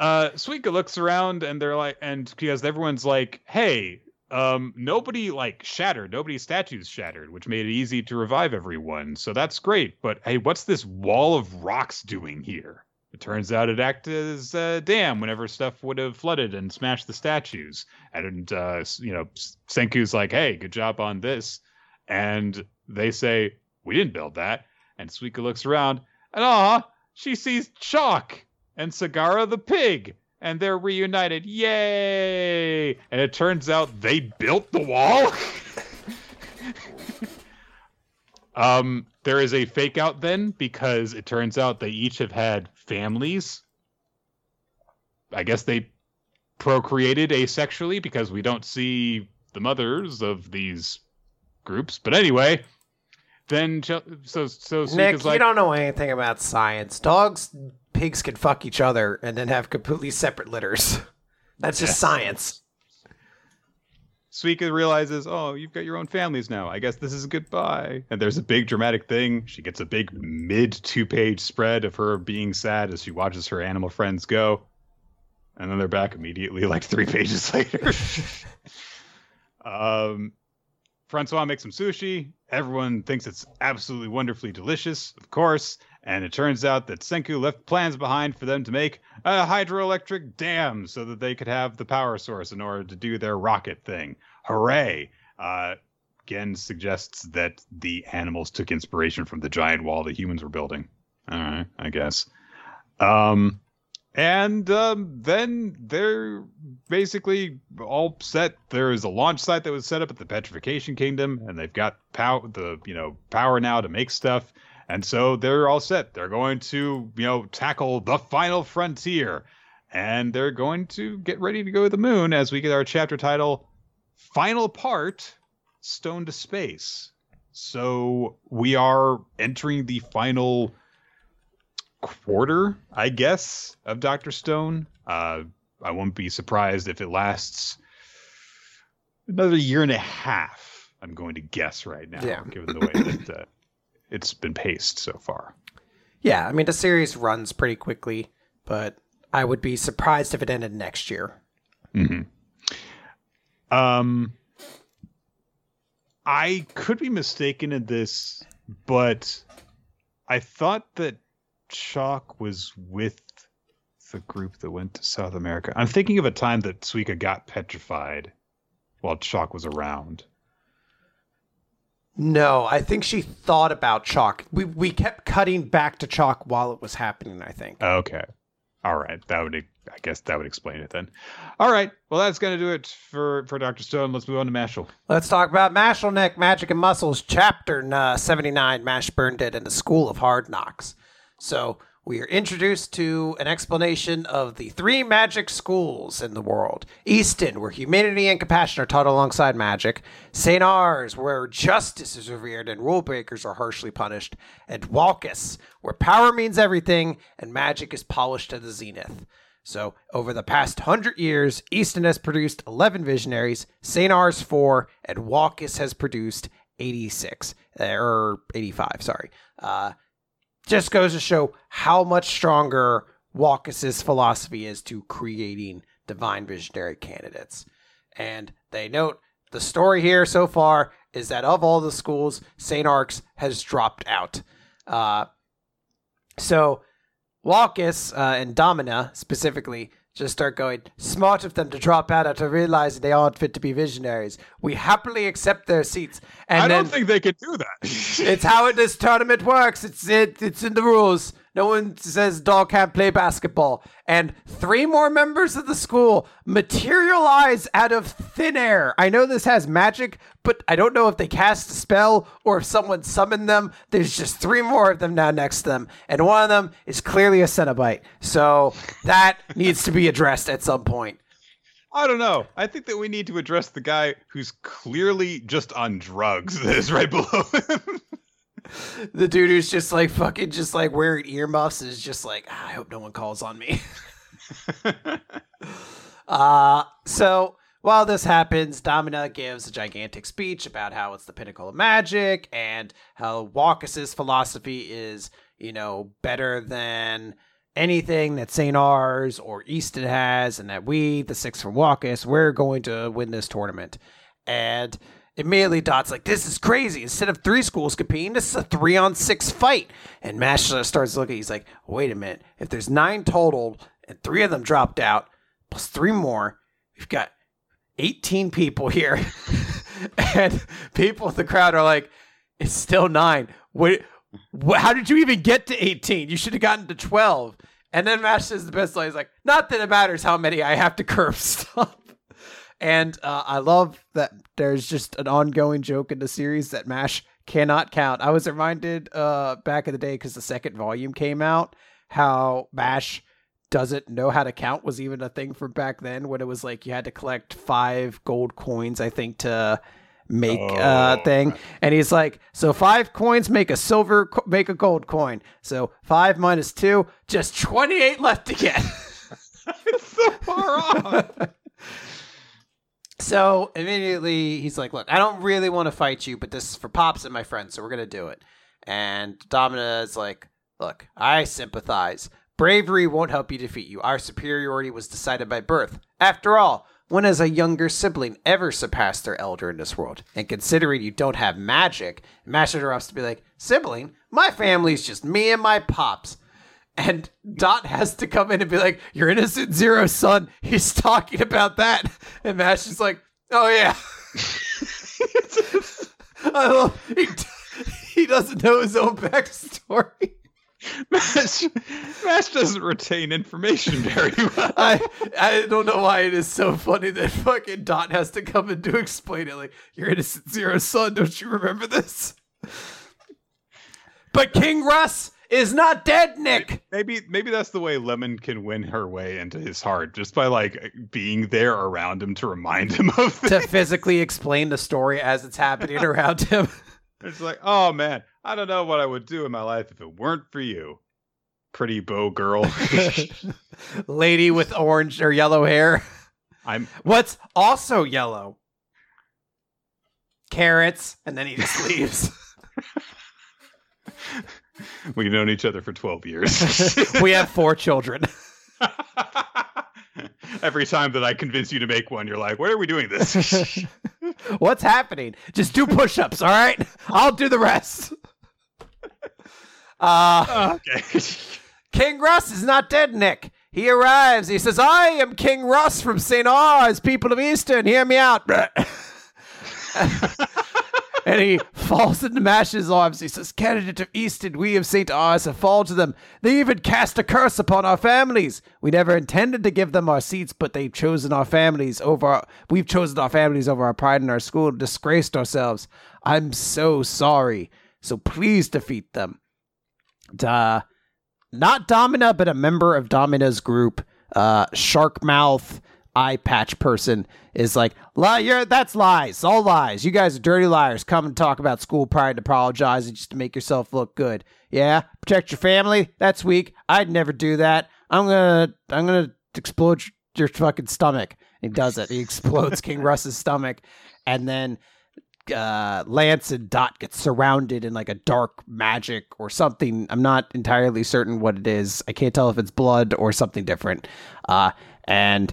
uh Suika looks around and they're like and because everyone's like, hey, um, nobody like shattered, nobody's statues shattered, which made it easy to revive everyone. So that's great. But hey, what's this wall of rocks doing here? It turns out it acted as a dam whenever stuff would have flooded and smashed the statues. And uh, you know, Senku's like, "Hey, good job on this," and they say, "We didn't build that." And Suika looks around, and ah, she sees Chalk and Sagara the pig, and they're reunited. Yay! And it turns out they built the wall. um, there is a fake out then because it turns out they each have had families. I guess they procreated asexually because we don't see the mothers of these groups. But anyway, then so so so Nick, like, you don't know anything about science. Dogs, pigs can fuck each other and then have completely separate litters. That's just science. Suika realizes, oh, you've got your own families now. I guess this is goodbye. And there's a big dramatic thing. She gets a big mid two page spread of her being sad as she watches her animal friends go. And then they're back immediately, like three pages later. um, Francois makes some sushi. Everyone thinks it's absolutely wonderfully delicious, of course. And it turns out that Senku left plans behind for them to make a hydroelectric dam so that they could have the power source in order to do their rocket thing. Hooray! Uh, Gen suggests that the animals took inspiration from the giant wall the humans were building. All right, I guess. Um, and um, then they're basically all set. There is a launch site that was set up at the Petrification Kingdom, and they've got power, the you know power now to make stuff. And so they're all set. They're going to, you know, tackle the final frontier. And they're going to get ready to go to the moon as we get our chapter title, Final Part Stone to Space. So we are entering the final quarter, I guess, of Doctor Stone. Uh, I won't be surprised if it lasts another year and a half. I'm going to guess right now, yeah. given the way that uh, it's been paced so far. Yeah, I mean the series runs pretty quickly, but I would be surprised if it ended next year. hmm Um, I could be mistaken in this, but I thought that Chalk was with the group that went to South America. I'm thinking of a time that Suika got petrified while Chalk was around. No, I think she thought about chalk. We we kept cutting back to chalk while it was happening. I think. Okay, all right. That would I guess that would explain it then. All right. Well, that's gonna do it for for Doctor Stone. Let's move on to Mashle. Let's talk about Mashle Nick, Magic and Muscles, Chapter uh, seventy nine. Mash Burnedead in the School of Hard Knocks. So we are introduced to an explanation of the three magic schools in the world. Easton, where humanity and compassion are taught alongside magic. St. Ars, where justice is revered and rule breakers are harshly punished. And Walkis, where power means everything and magic is polished to the zenith. So, over the past hundred years, Easton has produced 11 visionaries, St. Ars 4, and Walkis has produced 86, or 85, sorry. Uh, just goes to show how much stronger Walkis's philosophy is to creating divine visionary candidates. And they note the story here so far is that of all the schools, St. Ars has dropped out. Uh, so Walkus uh, and Domina specifically just start going, smart of them to drop out after realizing they aren't fit to be visionaries. We happily accept their seats. And I don't think they could do that. it's how this tournament works. It's it, it's in the rules. No one says dog can't play basketball. And three more members of the school materialize out of thin air. I know this has magic, but I don't know if they cast a spell or if someone summoned them. There's just three more of them now next to them. And one of them is clearly a Cenobite. So that needs to be addressed at some point. I don't know. I think that we need to address the guy who's clearly just on drugs that is right below him the dude who's just like fucking just like wearing earmuffs is just like ah, I hope no one calls on me. uh so while this happens, Domina gives a gigantic speech about how it's the pinnacle of magic and how Walkis's philosophy is, you know, better than anything that St. Ars or Easton has, and that we, the six from Walkus, we're going to win this tournament. And immediately Dot's like, this is crazy. Instead of three schools competing, this is a three on six fight. And Mash starts looking, he's like, wait a minute. If there's nine total and three of them dropped out, plus three more, we've got 18 people here. and people in the crowd are like, it's still nine. What, how did you even get to 18? You should have gotten to 12. And then Mash says the best line. He's like, not that it matters how many I have to curve stop. And uh, I love that there's just an ongoing joke in the series that Mash cannot count. I was reminded uh, back in the day because the second volume came out how Mash doesn't know how to count was even a thing from back then when it was like you had to collect five gold coins, I think, to make a oh. uh thing and he's like so five coins make a silver co- make a gold coin so five minus two just 28 left to get it's so far off so immediately he's like, "Look, I don't really want to fight you, but this is for Pops and my friends, so we're gonna do it." And Domina is like, "Look, I sympathize. Bravery won't help you defeat you. Our superiority was decided by birth. After all, when has a younger sibling ever surpassed their elder in this world? And considering you don't have magic, Mash interrupts to be like, "Sibling? My family's just me and my pops." And Dot has to come in and be like, You're innocent zero, son. He's talking about that. And Mash is like, Oh, yeah. I love, he, he doesn't know his own backstory. Mash, Mash doesn't retain information very well. I I don't know why it is so funny that fucking Dot has to come in to explain it. Like, you're innocent zero son, don't you remember this? But King Russ is not dead, Nick. Maybe maybe that's the way Lemon can win her way into his heart, just by like being there around him to remind him of things. to physically explain the story as it's happening around him. It's like, oh man, I don't know what I would do in my life if it weren't for you, pretty bow girl, lady with orange or yellow hair. I'm. What's also yellow? Carrots, and then he just leaves. We've known each other for 12 years. we have four children. Every time that I convince you to make one, you're like, why are we doing this? What's happening? Just do push ups, all right? I'll do the rest. Uh, okay. King Russ is not dead, Nick. He arrives. He says, I am King Russ from St. Ars, people of Easton. Hear me out and he falls into Mash's arms. He says, Candidate of Easton, we of St. Ars have fallen to them. They even cast a curse upon our families. We never intended to give them our seats, but they've chosen our families over our, we've chosen our families over our pride in our school, disgraced ourselves. I'm so sorry. So please defeat them. Duh. Not Domina, but a member of Domina's group, uh, Sharkmouth eye patch person is like, you're, that's lies, all lies. You guys are dirty liars. Come and talk about school pride and apologize and just to make yourself look good. Yeah, protect your family. That's weak. I'd never do that. I'm gonna, I'm gonna explode your fucking stomach. He does it. He explodes King Russ's stomach, and then uh, Lance and Dot get surrounded in like a dark magic or something. I'm not entirely certain what it is. I can't tell if it's blood or something different. Uh, and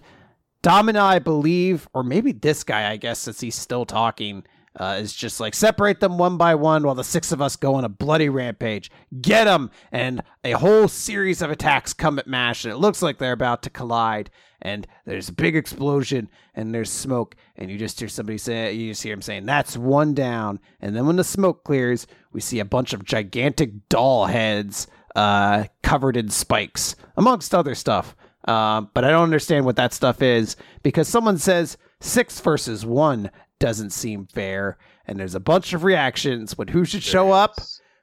Domina, I believe, or maybe this guy, I guess, since he's still talking, uh, is just like separate them one by one while the six of us go on a bloody rampage. Get them! And a whole series of attacks come at Mash, and it looks like they're about to collide. And there's a big explosion, and there's smoke, and you just hear somebody say, you just hear him saying, "That's one down." And then when the smoke clears, we see a bunch of gigantic doll heads uh, covered in spikes, amongst other stuff. Uh, but I don't understand what that stuff is because someone says six versus one doesn't seem fair, and there's a bunch of reactions. But who should show up?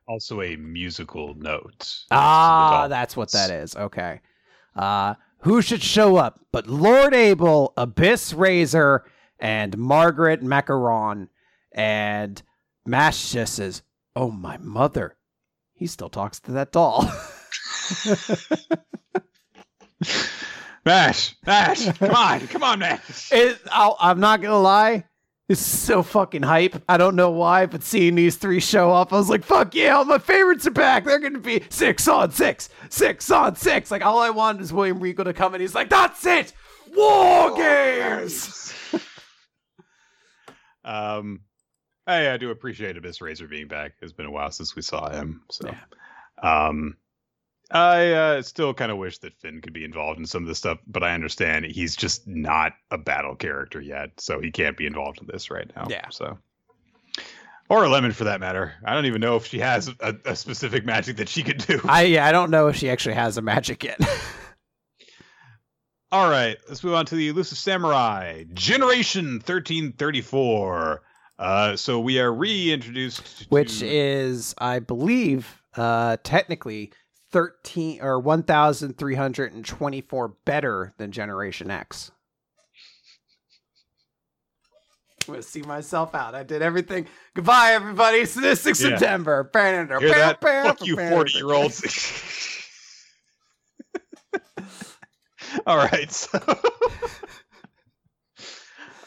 Also, a musical note. Ah, that's what that is. Okay. Uh, who should show up? But Lord Abel, Abyss Razor, and Margaret Macaron. And Mash just says, Oh, my mother. He still talks to that doll. Mash, Mash, come on, come on, Mash. It, I'm not gonna lie. This is so fucking hype. I don't know why, but seeing these three show up, I was like, fuck yeah, all my favorites are back. They're gonna be six on six, six on six. Like all I wanted is William Regal to come and he's like, that's it! War games! um, I, I do appreciate Abyss Razor being back. It's been a while since we saw him. So, um, I uh, still kind of wish that Finn could be involved in some of this stuff, but I understand he's just not a battle character yet, so he can't be involved in this right now. Yeah. So, or a lemon for that matter. I don't even know if she has a, a specific magic that she could do. I yeah, I don't know if she actually has a magic yet. All right, let's move on to the elusive samurai generation 1334. Uh, so we are reintroduced, Which to- is, I believe, uh, technically thirteen or one thousand three hundred and twenty-four better than Generation X. I'm gonna see myself out. I did everything. Goodbye, everybody. It's this six Yeah. September. Hear that? Fuck you, 40 year olds. All right. So,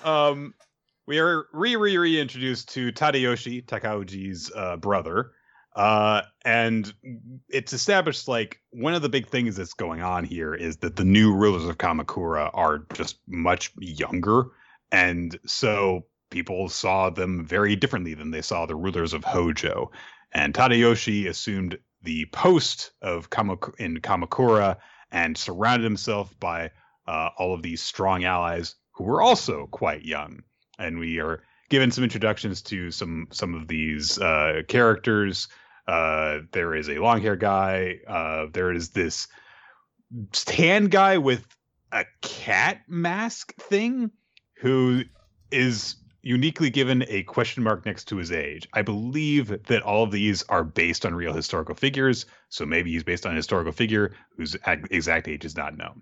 um, we are re re reintroduced to Tadayoshi, Takauji's uh, brother. Uh, and it's established like one of the big things that's going on here is that the new rulers of Kamakura are just much younger. And so people saw them very differently than they saw the rulers of Hojo. And Tadayoshi assumed the post of Kamak- in Kamakura and surrounded himself by uh, all of these strong allies who were also quite young. And we are given some introductions to some some of these uh, characters. Uh, there is a long hair guy. Uh, there is this tan guy with a cat mask thing who is uniquely given a question mark next to his age. I believe that all of these are based on real historical figures, so maybe he's based on a historical figure whose exact age is not known.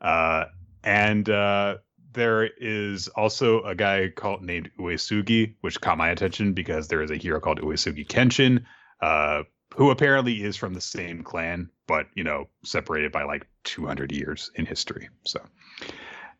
Uh, and uh, there is also a guy called named Uesugi, which caught my attention because there is a hero called Uesugi Kenshin, uh, who apparently is from the same clan, but you know, separated by like 200 years in history. So.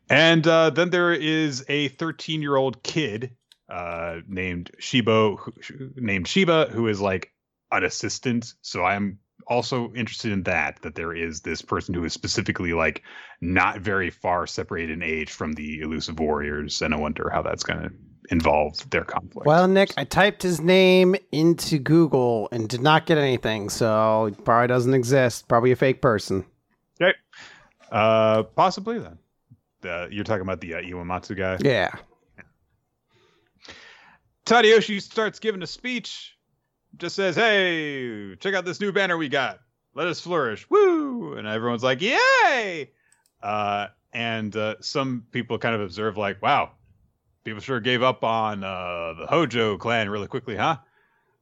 And uh, then there is a 13 year old kid uh, named Shiba, who, named Shiba, who is like an assistant. So I'm also interested in that. That there is this person who is specifically like not very far separated in age from the elusive warriors, and I wonder how that's going to involve their conflict. Well, Nick, I typed his name into Google and did not get anything, so he probably doesn't exist. Probably a fake person. uh, possibly then. Uh, you're talking about the uh, Iwamatsu guy. Yeah. Tadayoshi starts giving a speech, just says, Hey, check out this new banner we got. Let us flourish. Woo! And everyone's like, Yay! Uh, and uh, some people kind of observe, like, Wow, people sure gave up on uh, the Hojo clan really quickly, huh?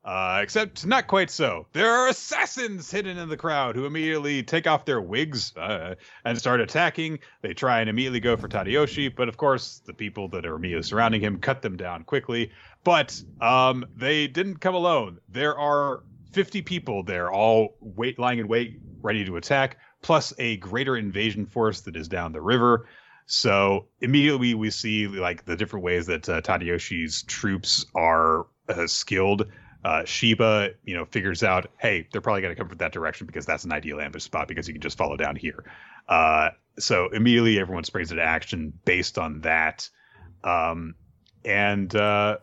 Uh, except not quite so. There are assassins hidden in the crowd who immediately take off their wigs uh, and start attacking. They try and immediately go for Tadayoshi, but of course, the people that are immediately surrounding him cut them down quickly. But um, they didn't come alone. There are 50 people there, all wait, lying in wait, ready to attack, plus a greater invasion force that is down the river. So immediately we see like the different ways that uh, Tadayoshi's troops are uh, skilled. Uh, Shiba, you know, figures out, hey, they're probably going to come from that direction because that's an ideal ambush spot because you can just follow down here. Uh, so immediately everyone springs into action based on that. Um, and uh,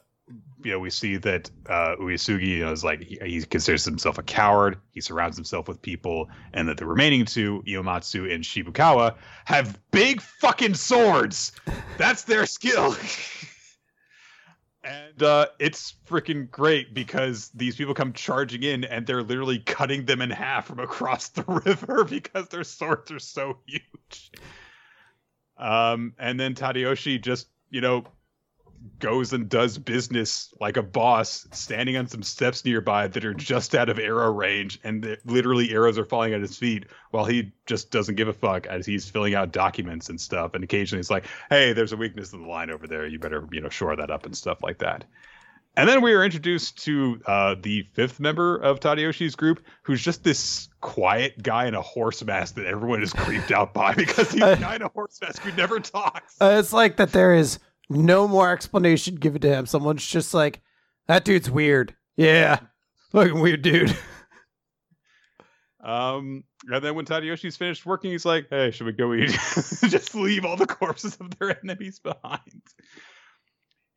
you know, we see that uh, Uesugi you know, is like he, he considers himself a coward. He surrounds himself with people, and that the remaining two, Iwamatsu and Shibukawa, have big fucking swords. That's their skill. and uh, it's freaking great because these people come charging in, and they're literally cutting them in half from across the river because their swords are so huge. Um, and then Tadayoshi just, you know, goes and does business like a boss, standing on some steps nearby that are just out of arrow range, and literally arrows are falling at his feet while he just doesn't give a fuck as he's filling out documents and stuff. And occasionally it's like, "Hey, there's a weakness in the line over there. You better, you know, shore that up and stuff like that." And then we are introduced to uh, the fifth member of Tadayoshi's group, who's just this quiet guy in a horse mask that everyone is creeped out by because he's a guy in a horse mask who never talks. Uh, it's like that there is no more explanation given to him. Someone's just like, that dude's weird. Yeah, fucking weird dude. Um, and then when Tadayoshi's finished working, he's like, "Hey, should we go eat? Just leave all the corpses of their enemies behind."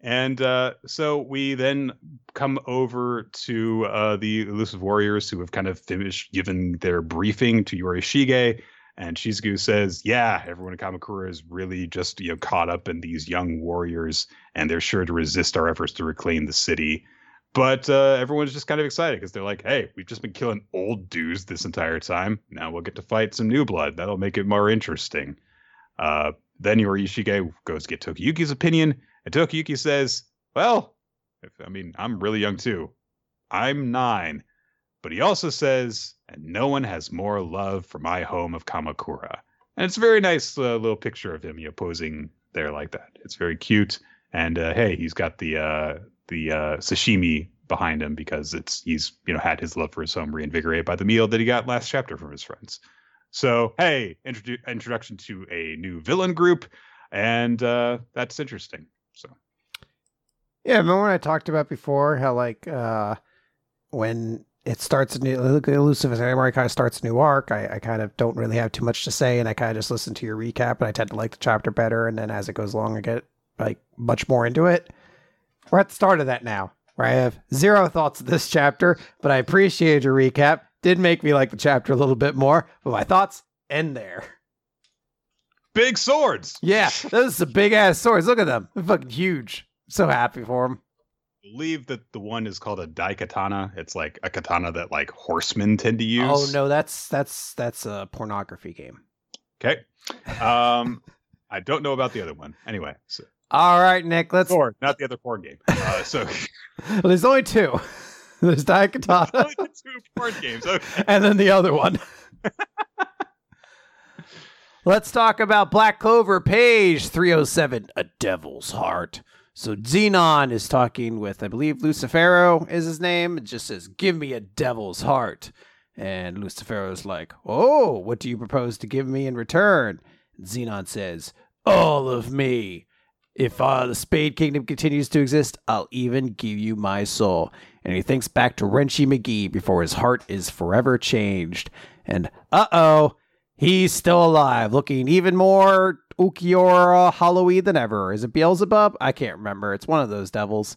And uh, so we then come over to uh, the elusive warriors who have kind of finished giving their briefing to Yorishige. And Shizuku says, "Yeah, everyone in Kamakura is really just you know caught up in these young warriors, and they're sure to resist our efforts to reclaim the city." But uh, everyone's just kind of excited because they're like, "Hey, we've just been killing old dudes this entire time. Now we'll get to fight some new blood. That'll make it more interesting." Uh, then Yorishige goes get Tokiyuki's opinion, and Tokiyuki says, "Well, if, I mean, I'm really young too. I'm nine, but he also says, and no one has more love for my home of Kamakura." And it's a very nice uh, little picture of him, you know, posing there like that. It's very cute. And uh, hey, he's got the uh, the uh, sashimi behind him because it's he's you know had his love for his home reinvigorated by the meal that he got last chapter from his friends. So hey, introdu- introduction to a new villain group, and uh, that's interesting. So Yeah, remember when I talked about before how like uh when it starts a new elusive samurai kind of starts a new arc, I, I kind of don't really have too much to say and I kind of just listen to your recap and I tend to like the chapter better and then as it goes along I get like much more into it. We're at the start of that now, where I have zero thoughts of this chapter, but I appreciate your recap. Did make me like the chapter a little bit more, but my thoughts end there. big swords. Yeah, those are big ass swords. Look at them. They're fucking huge. so happy for them. Believe that the one is called a daikatana. It's like a katana that like horsemen tend to use. Oh no, that's that's that's a pornography game. Okay. Um, I don't know about the other one. Anyway, so, All right, Nick. Let's. or not the other porn game. Uh, so Well, there's only two. There's Daikatana only two porn games. Okay. and then the other one. Let's talk about Black Clover, page 307, A Devil's Heart. So Zenon is talking with, I believe, Lucifero is his name. It just says, Give me a devil's heart. And Lucifero's like, Oh, what do you propose to give me in return? Zenon says, All of me. If uh, the Spade Kingdom continues to exist, I'll even give you my soul. And he thinks back to Renshi McGee before his heart is forever changed. And uh oh, he's still alive, looking even more Ulquiorra Halloween than ever. Is it Beelzebub? I can't remember. It's one of those devils.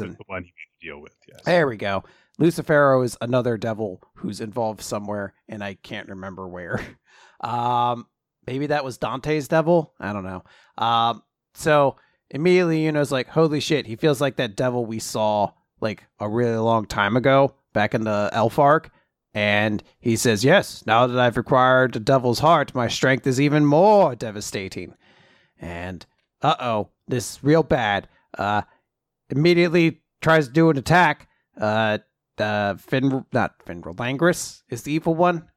In. is the one to deal with. Yes. There we go. Lucifero is another devil who's involved somewhere, and I can't remember where. Um, maybe that was Dante's devil. I don't know. Um, so immediately, you know, it's like, holy shit, he feels like that devil we saw like a really long time ago back in the Elf arc. And he says, Yes, now that I've acquired the devil's heart, my strength is even more devastating. And uh oh, this is real bad. Uh, immediately tries to do an attack. Uh, uh, Fin, not Finral, Langris is the evil one.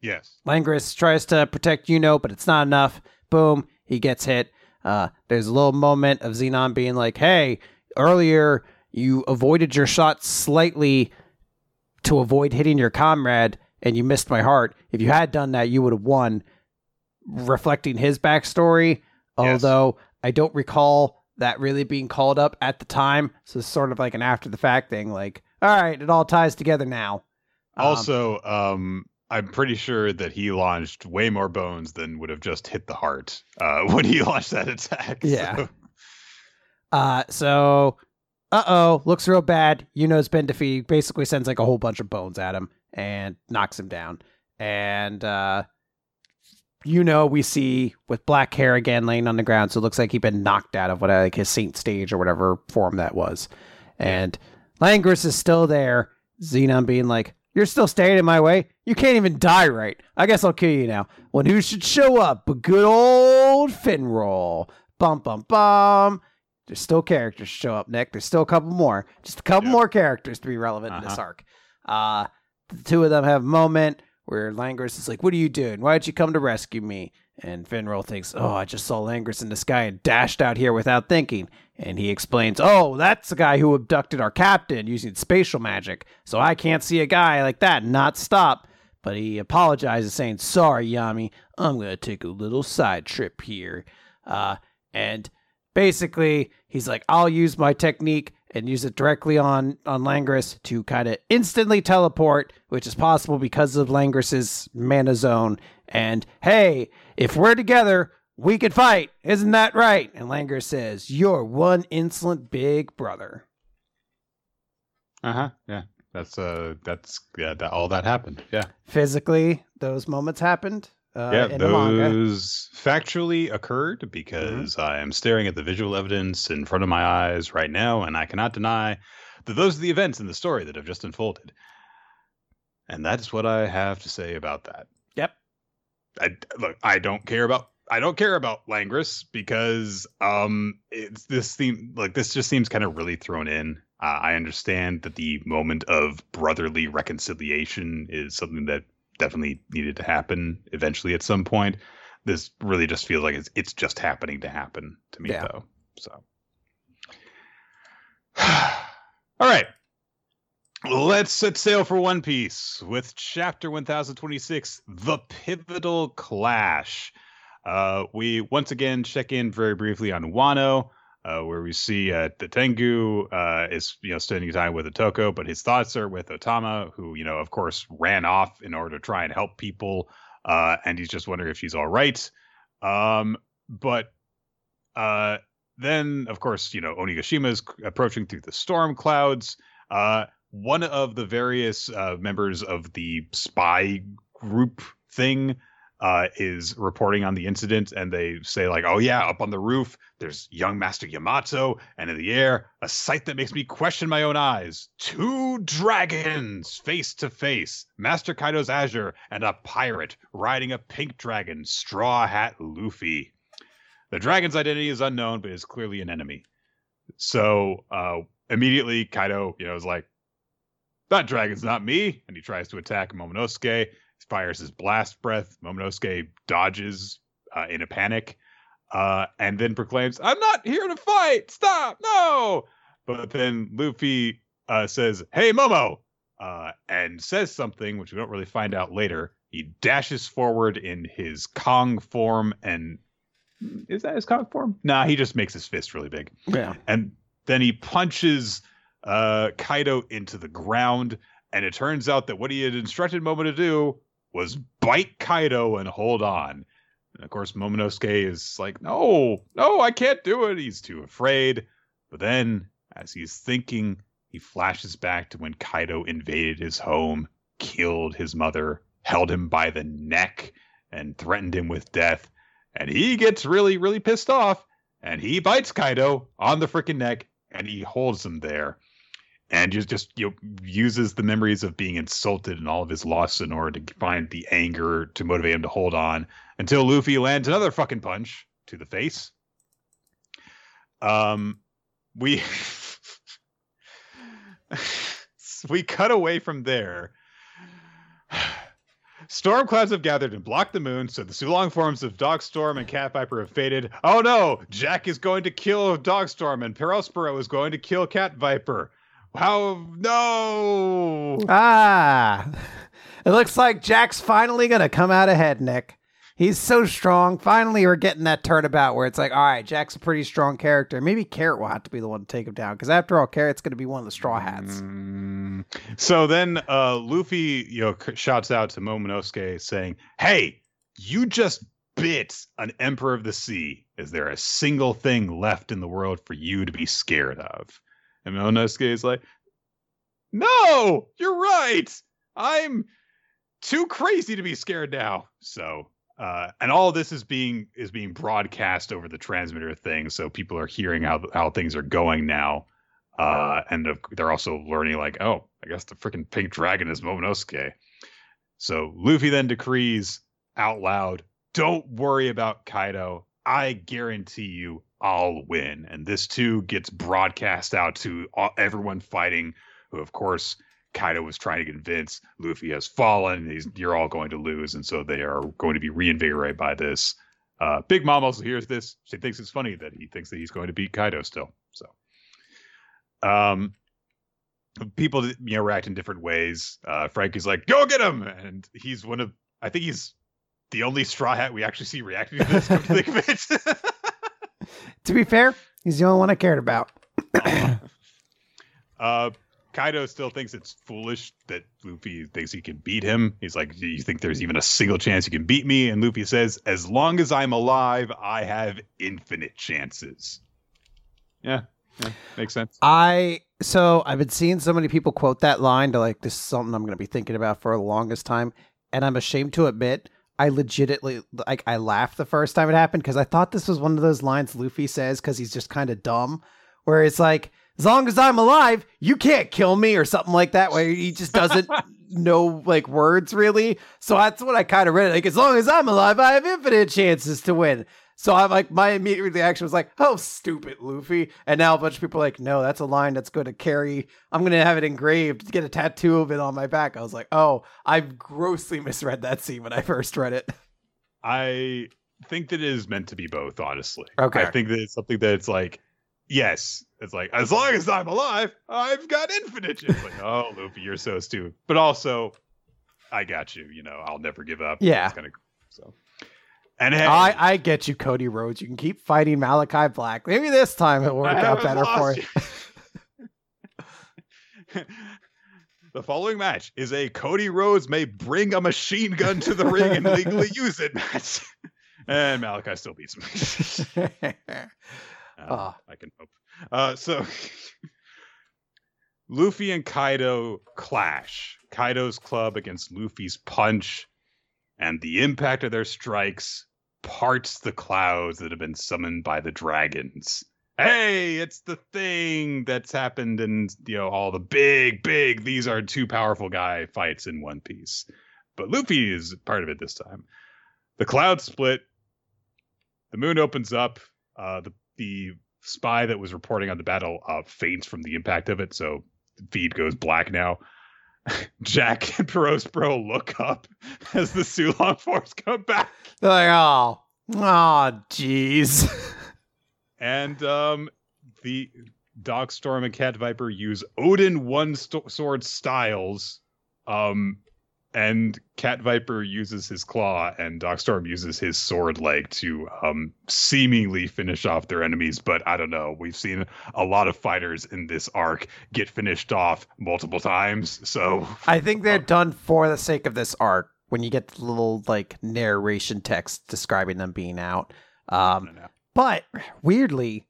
Yes. Langris tries to protect Yuno, but it's not enough. Boom, he gets hit. Uh, there's a little moment of Zenon being like, hey, earlier you avoided your shot slightly to avoid hitting your comrade, and you missed my heart. If you had done that, you would have won. Reflecting his backstory, Yes. although I don't recall that really being called up at the time. So it's sort of like an after the fact thing, like, all right, it all ties together now. Um, Also, um, I'm pretty sure that he launched way more bones than would have just hit the heart uh, when he launched that attack. Yeah. So- Uh, so, uh oh, looks real bad. You know, it's been defeated. Basically, sends like a whole bunch of bones at him and knocks him down. And, uh, you know, we see with black hair again laying on the ground. So it looks like he'd been knocked out of what, like his saint stage or whatever form that was. And Langris is still there. Zenon being like, You're still standing in my way. You can't even die right. I guess I'll kill you now. When who should show up? But good old Finral. Bum, bum, bum. There's still characters to show up, Nick. There's still a couple more. Just a couple Yeah. more characters to be relevant in this Uh-huh. arc. Uh, the two of them have a moment where Langris is like, "What are you doing? Why'd you come to rescue me?" And Finral thinks, "Oh, I just saw Langris in the sky and dashed out here without thinking." And he explains, "Oh, that's the guy who abducted our captain using spatial magic. So I can't see a guy like that and not stop." But he apologizes, saying, "Sorry, Yami, I'm gonna take a little side trip here." Uh, and basically, he's like, "I'll use my technique." and use it directly on on Langris to kind of instantly teleport, which is possible because of Langris's mana zone. And hey, if we're together, we can fight. Isn't that right? And Langris says, "You're one insolent big brother." Uh huh. Yeah. That's uh. That's yeah. That all that happened. Yeah. Physically, those moments happened. Uh, yeah, those factually occurred because mm-hmm. I am staring at the visual evidence in front of my eyes right now, and I cannot deny that those are the events in the story that have just unfolded. And that is what I have to say about that. Yep. I, look, I don't care about I don't care about Langris because um it's this theme like this just seems kind of really thrown in. Uh, I understand that the moment of brotherly reconciliation is something that definitely needed to happen eventually at some point. This really just feels like it's it's just happening to happen to me yeah. though. So All right. Let's set sail for One Piece with chapter 1026, The Pivotal Clash. Uh, we once again check in very briefly on Wano, uh, where we see uh, the Tengu uh, is you know spending time with Otoko, but his thoughts are with Otama, who you know of course ran off in order to try and help people, uh, and he's just wondering if she's all right. Um, but uh, then of course you know Onigashima is approaching through the storm clouds. Uh, one of the various uh, members of the spy group thing uh, is reporting on the incident, and they say like, "Oh yeah, up on the roof, there's young Master Yamato, and in the air, a sight that makes me question my own eyes: two dragons face to face, Master Kaido's Azure, and a pirate riding a pink dragon, Straw Hat Luffy. The dragon's identity is unknown, but is clearly an enemy. So uh, immediately, Kaido, you know, is like, "That dragon's not me," and he tries to attack Momonosuke fires his blast breath. Momonosuke dodges uh, in a panic, uh, and then proclaims, "I'm not here to fight. Stop! No!" But then Luffy uh, says, "Hey, Momo," uh, and says something which we don't really find out later. He dashes forward in his Kong form, and is that his Kong form? Nah, he just makes his fist really big. Yeah, and then he punches uh, Kaido into the ground. And it turns out that what he had instructed Momo to do was bite Kaido and hold on. And of course, Momonosuke is like, no, no, I can't do it. He's too afraid. But then, as he's thinking, he flashes back to when Kaido invaded his home, killed his mother, held him by the neck, and threatened him with death. And he gets really, really pissed off. And he bites Kaido on the freaking neck and he holds him there and just just you know, uses the memories of being insulted and all of his loss in order to find the anger to motivate him to hold on until Luffy lands another fucking punch to the face. Um, we we cut away from there. Storm clouds have gathered and blocked the moon, so the Sulong forms of Dogstorm and Cat Viper have faded. Oh no! Jack is going to kill Dogstorm, and Perospero is going to kill Cat Viper. How no? Ah, it looks like Jack's finally gonna come out ahead, Nick. He's so strong. Finally, we're getting that turnabout where it's like, all right, Jack's a pretty strong character. Maybe Carrot will have to be the one to take him down because after all, Carrot's going to be one of the Straw Hats. Mm. So then, uh, Luffy, you know, shouts out to Momonosuke saying, "Hey, you just bit an Emperor of the Sea. Is there a single thing left in the world for you to be scared of?" And Momonosuke is like, no, you're right. I'm too crazy to be scared now. So, uh, and all this is being is being broadcast over the transmitter thing, so people are hearing how how things are going now. Uh, and they're also learning like, oh, I guess the freaking pink dragon is Momonosuke. So Luffy then decrees out loud, "Don't worry about Kaido. I guarantee you, I'll win. And this too gets broadcast out to everyone fighting, who of course Kaido was trying to convince Luffy has fallen. You're all going to lose, and so they are going to be reinvigorated by this. Uh, Big Mom also hears this. She thinks it's funny that he thinks that he's going to beat Kaido still. So, um, people you know react in different ways. Uh, Franky's like, "Go get him!" and he's one of I think he's the only Straw Hat we actually see reacting to this. Come to think of it. to be fair, he's the only one I cared about. uh, Kaido still thinks it's foolish that Luffy thinks he can beat him. He's like, Do you think there's even a single chance you can beat me? And Luffy says, As long as I'm alive, I have infinite chances. Yeah, yeah makes sense. I so I've been seeing so many people quote that line to like this is something I'm gonna be thinking about for the longest time. And I'm ashamed to admit I legitimately like I laughed the first time it happened because I thought this was one of those lines Luffy says because he's just kind of dumb, where it's like as long as I'm alive, you can't kill me or something like that. Where he just doesn't know like words really. So that's what I kind of read. Like as long as I'm alive, I have infinite chances to win. So I'm like, my immediate reaction was like, "Oh, stupid Luffy!" And now a bunch of people are like, "No, that's a line that's going to carry. I'm going to have it engraved, get a tattoo of it on my back." I was like, "Oh, I've grossly misread that scene when I first read it." I think that it is meant to be both. Honestly, okay. I think that it's something that's like yes, it's like as long as I'm alive, I've got infinite. It's like, oh, Luffy, you're so stupid. But also, I got you. You know, I'll never give up. Yeah. It's kind of so. And hey, I, I get you, Cody Rhodes. You can keep fighting Malachi Black. Maybe this time it'll work out better for you. the following match is a Cody Rhodes may bring a machine gun to the ring and legally use it match. and Malachi still beats me. Uh, oh. I can hope. Uh, so Luffy and Kaido clash. Kaido's club against Luffy's punch, and the impact of their strikes parts the clouds that have been summoned by the dragons. Hey, it's the thing that's happened in you know all the big, big. These are two powerful guy fights in One Piece, but Luffy is part of it this time. The clouds split. The moon opens up. Uh, the the spy that was reporting on the battle uh, faints from the impact of it, so feed goes black now. Jack and Perospero look up as the Sulong Force come back. They're like, oh, oh, jeez. and um, the Dogstorm and Cat Viper use Oden one st- sword styles um, and Cat Viper uses his claw, and Dogstorm uses his sword leg to um, seemingly finish off their enemies. But I don't know. We've seen a lot of fighters in this arc get finished off multiple times. So I think they're uh, done for the sake of this arc. When you get the little like narration text describing them being out, um, but weirdly,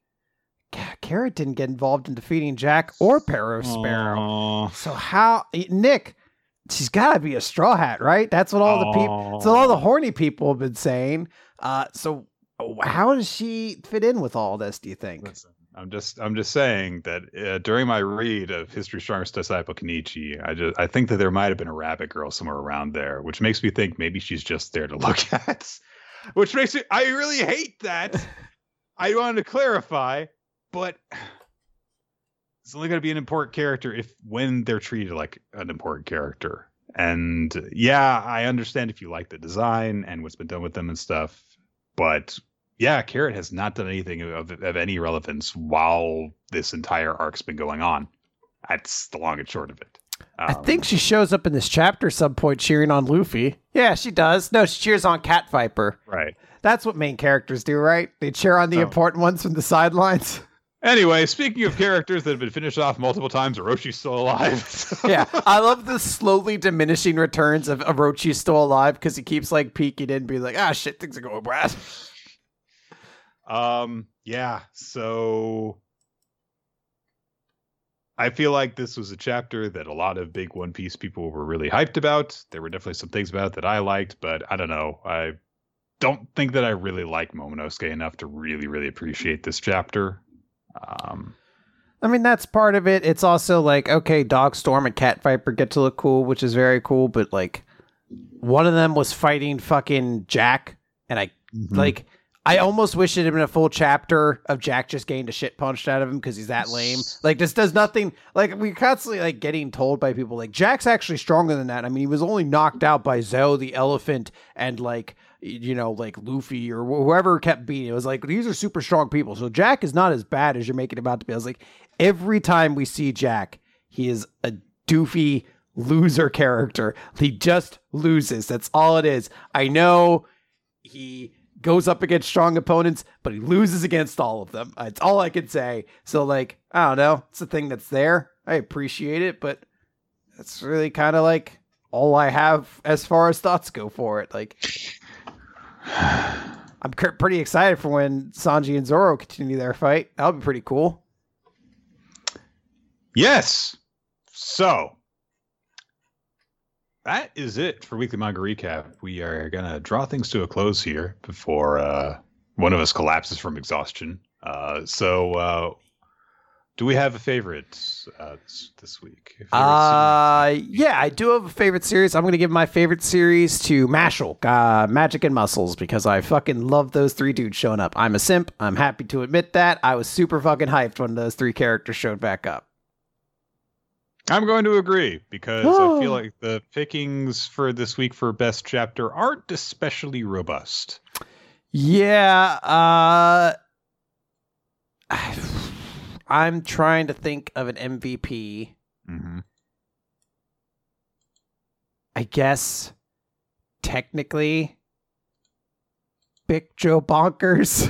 Carrot didn't get involved in defeating Jack or Perospero. So how Nick? She's got to be a straw hat, right? That's what all the people, so all the horny people have been saying. Uh, so how does she fit in with all this? Do you think? Listen, I'm just, I'm just saying that uh, during my read of History's Strongest Disciple Kenichi, I just, I think that there might have been a rabbit girl somewhere around there, which makes me think maybe she's just there to look at. which makes me, I really hate that. I wanted to clarify, but it's only going to be an important character if when they're treated like an important character. And yeah, I understand if you like the design and what's been done with them and stuff, but yeah, Carrot has not done anything of, of any relevance while this entire arc's been going on. That's the long and short of it. Um, I think she shows up in this chapter some point cheering on Luffy. Yeah, she does. No, she cheers on Cat Viper. Right. That's what main characters do, right? They cheer on the oh. important ones from the sidelines. Anyway, speaking of characters that have been finished off multiple times, Orochi's still alive. yeah, I love the slowly diminishing returns of Orochi's still alive because he keeps like peeking in, being like, "Ah, shit, things are going bad." Um, yeah. So I feel like this was a chapter that a lot of big One Piece people were really hyped about. There were definitely some things about it that I liked, but I don't know. I don't think that I really like Momonosuke enough to really, really appreciate this chapter. Um, I mean, that's part of it. It's also like, okay, Dogstorm and Cat Viper get to look cool, which is very cool, but like, one of them was fighting fucking Jack, and I, mm-hmm. like, I almost wish it had been a full chapter of Jack just getting the shit punched out of him because he's that lame. Like this does nothing. Like we're constantly like getting told by people like Jack's actually stronger than that. I mean, he was only knocked out by Zou the elephant and like you know like Luffy or whoever kept beating. It was like these are super strong people. So Jack is not as bad as you're making him out to be. I was like, every time we see Jack, he is a doofy loser character. He just loses. That's all it is. I know he goes up against strong opponents, but he loses against all of them. It's all I can say. So, like, I don't know. It's a thing that's there. I appreciate it, but it's really kind of like all I have as far as thoughts go for it. Like, I'm pretty excited for when Sanji and Zoro continue their fight. That'll be pretty cool. Yes. So that is it for weekly manga recap. We are gonna draw things to a close here before uh, one of us collapses from exhaustion. Uh, so, uh, do we have a favorite uh, this, this week? Uh, yeah, I do have a favorite series. I'm gonna give my favorite series to Mashle, uh, Magic and Muscles, because I fucking love those three dudes showing up. I'm a simp. I'm happy to admit that. I was super fucking hyped when those three characters showed back up. I'm going to agree because I feel like the pickings for this week for best chapter aren't especially robust. Yeah, uh I'm trying to think of an MVP. Mm-hmm. I guess technically Big Joe Bonkers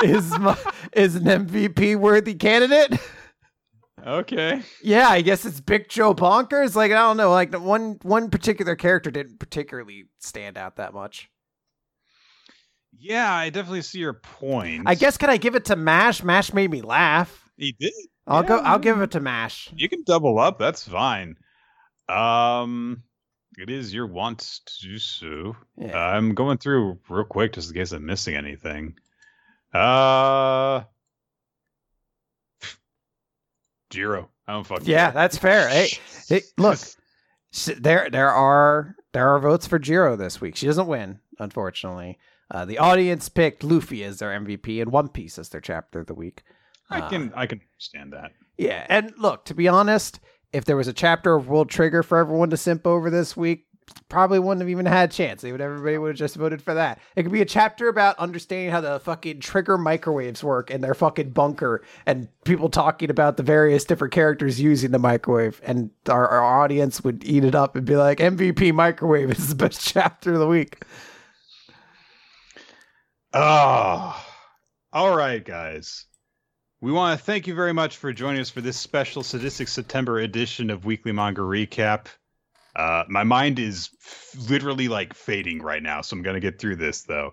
is my, is an MVP worthy candidate. Okay. Yeah, I guess it's Big Joe Bonkers. Like I don't know, like one one particular character didn't particularly stand out that much. Yeah, I definitely see your point. I guess can I give it to Mash? Mash made me laugh. He did. I'll yeah. go. I'll give it to Mash. You can double up. That's fine. Um, it is your want to do so. Yeah. Uh, I'm going through real quick just in case I'm missing anything. Uh, Jiro. I don't fucking. Yeah, care. that's fair. Hey, hey, look, there there are there are votes for Jiro this week. She doesn't win, unfortunately. Uh, the audience picked Luffy as their MVP and One Piece as their chapter of the week. I can uh, I can understand that. Yeah, and look, to be honest, if there was a chapter of World Trigger for everyone to simp over this week, probably wouldn't have even had a chance. They would everybody would have just voted for that. It could be a chapter about understanding how the fucking trigger microwaves work in their fucking bunker and people talking about the various different characters using the microwave and our, our audience would eat it up and be like MVP microwave is the best chapter of the week. Oh. All right, guys. We want to thank you very much for joining us for this special Sadistic September edition of Weekly Manga Recap. Uh, my mind is f- literally like fading right now, so I'm gonna get through this though.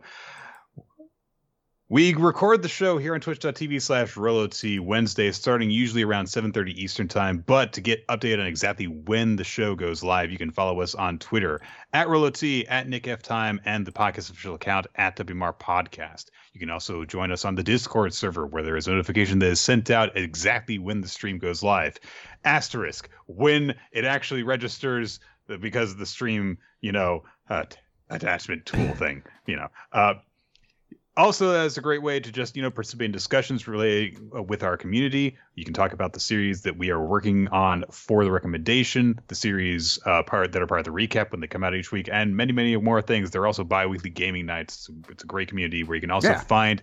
We record the show here on twitch.tv slash RoloT Wednesday, starting usually around 7.30 Eastern Time. But to get updated on exactly when the show goes live, you can follow us on Twitter at RoloT, at Nick F Time, and the podcast official account at WMR Podcast. You can also join us on the Discord server where there is a notification that is sent out exactly when the stream goes live. Asterisk, when it actually registers because of the stream, you know, uh, attachment tool thing, you know. Uh, also, that's a great way to just you know participate in discussions related uh, with our community. You can talk about the series that we are working on for the recommendation, the series uh, part that are part of the recap when they come out each week, and many many more things. there are also bi-weekly gaming nights. It's a great community where you can also yeah. find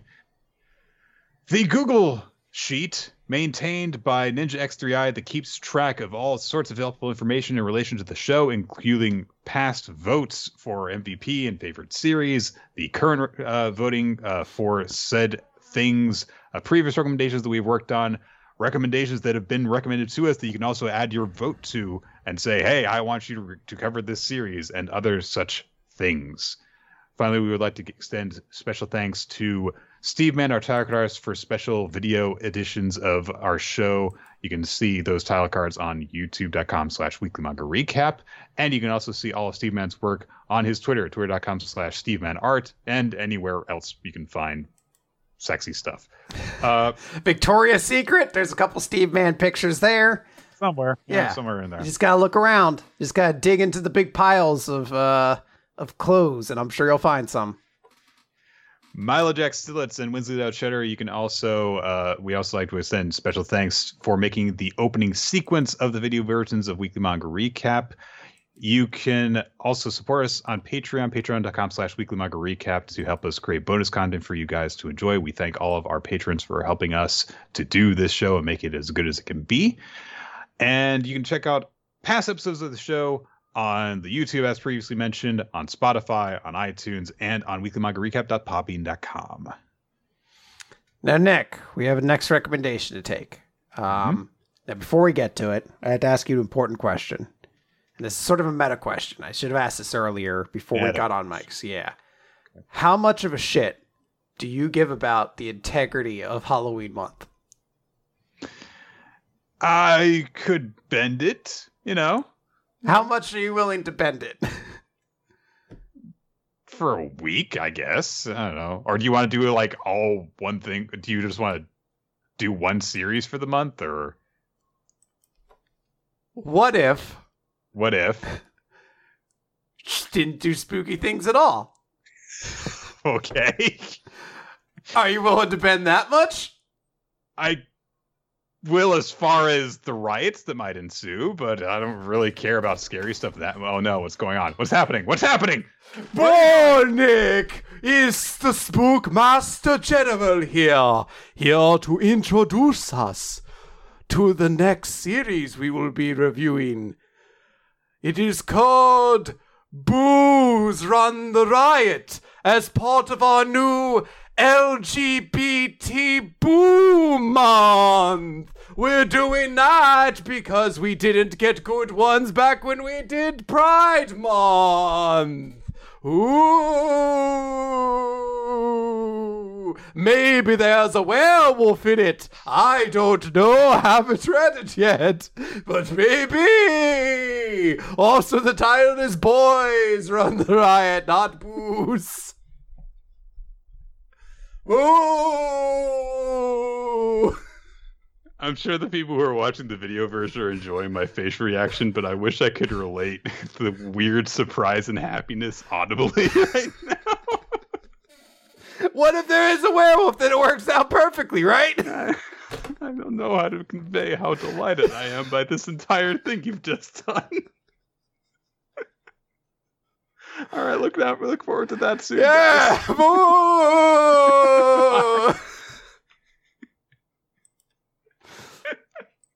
the Google sheet maintained by Ninja X3i that keeps track of all sorts of helpful information in relation to the show, including past votes for MVP and favorite series, the current uh, voting uh, for said things, uh, previous recommendations that we've worked on, recommendations that have been recommended to us that you can also add your vote to and say, hey, I want you to, to cover this series and other such things. Finally, we would like to extend special thanks to Steve Mann, our title card artist, for special video editions of our show. You can see those title cards on youtube.com slash weekly manga recap. And you can also see all of Steve Mann's work on his Twitter, twitter.com slash Steve Mann art, and anywhere else you can find sexy stuff. Uh, Victoria's Secret, there's a couple Steve Mann pictures there. Somewhere. Yeah. yeah. Somewhere in there. You just gotta look around. You just gotta dig into the big piles of uh of clothes, and I'm sure you'll find some. Milo Jack Stillitz and Winsley Loud Cheddar. You can also, uh, we also like to extend special thanks for making the opening sequence of the video versions of Weekly Manga Recap. You can also support us on Patreon, patreon.com slash weekly manga recap to help us create bonus content for you guys to enjoy. We thank all of our patrons for helping us to do this show and make it as good as it can be. And you can check out past episodes of the show on the YouTube, as previously mentioned, on Spotify, on iTunes, and on weeklymangarecap.podbean.com. Now, Nick, we have a next recommendation to take. Um, Now, before we get to it, I had to ask you an important question. And this is sort of a meta question. I should have asked this earlier before we got on mics. Yeah. How much of a shit do you give about the integrity of Halloween month? I could bend it, you know, How mm-hmm. much are you willing to bend it? for a week, I guess. I don't know. Or do you want to do like all one thing? Do you just want to do one series for the month or what if what if? just didn't do spooky things at all? okay. Are you willing to bend that much? I will as far as the riots that might ensue, but I don't really care about scary stuff that oh no, what's going on? What's happening? What's happening? Nick! It's the Spook Master General here, here to introduce us to the next series we will be reviewing. It is called Booze Run the Riot as part of our new LGBT Boo Month. We're doing that because we didn't get good ones back when we did Pride Month. Ooh, maybe there's a werewolf in it. I don't know. Haven't read it yet, but maybe. Also, the title is "Boys Run the Riot," not booze. Ooh. I'm sure the people who are watching the video version are enjoying my facial reaction, but I wish I could relate the weird surprise and happiness audibly right now. What if there is a werewolf? Then it works out perfectly, right? I, I don't know how to convey how delighted I am by this entire thing you've just done. All right, look out! We look forward to that soon. Yeah. Boo!